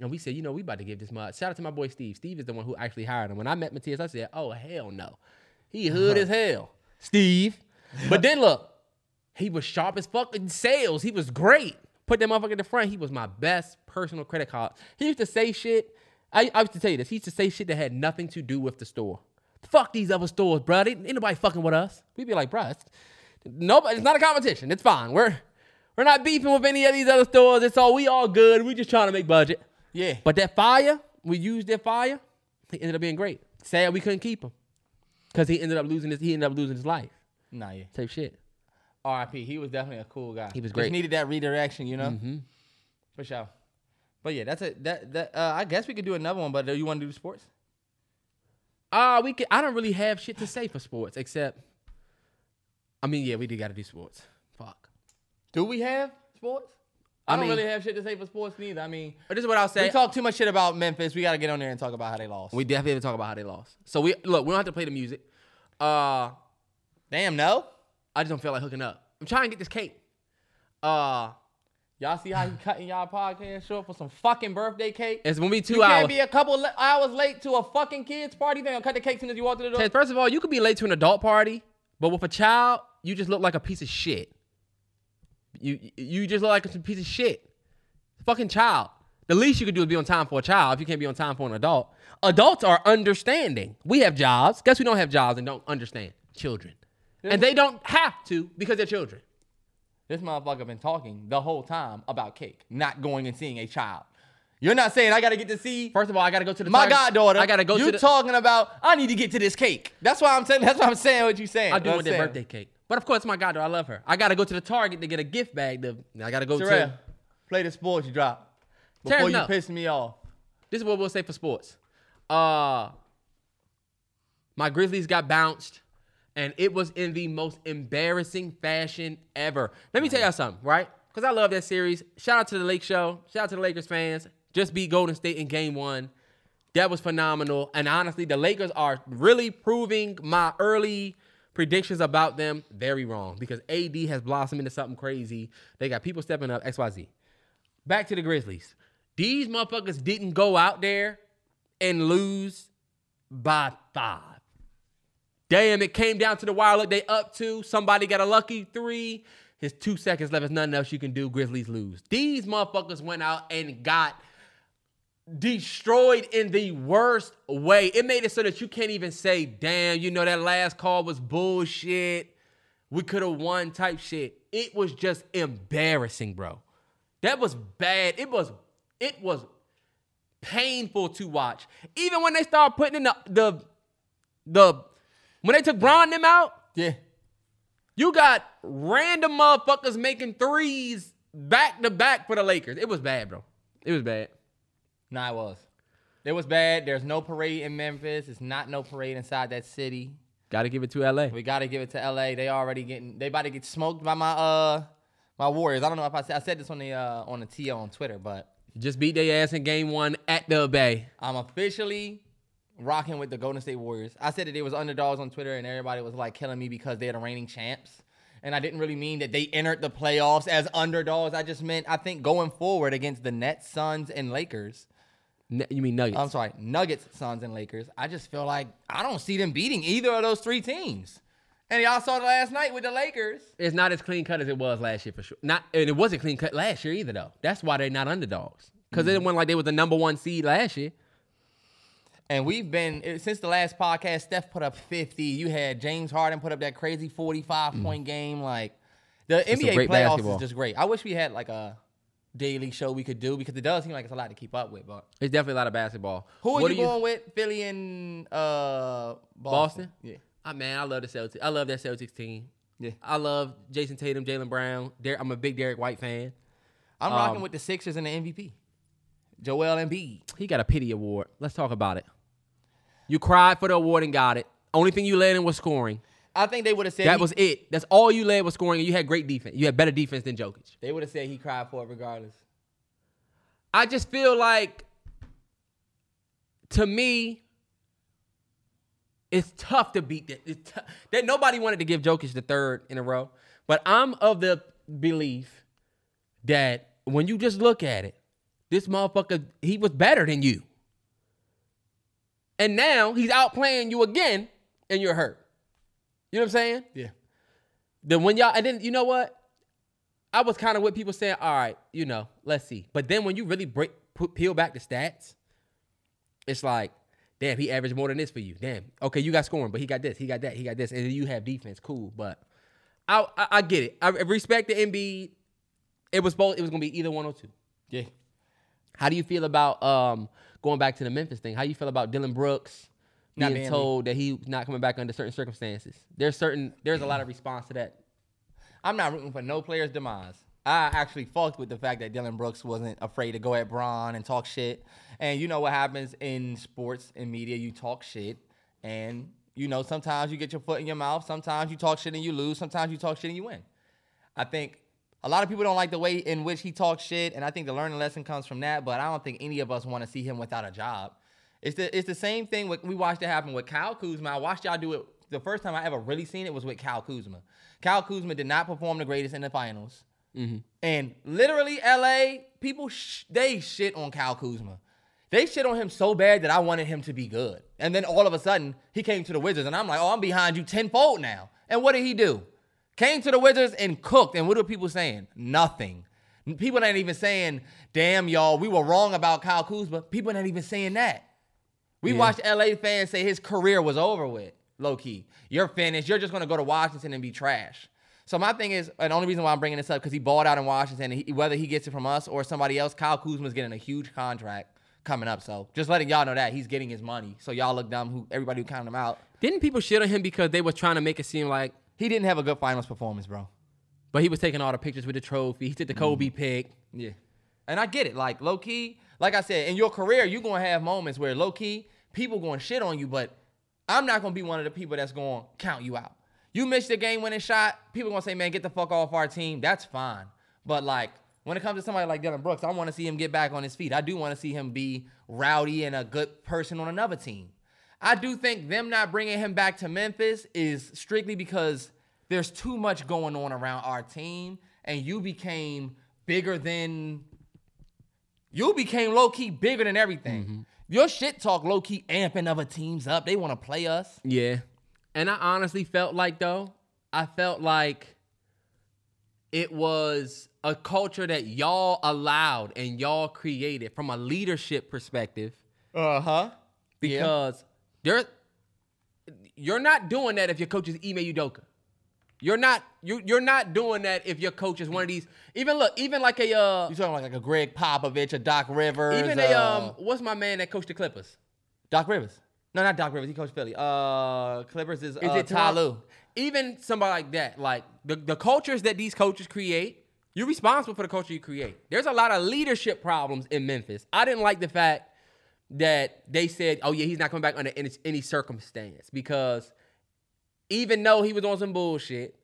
And we said, you know, we about to give this mud. Shout out to my boy Steve. Steve is the one who actually hired him. When I met Matthias, I said, oh hell no, he uh-huh. hood as hell, Steve. But then look, he was sharp as fuck in sales. He was great. Put that motherfucker in the front. He was my best personal credit card. He used to say shit. I, I used to tell you this. He used to say shit that had nothing to do with the store. Fuck these other stores, bro. They, ain't nobody fucking with us. We'd be like, bro, it's, nobody, it's not a competition. It's fine. We're we're not beefing with any of these other stores. It's all we all good. We just trying to make budget. yeah. But that fire, we used that fire. He ended up being great. Sad we couldn't keep him because he ended up losing his. He ended up losing his life. nah, yeah. Type shit. R.I.P. He was definitely a cool guy. He was Just great. needed that redirection, you know. Mm-hmm. For sure. But yeah, that's it. That that uh, I guess we could do another one. But do you want to do sports? Uh, we can. I don't really have shit to say for sports except. I mean, yeah, we do got to do sports. Fuck. Do we have sports? I, I don't mean- really have shit to say for sports neither. I mean, this is what I'll say. we talk too much shit about Memphis. We got to get on there and talk about how they lost. We definitely have to talk about how they lost. So we look. We don't have to play the music. Uh, Damn, no. I just don't feel like hooking up. I'm trying to get this cake. Uh, Y'all see how he cutting y'all podcast short for some fucking birthday cake? it's gonna be two you hours. You can't be a couple le- hours late to a fucking kids party. They gonna cut the cake as soon as you walk through the door. First of all, you could be late to an adult party, but with a child, you just look like a piece of shit. You you just look like a piece of shit. Fucking child. The least you could do is be on time for a child if you can't be on time for an adult. Adults are understanding. We have jobs. Guess we don't have jobs and don't understand children. And they don't have to because they're children. This motherfucker been talking the whole time about cake, not going and seeing a child. You're not saying I gotta get to see First of all, I gotta go to the my Target- goddaughter. I gotta go you to the talking about I need to get to this cake. That's why I'm saying. That's why I'm saying what you saying. I do want that birthday cake. But of course, my goddaughter, I love her. I gotta go to the Target to get a gift bag. To, I gotta go Terrell, to. play the sports you drop Terrence, before you no. piss me off. This is what we'll say for sports. Uh, my Grizzlies got bounced, and it was in the most embarrassing fashion ever. Let me tell y'all something, right? Because I love that series. Shout out to the Lake Show. Shout out to the Lakers fans. Just beat Golden State in game one. That was phenomenal. And honestly, the Lakers are really proving my early predictions about them very wrong because AD has blossomed into something crazy. They got people stepping up, XYZ. Back to the Grizzlies. These motherfuckers didn't go out there and lose by five. Damn, it came down to the wire. Look, they up two. Somebody got a lucky three. His two seconds left. There's nothing else you can do. Grizzlies lose. These motherfuckers went out and got destroyed in the worst way. It made it so that you can't even say, damn, you know, that last call was bullshit. We could have won type shit. It was just embarrassing, bro. That was bad. It was, it was painful to watch. Even when they start putting in the the the when they took Bron them out, Yeah. you got random motherfuckers making threes back to back for the Lakers. It was bad, bro. It was bad. Nah, it was. It was bad. There's no parade in Memphis. It's not no parade inside that city. Got to give it to LA. We got to give it to LA. They already getting. They about to get smoked by my uh my Warriors. I don't know if I said I said this on the uh on the TO on Twitter, but Just beat their ass in game one at the Bay. I'm officially rocking with the Golden State Warriors. I said that they was underdogs on Twitter, and everybody was like killing me because they're the reigning champs. And I didn't really mean that they entered the playoffs as underdogs. I just meant I think going forward against the Nets, Suns, and Lakers. N- You mean Nuggets? I'm sorry, Nuggets, Suns, and Lakers. I just feel like I don't see them beating either of those three teams. And y'all saw it last night with the Lakers. it's not as clean cut as it was last year for sure. Not and it wasn't clean cut last year either though. That's why they're not underdogs. Because mm-hmm. it wasn't like they was the number one seed last year. And we've been since the last podcast. Steph put up 50. You had James Harden put up that crazy 45 point game. Like the Mm. some NBA playoffs basketball. is just great. I wish we had like a daily show we could do because it does seem like it's a lot to keep up with. But It's definitely a lot of basketball. who are What you do going with? Philly and uh, Boston. Boston? Yeah. Ah, man, I love the Celtics. I love that Celtics team. Yeah. I love Jayson Tatum, Jaylen Brown. Der- I'm a big Derrick White fan. I'm rocking Um, with the Sixers and the MVP. Joel Embiid. He got a pity award. Let's talk about it. You cried for the award and got it. Only thing you led in was scoring. I think they would have said That he- was it. That's all you led was scoring, and you had great defense. You had better defense than Jokic. They would have said he cried for it regardless. I just feel like, to me, it's tough to beat that. It's tou- that nobody wanted to give Jokic the third in a row, but I'm of the belief that when you just look at it, this motherfucker he was better than you, and now he's outplaying you again, and you're hurt. You know what I'm saying? Yeah. Then when y'all and then you know what? I was kind of with people saying, all right, you know, let's see. But then when you really break put, peel back the stats, it's like, damn, he averaged more than this for you. Damn, okay, you got scoring, but he got this, he got that, he got this, and then you have defense, cool. But I I, I get it. I respect the Embiid. It was both. It was gonna be either one or two. Yeah. How do you feel about um going back to the Memphis thing? How do you feel about Dillon Brooks being being told that he's not coming back under certain circumstances? There's certain there's a lot of response to that. I'm not rooting for no player's demise. I actually fucked with the fact that Dillon Brooks wasn't afraid to go at Bron and talk shit. And you know what happens in sports and media? You talk shit, and you know sometimes you get your foot in your mouth. Sometimes you talk shit and you lose. Sometimes you talk shit and you win. I think a lot of people don't like the way in which he talks shit, and I think the learning lesson comes from that. But I don't think any of us want to see him without a job. It's the it's the same thing. With, we watched it happen with Kyle Kuzma. I watched y'all do it. The first time I ever really seen it was with Kyle Kuzma. Kyle Kuzma did not perform the greatest in the finals, mm-hmm. and literally LA people sh- they shit on Kyle Kuzma. They shit on him so bad that I wanted him to be good. And then all of a sudden, he came to the Wizards, and I'm like, oh, I'm behind you tenfold now. And what did he do? Came to the Wizards and cooked. And what are people saying? Nothing. People not even saying, damn, y'all, we were wrong about Kyle Kuzma. People not even saying that. We Yeah. watched LA fans say his career was over with, low key. You're finished. You're just going to go to Washington and be trash. So my thing is, and the only reason why I'm bringing this up because he balled out in Washington. He, whether he gets it from us or somebody else, Kyle Kuzma's getting a huge contract coming up. So just letting y'all know that he's getting his money. So y'all look dumb. Who everybody who counted him out. Didn't people shit on him because they were trying to make it seem like He didn't have a good finals performance, bro. But he was taking all the pictures with the trophy. He took the Kobe Mm. pick. Yeah. And I get it. Like low key, like I said, in your career, you're gonna have moments where low key people gonna shit on you, but I'm not gonna be one of the people that's gonna count you out. You missed the game winning shot, people gonna say, man, get the fuck off our team. That's fine. But like when it comes to somebody like Dillon Brooks, I want to see him get back on his feet. I do want to see him be rowdy and a good person on another team. I do think them not bringing him back to Memphis is strictly because there's too much going on around our team, and you became bigger than you became low key bigger than everything. Your shit talk low key amping other teams up. They want to play us. Yeah. And I honestly felt like though, I felt like it was a culture that y'all allowed and y'all created from a leadership perspective Uh huh. because there you're not doing that if your coach is Ime Udoka. You're not you you're not doing that if your coach is one of these even look, even like a uh you talking like, like a Gregg Popovich, a Doc Rivers, even a uh, um what's my man that coached the Clippers? Doc Rivers. No, not Doc Rivers. He coached Philly. Uh, Clippers is, Is uh, it? Lue. Even somebody like that, like the, the cultures that these coaches create, you're responsible for the culture you create. There's a lot of leadership problems in Memphis. I didn't like the fact that they said, "Oh yeah, he's not coming back under any, any circumstance," because even though he was on some bullshit,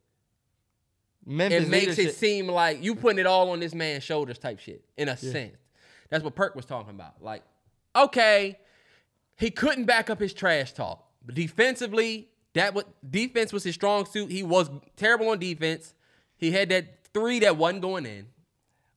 Memphis it makes it seem like you putting it all on this man's shoulders, type shit. In a sense, that's what Perk was talking about. Like, okay, he couldn't back up his trash talk, but defensively, that what defense was his strong suit. He was terrible on defense. He had that three that wasn't going in.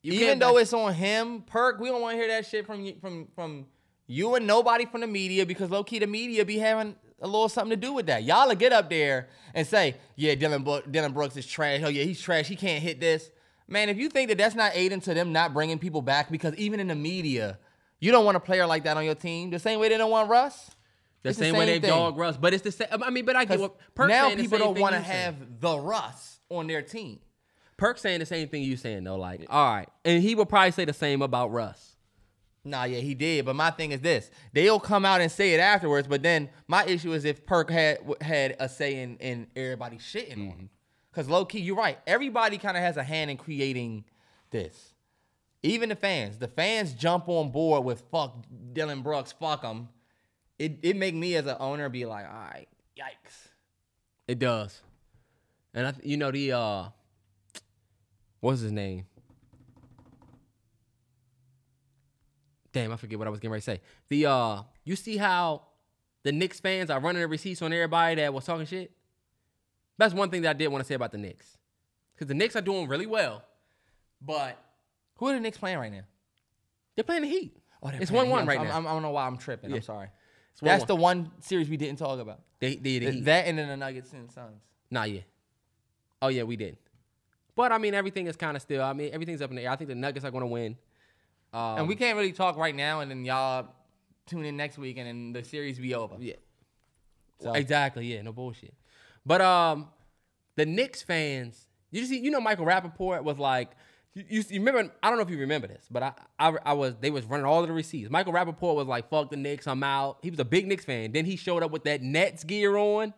You Even though back- it's on him, Perk, we don't want to hear that shit from you, from from you and nobody from the media because low key the media be having a little something to do with that. Y'all will get up there and say, "Yeah, Dillon Bro- Dillon Brooks is trash. Oh yeah, he's trash. He can't hit this." Man, if you think that that's not aiding to them not bringing people back, because even in the media, you don't want a player like that on your team. The same way they don't want Russ. the It's same, way they thing. dog Russ, but it's the same. I mean, but I get what Perk now saying the people same don't want to you saying. have the Russ on their team. Perk saying the same thing you saying though. Like, all right, and he will probably say the same about Russ. Nah, yeah, he did. But my thing is this: they'll come out and say it afterwards. But then my issue is if Perk had had a say in, in everybody shitting on him. Because low key, you're right. Everybody kind of has a hand in creating this. Even the fans. The fans jump on board with fuck Dillon Brooks, fuck him. It it make me as an owner be like, all right, yikes. It does. And I, you know the uh, what's his name? Damn, I forget what I was getting ready to say. The uh, you see how the Knicks fans are running the receipts on everybody that was talking shit. That's one thing that I did want to say about the Knicks, because the Knicks are doing really well, but Who are the Knicks playing right now? they're playing the Heat. Oh, it's one one right now. I'm, I'm, I don't know why I'm tripping. Yeah. I'm sorry. It's That's 1-1. the one series we didn't talk about. they, they the. That and then the Nuggets and Suns. Not yet. Oh yeah, we did. But I mean, everything is kind of still. I mean, everything's up in the air. I think the Nuggets are going to win. Um, and we can't really talk right now, and then y'all tune in next week, and then the series be over. Yeah. So- Exactly. Yeah. No bullshit. But um, the Knicks fans, you see, you know, Michael Rapaport was like, you, you, you remember? I don't know if you remember this, but I, I, I was they was running all of the receipts. Michael Rapaport was like, "Fuck the Knicks, I'm out." He was a big Knicks fan. Then he showed up with that Nets gear on.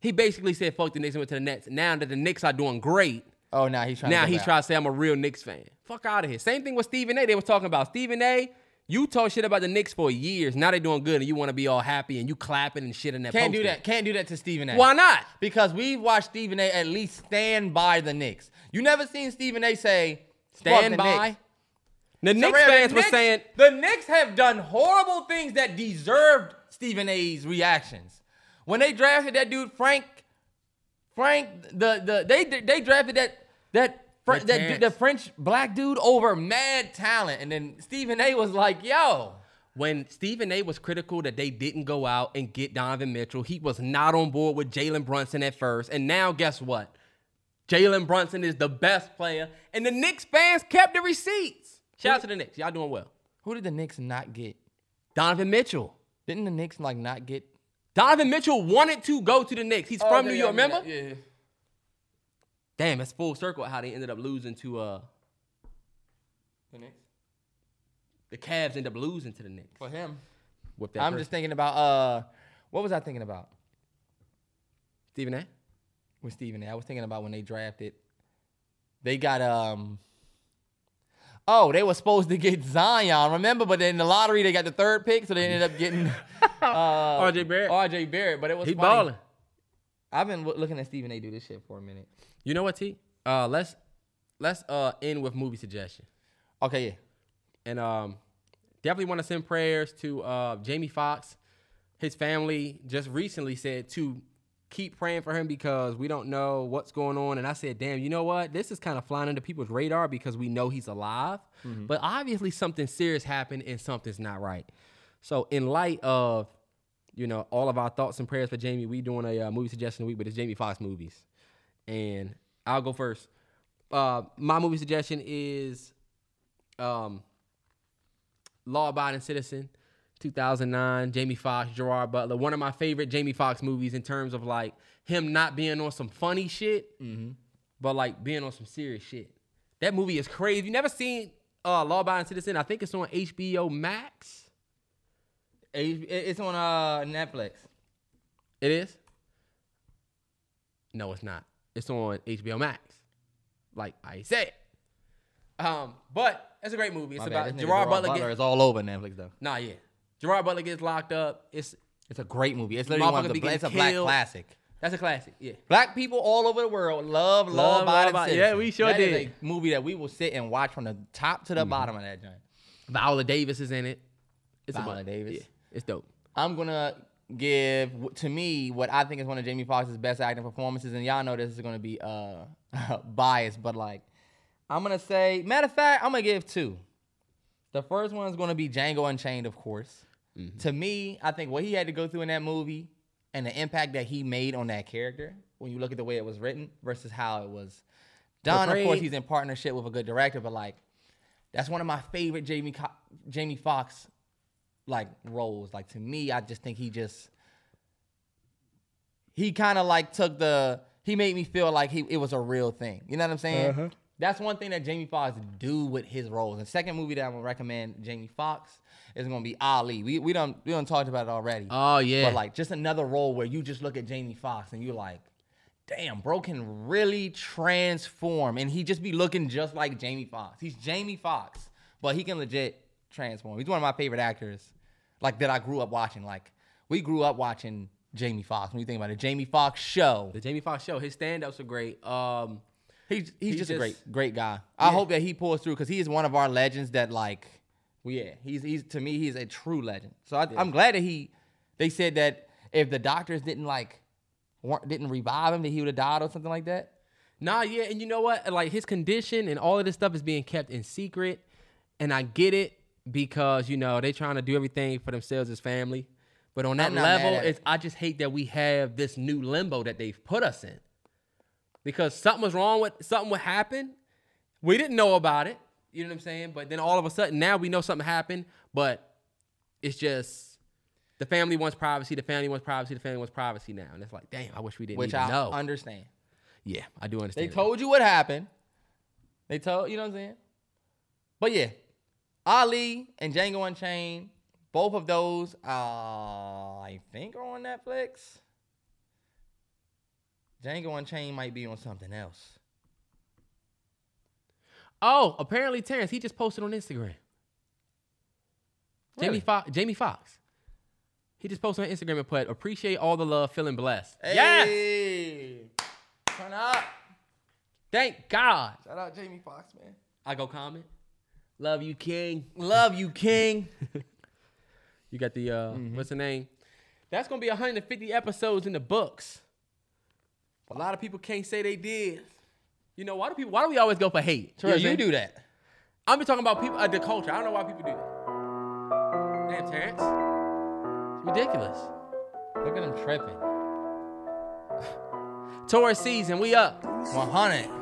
He basically said, "Fuck the Knicks," and went to the Nets. Now that the Knicks are doing great, Oh, now he's trying. now he's back. trying to say I'm a real Knicks fan. Fuck out of here. Same thing with Stephen A. They was talking about Stephen A. You talk shit about the Knicks for years. Now they doing good, and you want to be all happy and you clapping and shit in that. Can't do that. Can't do that to Stephen A. Why not? Because we've watched Stephen A. at least stand by the Knicks. You never seen Stephen A. say Stand the by. Knicks." The Knicks the fans were saying the Knicks have done horrible things that deserved Stephen A.'s reactions. When they drafted that dude Frank, Frank, the the they they drafted that that Fr- that dude, the French black dude over mad talent, and then Stephen A. was like, "Yo." when Stephen A. was critical that they didn't go out and get Donovan Mitchell, he was not on board with Jalen Brunson at first. And now, guess what? Jalen Brunson is the best player, and the Knicks fans kept the receipts. Shout out to the Knicks. Y'all doing well. Who did the Knicks not get? Donovan Mitchell. Didn't the Knicks like not get? Donovan Mitchell wanted to go to the Knicks. He's from New York, remember? Yeah. Damn, it's full circle how they ended up losing to uh The Knicks the Cavs ended up losing to the Knicks. for him. With that I'm first- just thinking about uh, what was I thinking about? Stephen A. with Stephen A. I was thinking about when they drafted. They got um. Oh, they were supposed to get Zion, remember? But then in the lottery they got the third pick, so they ended up getting [laughs] uh, R.J. Barrett. R.J. Barrett, but it was He funny. balling. I've been w- looking at Stephen A. do this shit for a minute. You know what, T? Uh, let's let's uh end with movie suggestion. Okay, yeah. And um, definitely want to send prayers to uh, Jamie Foxx. His family just recently said to keep praying for him because we don't know what's going on. And I said, damn, you know what? This is kind of flying under people's radar because we know he's alive. But obviously something serious happened and something's not right. So in light of, you know, all of our thoughts and prayers for Jamie, we doing a uh, movie suggestion week, but it's Jamie Foxx movies. And I'll go first. Uh, my movie suggestion is um, Law Abiding Citizen, 2009, Jamie Foxx, Gerard Butler. One of my favorite Jamie Foxx movies in terms of like him not being on some funny shit, but like being on some serious shit. That movie is crazy. You never seen uh, Law Abiding Citizen? I think it's on HBO Max. It's on uh, Netflix. It is? No, it's not. It's on HBO Max. Like I said. Um, but it's a great movie. It's My about nigga Gerard, Butler. Butler Get, is all over Netflix though. nah, yeah. Gerard Butler gets locked up. It's It's a great movie. It's literally one of the it's a black classic. that's a classic. Yeah. Black people all over the world love Love Law Abiding Citizen. yeah, we sure That is did. a movie that we will sit and watch from the top to the bottom of that joint. Viola Davis is in it. It's a Viola bunch. Davis. Yeah, it's dope. I'm gonna give to me what I think is one of Jamie Foxx's best acting performances, and y'all know this is gonna be uh [laughs] biased, but like I'm gonna say, matter of fact, I'm gonna give two. The first one is gonna be Django Unchained, of course. To me, I think what he had to go through in that movie and the impact that he made on that character, when you look at the way it was written versus how it was done. Of course, he's in partnership with a good director, but like that's one of my favorite Jamie Co- Jamie Foxx like roles. Like to me, I just think he just he kind of like took the he made me feel like he it was a real thing. You know what I'm saying? Uh-huh. That's one thing that Jamie Foxx do with his roles. The second movie that I'm gonna recommend Jamie Foxx is gonna be Ali. We we don't we don't talked about it already. Oh yeah. But like just another role where you just look at Jamie Foxx and you're like, damn, bro can really transform. And he just be looking just like Jamie Foxx. He's Jamie Foxx, but he can legit transform. He's one of my favorite actors, like that I grew up watching. Like we grew up watching Jamie Foxx. When you think about it, Jamie Foxx show. the Jamie Foxx show. His stand-ups are great. Um, He's he's He just, a great great guy. I Yeah. hope that he pulls through because he is one of our legends that like, well, yeah, he's he's to me he's a true legend. So I, I'm glad that he. They said that if the doctors didn't like, weren't, didn't revive him, that he would have died or something like that. Nah, yeah, and you know what? Like his condition and all of this stuff is being kept in secret, and I get it because you know they trying to do everything for themselves as family. But on that I'm not mad level, it. it's I just hate that we have this new limbo that they've put us in. Because something was wrong with something would happen, we didn't know about it. You know what I'm saying? But then all of a sudden now we know something happened, but it's just the family wants privacy, the family wants privacy, the family wants privacy now, and it's like, damn, I wish we didn't Which I know. understand. yeah, I do They understand. that. told you what happened. They told you know what I'm saying. But yeah, Ali and Django Unchained, both of those, uh, I think are on Netflix. Django Unchained might be on something else. Oh, apparently Terrence, he just posted on Instagram. Jamie Really? Foxx. Jamie Foxx. He just posted on Instagram and put, "Appreciate all the love, feeling blessed." Yes. Turn up. Thank God. Shout out Jamie Foxx, man. I go comment. Love you, King. [laughs] Love you, King. You got the uh, Mm-hmm. what's the name? That's gonna be 150 episodes in the books. A lot of people can't say they did. You know why do people? Why do we always go for hate? Terrell, you do that. I'm be talking about people, uh, the culture. I don't know why people do that. Damn, Terrence. It's ridiculous. Look at him tripping. Taurus season, we up. 100.